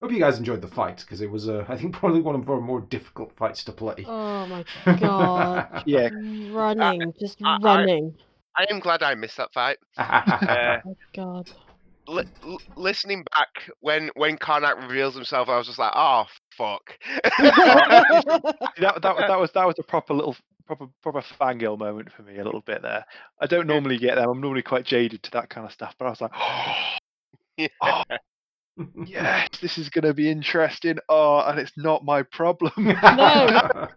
Hope you guys enjoyed the fight because it was, uh, I think, probably one of our more difficult fights to play.
Oh my god.
Yeah.
Running, just
I- I-
running.
I am glad I missed that fight. Uh,
Oh god.
Li- l- listening back when when Karnak reveals himself, I was just like, oh fuck.
that, that that was that was a proper little proper proper fangirl moment for me a little bit there. I don't normally get them. I'm normally quite jaded to that kind of stuff, but I was like,
Yeah.
oh, yes, this is going to be interesting. Oh, and it's not my problem.
No.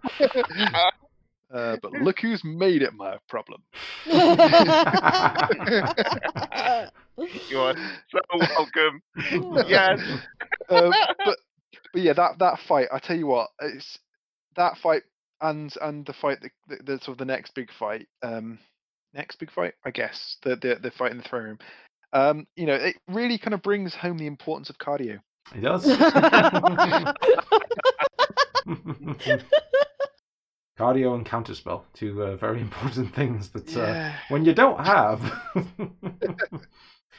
uh, but look who's made it my problem.
you are so welcome. Yes.
Um, but but yeah, that that fight. I tell you what, it's that fight and and the fight the, the, the sort of the next big fight. Um, next big fight, I guess the the the fight in the throne room. Um, you know, it really kind of brings home the importance of cardio.
It does. Cardio and counterspell, two uh, very important things that uh,
Yeah.
when you don't have.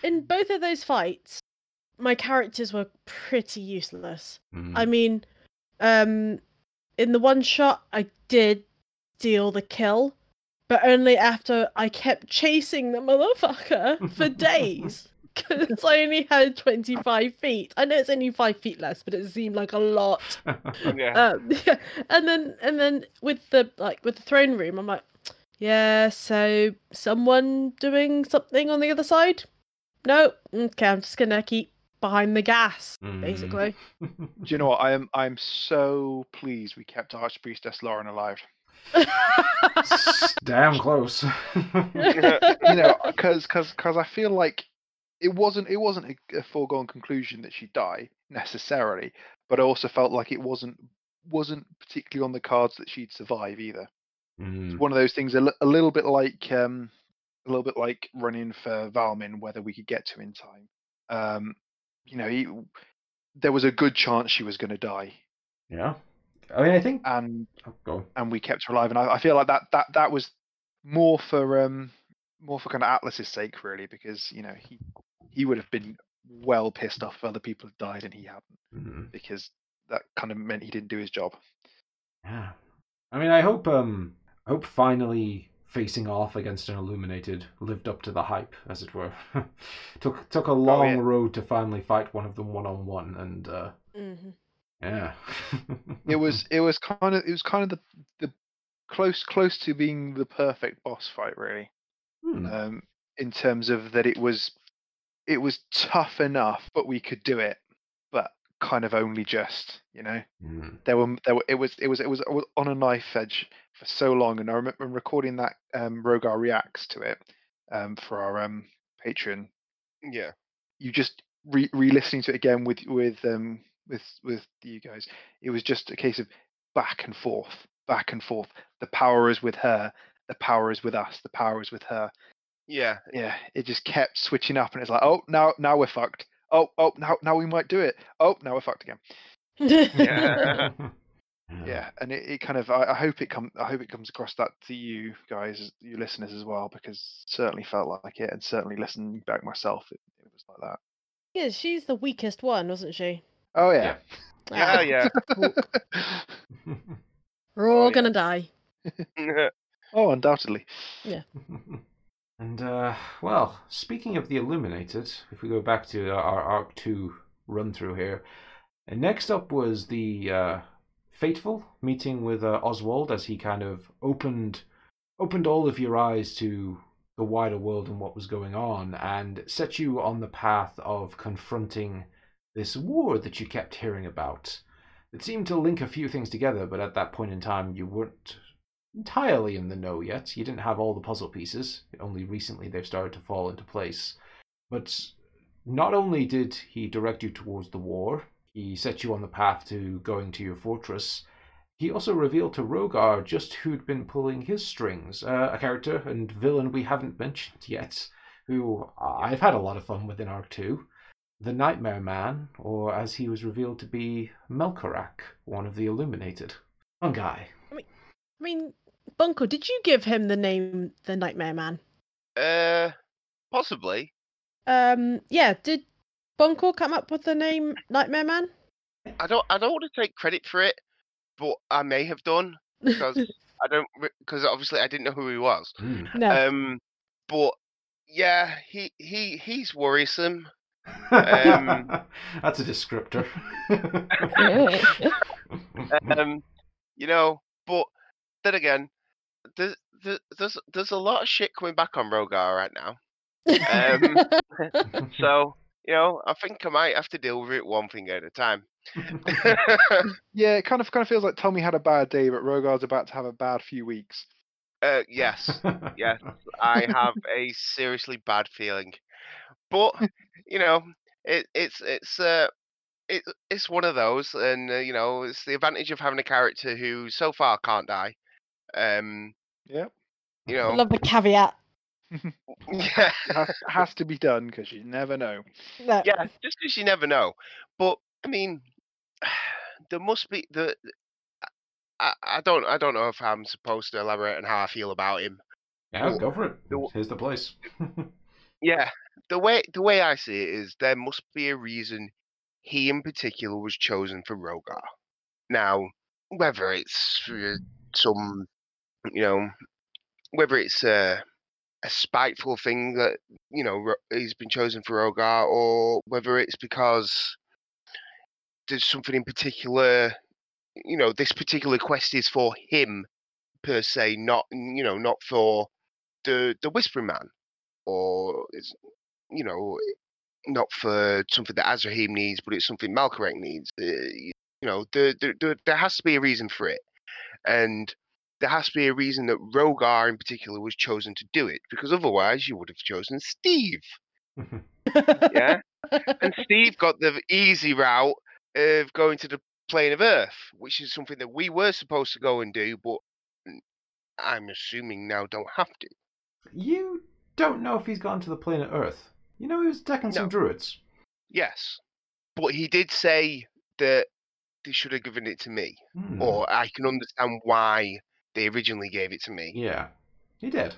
In both of those fights, my characters were pretty useless.
Mm.
I mean, um, in the one shot, I did deal the kill, but only after I kept chasing the motherfucker for days. Because I only had 25 feet. I know it's only five feet less, but it seemed like a lot.
Yeah.
Um, and then and then with the like with the throne room, I'm like, yeah. So someone doing something on the other side? No. Okay, I'm just gonna keep behind the gas,
Mm.
basically.
Do you know what? I am I'm so pleased we kept Archpriestess Lauren alive.
Damn close.
you know, because because because I feel like it wasn't it wasn't a, a foregone conclusion that she'd die necessarily, but I also felt like it wasn't wasn't particularly on the cards that she'd survive either.
Mm.
One of those things a, little bit like um a little bit like running for Valmin, whether we could get to in time. Um, you know, he, there was a good chance she was going to die,
Yeah. I mean, I think.
and
Oh,
and we kept her alive. And I, I feel like that that that was more for um more for kind of Atlas's sake, really, because you know he he would have been well pissed off if other people had died and he hadn't,
Mm.
because that kind of meant he didn't do his job.
Yeah. I mean, I hope. Um. I hope finally facing off against an illuminated lived up to the hype, as it were. took took a long
yeah.
road to finally fight one of them one on one, and uh,
Mhm.
yeah.
It was it was kind of it was kind of the the close close to being the perfect boss fight, really.
Hmm.
um, in terms of that it was it was tough enough, but we could do it, but kind of only just, you know.
Mm.
There were there were it was it was it was on a knife edge for so long, and I remember recording that um, Rogar reacts to it um, for our um, Patreon.
yeah.
You just re re-listening to it again with with um with with you guys. It was just a case of back and forth, back and forth. The power is with her. The power is with us. The power is with her
Yeah.
yeah, it just kept switching up, and it's like, oh, now now we're fucked. Oh, oh, now now we might do it. Oh, now we're fucked again.
Yeah.
Yeah, and it, it kind of, I, I hope it come, I hope it comes across that to you guys, as- you listeners as well, because certainly felt like it, and certainly listening back myself, it, it was like that.
yeah, she's the weakest one, wasn't she?
Oh yeah.
Yeah, yeah.
We're all
Oh, yeah.
gonna die.
oh, undoubtedly.
Yeah and uh, well, speaking of the Illuminated, if we go back to our Arc Two run through here, and next up was the uh, Fateful meeting with uh, Oswald as he kind of opened opened all of your eyes to the wider world and what was going on, and set you on the path of confronting this war that you kept hearing about. It seemed to link a few things together, but at that point in time, you weren't entirely in the know yet. You didn't have all the puzzle pieces. Only recently they've started to fall into place. But not only did he direct you towards the war, he set you on the path to going to your fortress. He also revealed to Rogar just who'd been pulling his strings, uh, a character and villain we haven't mentioned yet, who I've had a lot of fun with in Arc 2. The Nightmare Man, or as he was revealed to be, Melkorak, one of the Illuminated. Fun guy.
I mean, Bunkle, did you give him the name the Nightmare Man?
Uh, possibly.
Um, yeah. Did Bunkle come up with the name Nightmare Man?
I don't. I don't want to take credit for it, but I may have done because I don't. Because obviously I didn't know who he was.
Hmm.
no.
Um, but yeah, he he he's worrisome. Um,
That's a descriptor.
Um, you know, but then again, there's there's there's a lot of shit coming back on Rogar right now. um, So you know, I think I might have to deal with it one thing at a time.
Yeah, it kind of kind of feels like Tommy had a bad day, but Rogar's about to have a bad few weeks.
uh, yes, yes, I have a seriously bad feeling, but you know, it, it's it's uh, it, it's one of those, and uh, you know, it's the advantage of having a character who so far can't die. Um,
Yep,
you
I
know,
love the caveat.
Yeah,
has, has to be done because you never know.
No.
yeah, just because you never know. But I mean, there must be the. I, I don't I don't know if I'm supposed to elaborate on how I feel about him.
Yeah, go for it.
The-
Here's the place.
Yeah, the way the way I see it is there must be a reason he in particular was chosen for Rogar. Now, whether it's for some, you know, whether it's a a spiteful thing that you know he's been chosen for Rogar, or whether it's because there's something in particular, you know, this particular quest is for him per se, not you know, not for the the Whispering Man, or it's you know, not for something that Azrahim needs, but it's something Melkorak needs. Uh, you know, there, there, there has to be a reason for it, and there has to be a reason that Rogar in particular was chosen to do it, because otherwise you would have chosen Steve. Yeah, and Steve got the easy route of going to the plane of Earth, which is something that we were supposed to go and do, but I'm assuming now don't have to.
you don't know if he's gone to the planet Earth. You know he was attacking some druids.
Yes, but he did say that they should have given it to me,
Hmm.
or I can understand why they originally gave it to me.
Yeah, he did.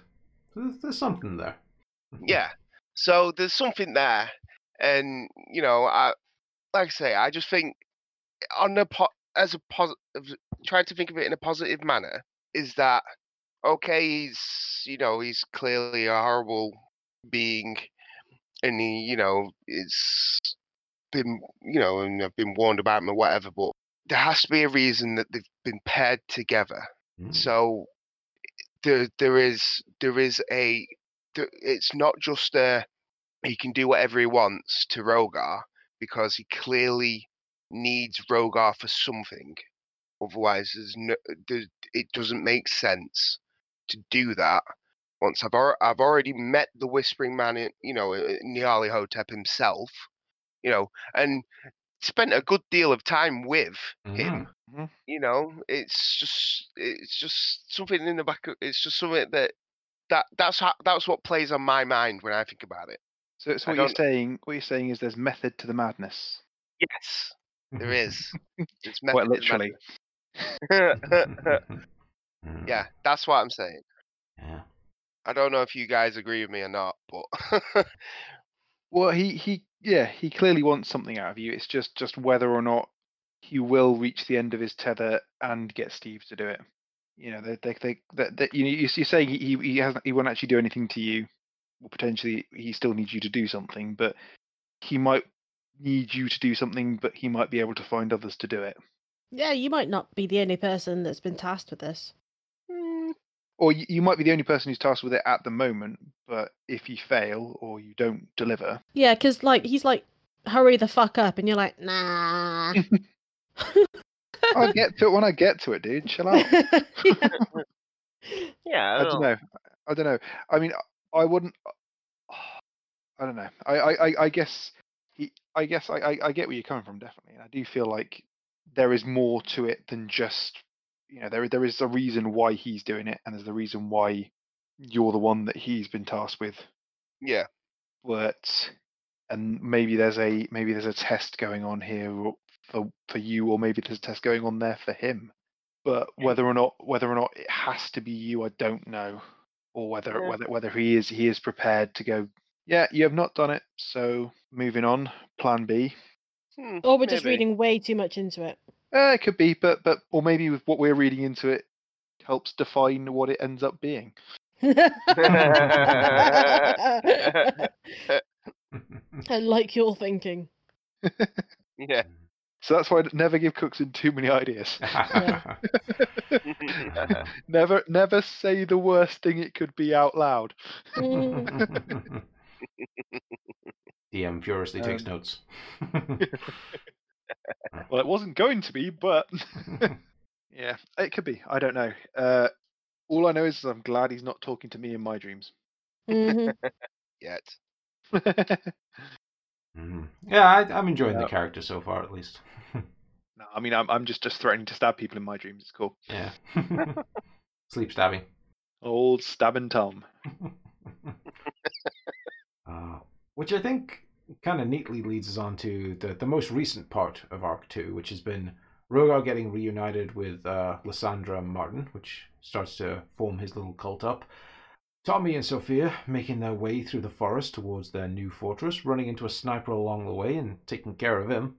There's, there's something there.
Yeah. So there's something there, and you know, I like I say, I just think on the po- as a positive, trying to think of it in a positive manner, is that okay? He's you know he's clearly a horrible being, and he you know it's been you know and I've been warned about him or whatever, but there has to be a reason that they've been paired together.
Hmm.
So there there is there is a there, it's not just a he can do whatever he wants to Rogar because he clearly needs Rogar for something. Otherwise, there's no, it doesn't make sense to do that. Once I've I've already met the Whispering Man, in, you know, uh, Nyarlathotep himself, you know, and spent a good deal of time with him
Mhm.
you know it's just it's just something in the back of it's just something that that that's how that's what plays on my mind when i think about it
So, so what you're saying, what you're saying is there's method to the madness.
yes there is it's
Quite
method to the
literally.
Yeah that's what i'm saying
Yeah.
i don't know if you guys agree with me or not but
Well, he he yeah, he clearly wants something out of you. It's just just whether or not he will reach the end of his tether and get Steve to do it. You know, they they they that that you know you- you're saying he he hasn't he won't actually do anything to you. Well, potentially he still needs you to do something, but he might need you to do something, but he might be able to find others to do it.
Yeah, you might not be the only person that's been tasked with this.
Or you, you might be the only person who's tasked with it at the moment. But if you fail or you don't deliver,
Yeah, because like he's like, hurry the fuck up, and you're like, nah.
I'll get to it when I get to it, dude. Chill out.
Yeah.
Yeah,
I don't know. I don't know. I mean, I wouldn't. I don't know. I, I, I- I guess he. I guess I, I, I get where you're coming from. Definitely, and I do feel like there is more to it than just. You know, there there is a reason why he's doing it, and there's a reason why you're the one that he's been tasked with.
Yeah.
But and maybe there's a maybe there's a test going on here for for you, or maybe there's a test going on there for him. But
Yeah.
whether or not whether or not it has to be you, I don't know. Or whether
Yeah.
whether whether he is he is prepared to go. Yeah, you have not done it. So moving on, Plan B.
Hmm,
or we're just reading way too much into it.
Uh, it could be, but but or maybe with what we're reading into it helps define what it ends up being.
I like your thinking.
Yeah.
So that's why I never give Cookson too many ideas.
Mm.
never never say the worst thing it could be out loud.
Mm.
DM furiously takes
Um,
notes.
Well, it wasn't going to be, but yeah, it could be. I don't know. Uh, all I know is I'm glad he's not talking to me in my dreams.
Mhm.
Yet.
Mhm. Yeah, I, I'm enjoying the character so far, at least.
no, I mean I'm I'm just just threatening to stab people in my dreams. It's cool.
yeah. Sleep stabbing.
Old stabbing Tom.
uh, which I think kind of neatly leads us on to the, the most recent part of Arc 2, which has been Rogar getting reunited with uh, Lysandra Martin, which starts to form his little cult up. Tommy and Sophia making their way through the forest towards their new fortress, running into a sniper along the way and taking care of him.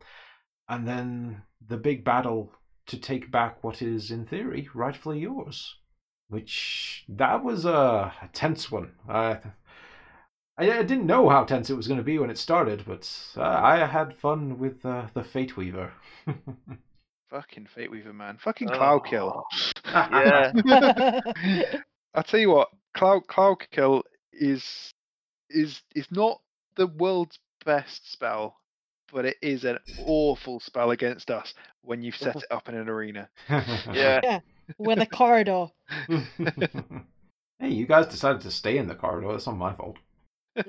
And then the big battle to take back what is, in theory, rightfully yours. Which, that was a, a tense one. I, I, I didn't know how tense it was going to be when it started, but uh, I had fun with uh, the Fate Weaver.
Fucking Fate Weaver, man. Fucking Cloud Kill.
Yeah.
I'll tell you what, Cloud Cloud Kill is is is not the world's best spell, but it is an awful spell against us when you've set it up in an arena.
Yeah.
With a corridor.
hey, you guys decided to stay in the corridor. That's not my fault.
Oh,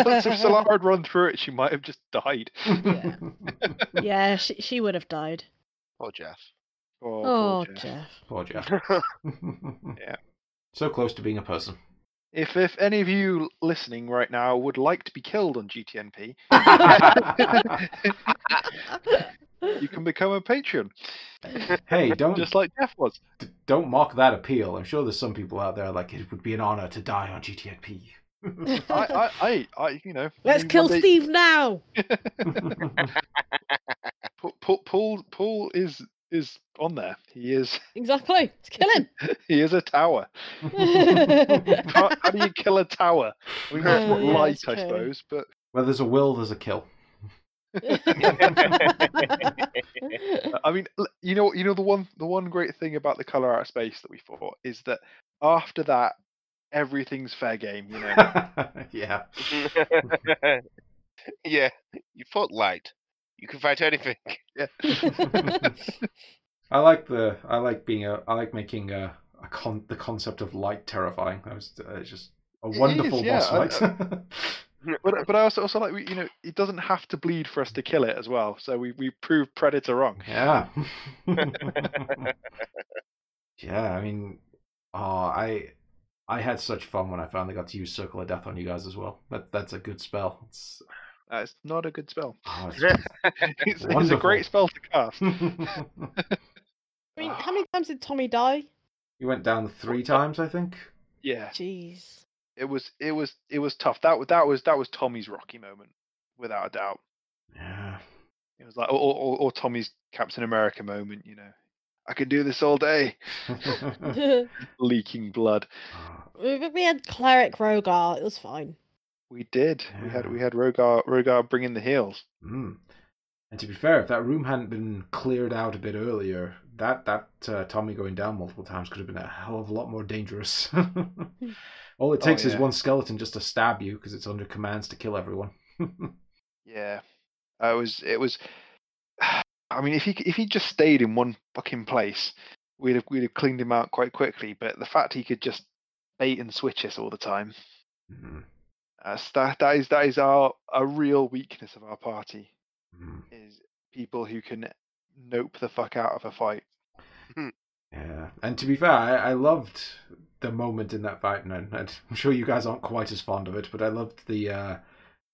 Unless if Solara had run through it, she might have just died.
Yeah. yeah, she, she would have died.
Poor Jeff.
Oh,
Oh,
poor Jeff.
Jeff.
Poor Jeff.
Yeah.
So close to being a person.
If if any of you listening right now would like to be killed on GTNP, you can become a patron,
hey, don't
just like Jeff was.
d- don't mock that appeal. I'm sure there's some people out there like it would be an honor to die on GTNP.
I, I, I, I you know.
Let's
maybe
kill
one day-
Steve now.
Paul, Paul, Paul, Paul is is on there. He is
Exactly. Let's kill him.
he is a tower. How, how do you kill a tower? I mean, that's
Oh,
not
yeah,
light,
that's
I suppose, but
Where there's a will, there's a kill.
I mean, you know, you know the one the one great thing about the color out of space that we fought is that after that, everything's fair game. You know,
yeah.
yeah. You fought light. You can fight anything.
yeah.
I like the I like being a I like making a, a con the concept of light terrifying. That was uh, just a
It
wonderful
is, yeah,
boss
I-
fight.
but but I also also like you know it doesn't have to bleed for us to kill it as well. So we we proved Predator wrong.
yeah. yeah, I mean, oh, I I had such fun when I finally got to use Circle of Death on you guys as well. That that's a good spell. It's,
That's not a good spell.
oh, it's
It's, it's a great spell to cast.
I mean, how ah. many times did Tommy die?
He went down three times, I think.
Yeah,
Jeez.
it was it was it was tough. That was that was that was Tommy's Rocky moment, without a doubt.
Yeah.
It was like or, or, or Tommy's Captain America moment. You know, I could do this all day. Leaking blood.
Oh,
we had cleric Rogar. It was fine.
We did. We had
Yeah.
we had Rogar Rogar bringing the heals.
Mm. And to be fair, if that room hadn't been cleared out a bit earlier, that that uh, Tommy going down multiple times could have been a hell of a lot more dangerous. All it
Oh,
takes is one skeleton just to stab you because it's under commands to kill everyone.
Yeah, it was. It was. I mean, if he if he just stayed in one fucking place, we'd have we'd have cleaned him out quite quickly. But the fact he could just bait and switch us all the time,
Mhm,
uh, that that is that is our a real weakness of our party
mhm.
is people who can nope the fuck out of a fight.
Yeah, and to be fair, I, I loved the moment in that fight, and I- and I'm sure you guys aren't quite as fond of it, but I loved the uh,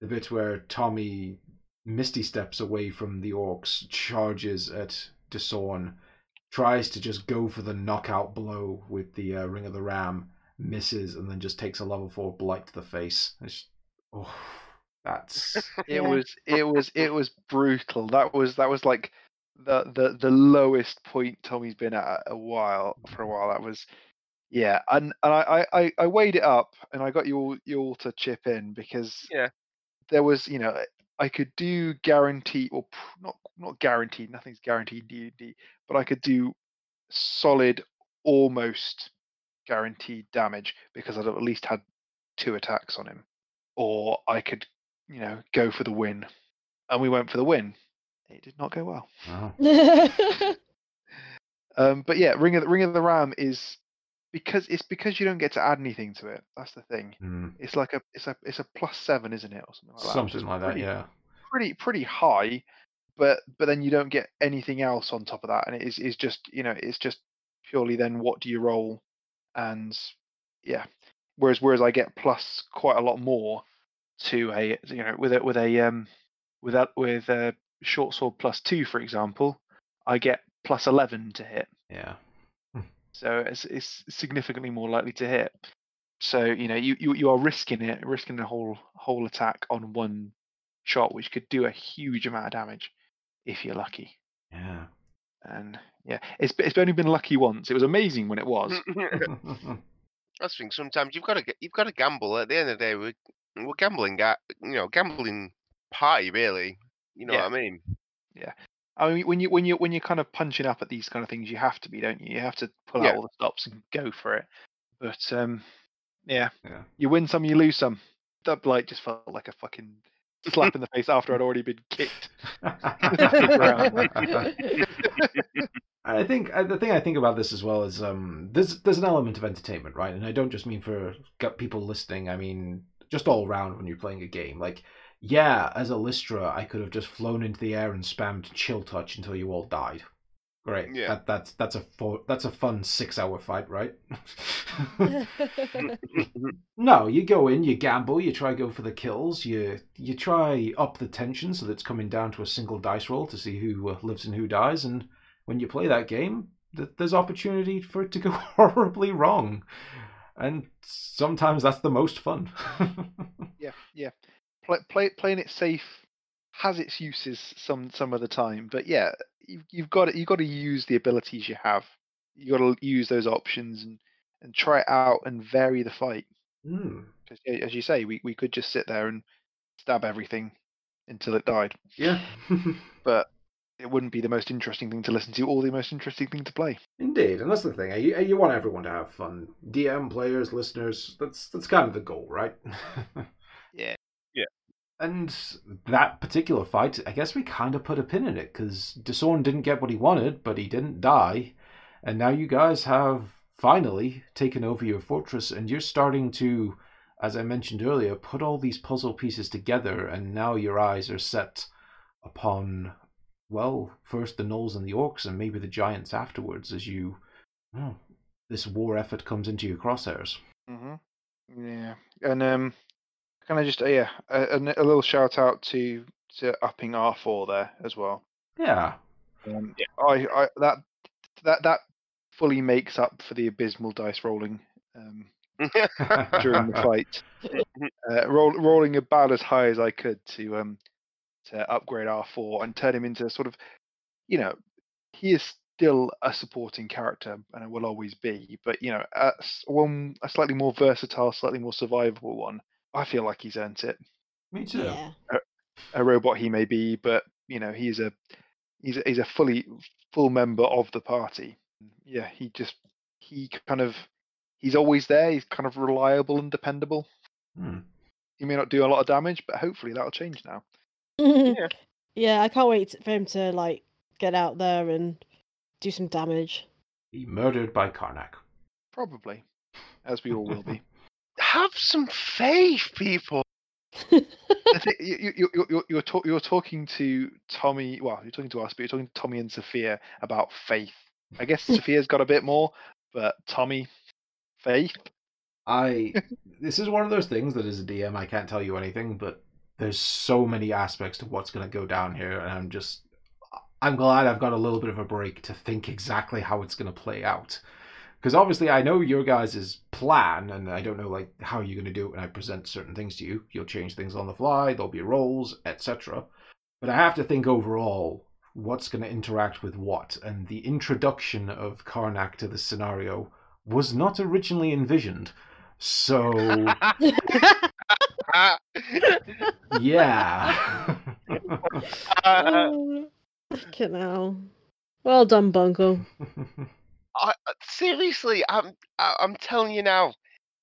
the bit where Tommy misty steps away from the orcs, charges at Desorn, tries to just go for the knockout blow with the uh, Ring of the Ram, misses, and then just takes a level four blight to the face. It's, oh, that's
It was it was it was brutal. That was that was like the the the lowest point Tommy's been at a while for a while. That was yeah, and and I I I- I weighed it up and I got you all you all to chip in because
Yeah.
there was you know I could do guarantee or not not guaranteed nothing's guaranteed D&D, but I could do solid almost guaranteed damage because I'd have at least had two attacks on him, or I could you know go for the win, and we went for the win. It did not go well.
wow.
Um, but yeah, Ring of the Ring of the Ram is because it's because you don't get to add anything to it. That's the thing.
Mm,
It's like a it's a it's a plus seven, isn't it, or something like that?
something like that, yeah.
Pretty pretty high, but but then you don't get anything else on top of that, and it is is just you know it's just purely then what do you roll, and yeah. Whereas whereas I get plus quite a lot more to a you know with a with a um with that with a short sword plus two for example, I get plus eleven to hit
Yeah.
So it's, it's significantly more likely to hit. So you know you, you you are risking it, risking the whole whole attack on one shot, which could do a huge amount of damage if you're lucky.
Yeah.
And yeah, it's it's only been lucky once. It was amazing when it was.
That's the thing. Sometimes you've got to you've got to gamble. At the end of the day, we're we're gambling. At, you know, gambling party really. You know
Yeah.
what I mean?
I mean, when you when you when you're kind of punching up at these kind of things, you have to be, don't you? You have to pull
Yeah.
out all the stops and go for it. But um, yeah,
Yeah.
you win some, you lose some. That blight just felt like a fucking slap in the face after I'd already been kicked.
I think uh, the thing I think about this as well is um, there's there's an element of entertainment, right? And I don't just mean for people listening. I mean just all around when you're playing a game. Like, yeah, as a Lystra, I could have just flown into the air and spammed chill touch until you all died. Great.
Yeah.
That that's that's a fo- that's a fun six hour fight, right? no, you go in, you gamble, you try go for the kills, you you try up the tension so that it's coming down to a single dice roll to see who uh, lives and who dies, and when you play that game, th- there's opportunity for it to go horribly wrong, and sometimes that's the most fun.
Yeah, yeah. Play, play, playing it safe has its uses some some of the time, but yeah, you, you've got to, you've got to use the abilities you have. You got to use those options and and try it out and vary the fight.
Hmm.
Yeah, as you say, we, we could just sit there and stab everything until it died,
Yeah.
but it wouldn't be the most interesting thing to listen to or the most interesting thing to play.
Indeed, and that's the thing. You, you want everyone to have fun. DM players, listeners. That's that's kind of the goal, right? And that particular fight, I guess we kind of put a pin in it because Desorn didn't get what he wanted, but he didn't die. And now you guys have finally taken over your fortress and you're starting to, as I mentioned earlier, put all these puzzle pieces together. And now your eyes are set upon, well, first the gnolls and the orcs and maybe the giants afterwards as you, well, this war effort comes into your crosshairs.
Mm-hmm. Yeah, and um, can I just uh, yeah, a, a, a little shout out to to upping R four there as well.
Yeah.
Um, I, I that that that fully makes up for the abysmal dice rolling um, during the fight. Uh, roll, rolling about as high as I could to um to upgrade R four and turn him into sort of, you know, he is still a supporting character and it will always be, but you know, a, s- one a slightly more versatile, slightly more survivable one. I feel like he's earned it.
Me too.
yeah.
A robot he may be, but you know, he's a he's a, he's a fully full member of the party. Yeah, he just he kind of he's always there. He's kind of reliable and dependable.
Hmm.
He may not do a lot of damage, but hopefully that'll change now.
Yeah.
yeah, I can't wait for him to like get out there and do some damage.
Be murdered by Karnak.
Probably, as we all will be.
Have some faith, people.
The thi- you, you, you, you- you're, you're, talk, you're talking to Tommy. Well, you're talking to us, but you're talking to Tommy and Sophia about faith. I guess Sophia's got a bit more, but Tommy, faith.
I this is one of those things that as a DM I can't tell you anything, but there's so many aspects to what's going to go down here, and I'm just I'm glad I've got a little bit of a break to think exactly how it's going to play out. Because obviously I know your guys' plan, and I don't know like how you're going to do it when I present certain things to you. You'll change things on the fly. There'll be roles, etc. But I have to think overall what's going to interact with what, and the introduction of Karnak to the scenario was not originally envisioned. So
Ah,
yeah.
uh,
fucking. Well done, Bunkle.
I, I- seriously, I'm I, I'm telling you now,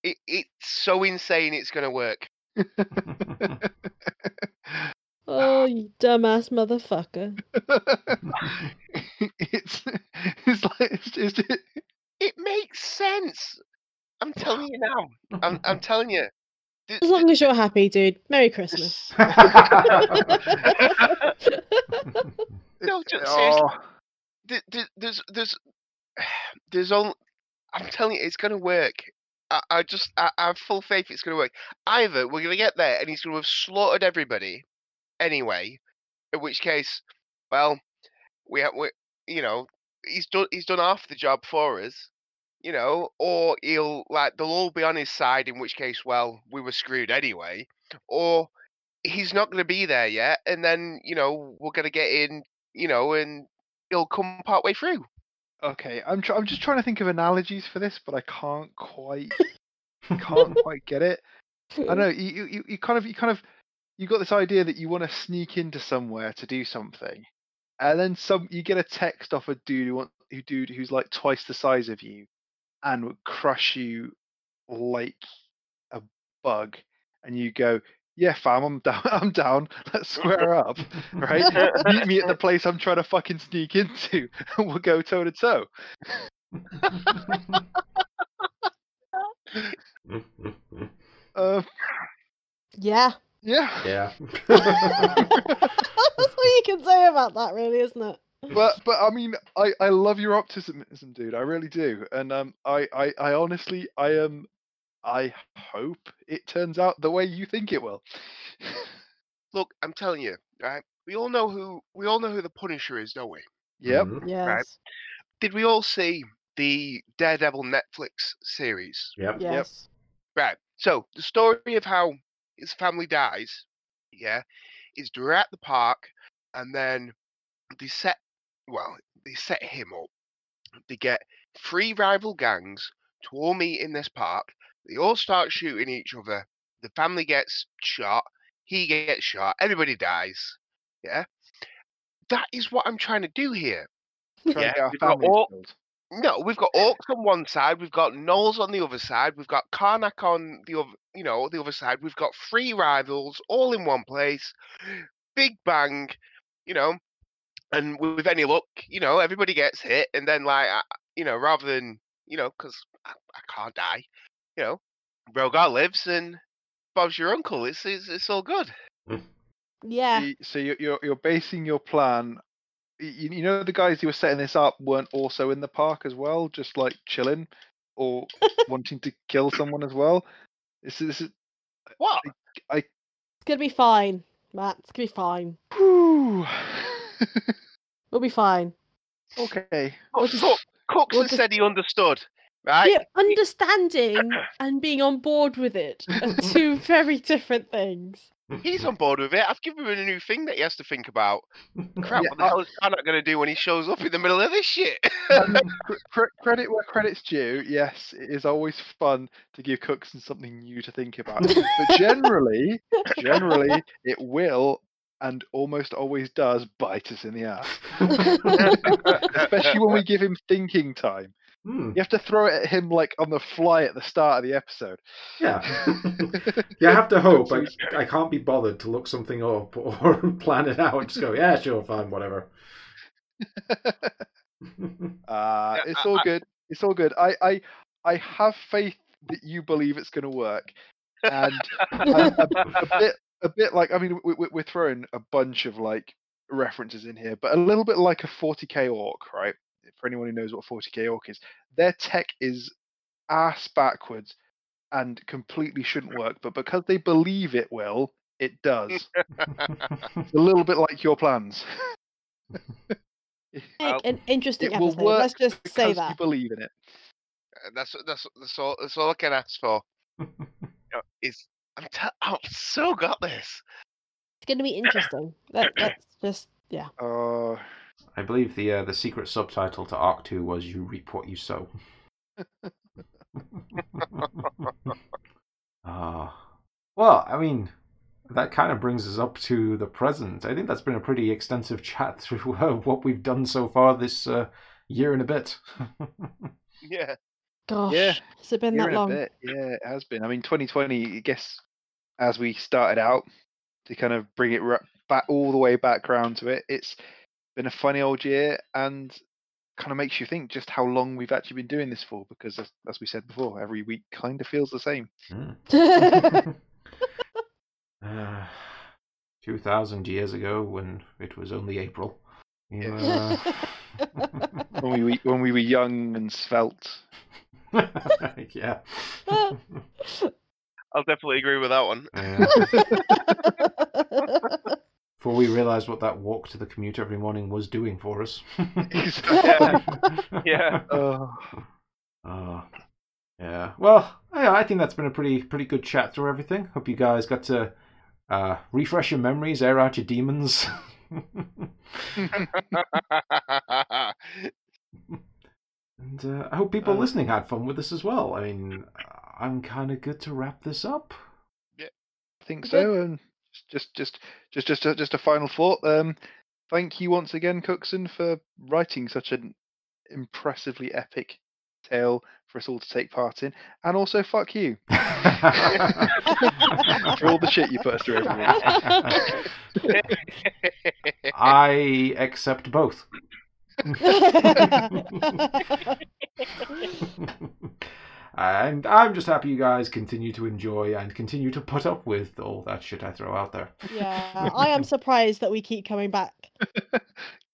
it, it's so insane. It's gonna work.
Oh, you dumbass motherfucker.
it's it's like it's just
It makes sense. I'm telling you now. I'm I'm telling you.
As long as you're happy, dude. Merry Christmas.
No, just seriously.
oh,
th- th- there's there's there's only I'm telling you, it's gonna work. I, I just I, I have full faith it's gonna work. Either we're gonna get there and he's gonna have slaughtered everybody anyway, in which case, well, we have we you know he's done he's done half the job for us, you know, or he'll like they'll all be on his side, in which case, well, we were screwed anyway, or he's not gonna be there yet, and then you know we're gonna get in, you know, and he'll come part way through.
Okay. I'm tr- I'm just trying to think of analogies for this, but I can't quite can't quite get it. I don't know you, you you- you kind of you kind of you got this idea that you want to sneak into somewhere to do something, and then some you get a text off a dude who want who dude who's like twice the size of you, and would crush you like a bug, and you go, yeah, fam, I'm down, I'm down. Let's square up, right? Meet me at the place I'm trying to fucking sneak into, and we'll go toe to toe. Uh,
yeah.
yeah.
yeah.
That's what you can say about that, really, isn't it?
but but I mean, I I love your optimism, dude. I really do, and um, I I I honestly I am. I hope it turns out the way you think it will.
Look, I'm telling you, right? We all know who we all know who the Punisher is, don't we?
yep.
Mhm.
Yes.
Did we all see the Daredevil Netflix series?
Yep.
Yes.
Right. So the story of how his family dies, yeah, is they're at the park, and then they set, well, they set him up. They get three rival gangs to all meet in this park. They all start shooting each other. The family gets shot. He gets shot. Everybody dies. Yeah. That is what I'm trying to do here.
Trying to
Yeah, we've got
families
all-
killed.
No, we've got Orcs on one side, we've got gnolls on the other side, we've got Karnak on the other, you know, the other side. We've got three rivals all in one place. Big bang, you know, and with any luck, you know, everybody gets hit, and then like, you know, rather than, you know, because I, I can't die, you know, Rogar lives and Bob's your uncle. It's it's, it's all good.
Mm.
Yeah. So you're you're, you're basing your plan. You, you know the guys who were setting this up weren't also in the park as well, just like chilling or wanting to kill someone as well. This is this is.
What?
It's gonna be fine, Matt. It's gonna be fine. We'll be fine.
okay.
Oh,
We'll just-
Cook, Cooks
we'll
has
just-
said he understood, right?
Yeah, understanding and being on board with it are two very different things.
He's on board with it. I've given him a new thing that he has to think about. Crap,
Yeah,
what the hell is Karnak going to do when he shows up in the middle of this shit?
Um, cr- cr- credit where credit's due. Yes, it is always fun to give Cookson something new to think about. But generally, generally, it will and almost always does bite us in the ass. Especially when we give him thinking time.
Hmm,
You have to throw it at him like on the fly at the start of the episode.
yeah. yeah, I have to hope. I, I can't be bothered to look something up or plan it out. Just go, yeah, sure, fine, whatever.
Uh,
Yeah,
it's all
I-
good. It's all good. I, I, I have faith that you believe it's going to work, and a, a, a bit, a bit like I mean, we, we- we're throwing a bunch of like references in here, but a little bit like a 40k orc, right? For anyone who knows what 40k orc is, their tech is ass backwards and completely shouldn't work, but because they believe it will, it does. It's a little bit like your plans.
Well,
an interesting
it will
episode.
work
Let's just say that.
you believe in it.
Uh, that's that's that's all that's all I can ask for. You know, is I'm t- I've so got this.
It's going to be interesting. Let, let's just yeah.
Uh,
I believe the uh, the secret subtitle to Arc Two was "You reap what you sow." Ah, well, I mean, that kind of brings us up to the present. I think that's been a pretty extensive chat through uh, what we've done so far this uh, year and a bit.
Yeah.
Gosh,
Yeah,
has it been
year
that long?
Yeah, it has been. I mean, 2020. I guess as we started out to kind of bring it ra- back all the way back round to it, it's been a funny old year and kind of makes you think just how long we've actually been doing this for. Because as, as we said before, every week kind of feels the same.
Hmm. uh, Two thousand years ago, when it was only April. You, uh,
When we were- when we were young and svelte.
yeah.
I'll definitely agree with that one.
Yeah. Before we realised what that walk to the commute every morning was doing for us.
Yeah. Yeah.
Oh,
Uh, yeah. Well, yeah, I think that's been a pretty pretty good chat through everything. Hope you guys got to uh, refresh your memories, air out your demons. and uh, I hope people
Uh,
listening had fun with this as well. I mean, I'm kind of good to wrap this up.
Yeah, I think so. And just just just just a, just a final thought. Um, thank you once again, Cookson, for writing such an impressively epic tale for us all to take part in, and also fuck you for all the shit you put us through every week.
I accept both. and I'm just happy you guys continue to enjoy and continue to put up with all that shit I throw out there.
yeah, I am surprised that we keep coming back.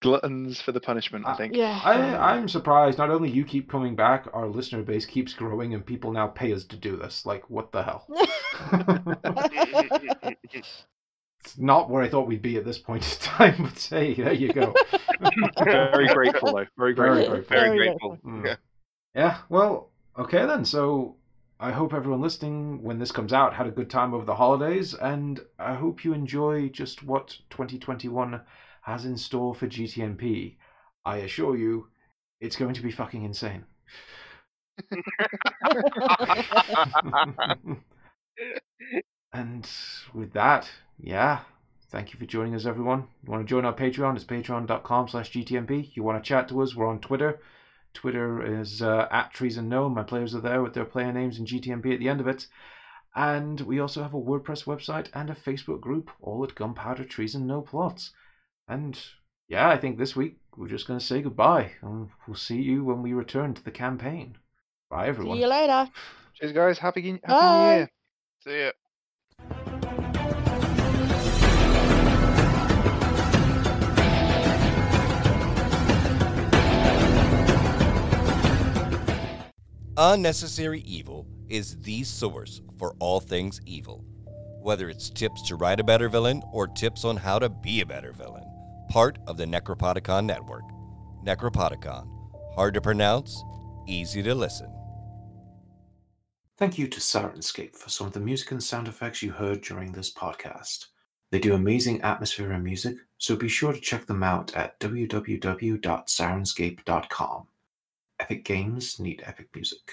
Gluttons for the punishment, I
Uh,
think.
Yeah.
I, I'm surprised not only you keep coming back, our listener base keeps growing and people now pay us to do this. Like, what the hell? it's not where I thought we'd be at this point in time, but hey, there you go.
Very grateful though. Very
Very
grateful.
grateful.
Very
Very
grateful.
Mm.
Yeah.
Yeah, well, okay then. So I hope everyone listening when this comes out had a good time over the holidays, and I hope you enjoy just what 2021 has in store for GTNP. I assure you, it's going to be fucking insane. and with that, yeah, thank you for joining us, everyone. You want to join our Patreon? It's patreon.com slash GTNP. You want to chat to us? We're on Twitter. Twitter is uh, at Trees and No. My players are there with their player names and GTNP at the end of it. And we also have a WordPress website and a Facebook group, all at Gunpowder Trees and No Plots. And yeah, I think this week we're just going to say goodbye. And we'll see you when we return to the campaign. Bye, everyone.
See you later.
Cheers, guys. Happy, happy
Bye.
New Year.
See ya.
Unnecessary Evil is the source for all things evil. Whether it's tips to write a better villain or tips on how to be a better villain. Part of the Necropodicon Network. Necropodicon. Hard to pronounce, easy to listen.
Thank you to Syrinscape for some of the music and sound effects you heard during this podcast. They do amazing atmosphere and music, so be sure to check them out at www.syrinscape.com. Epic games need epic music.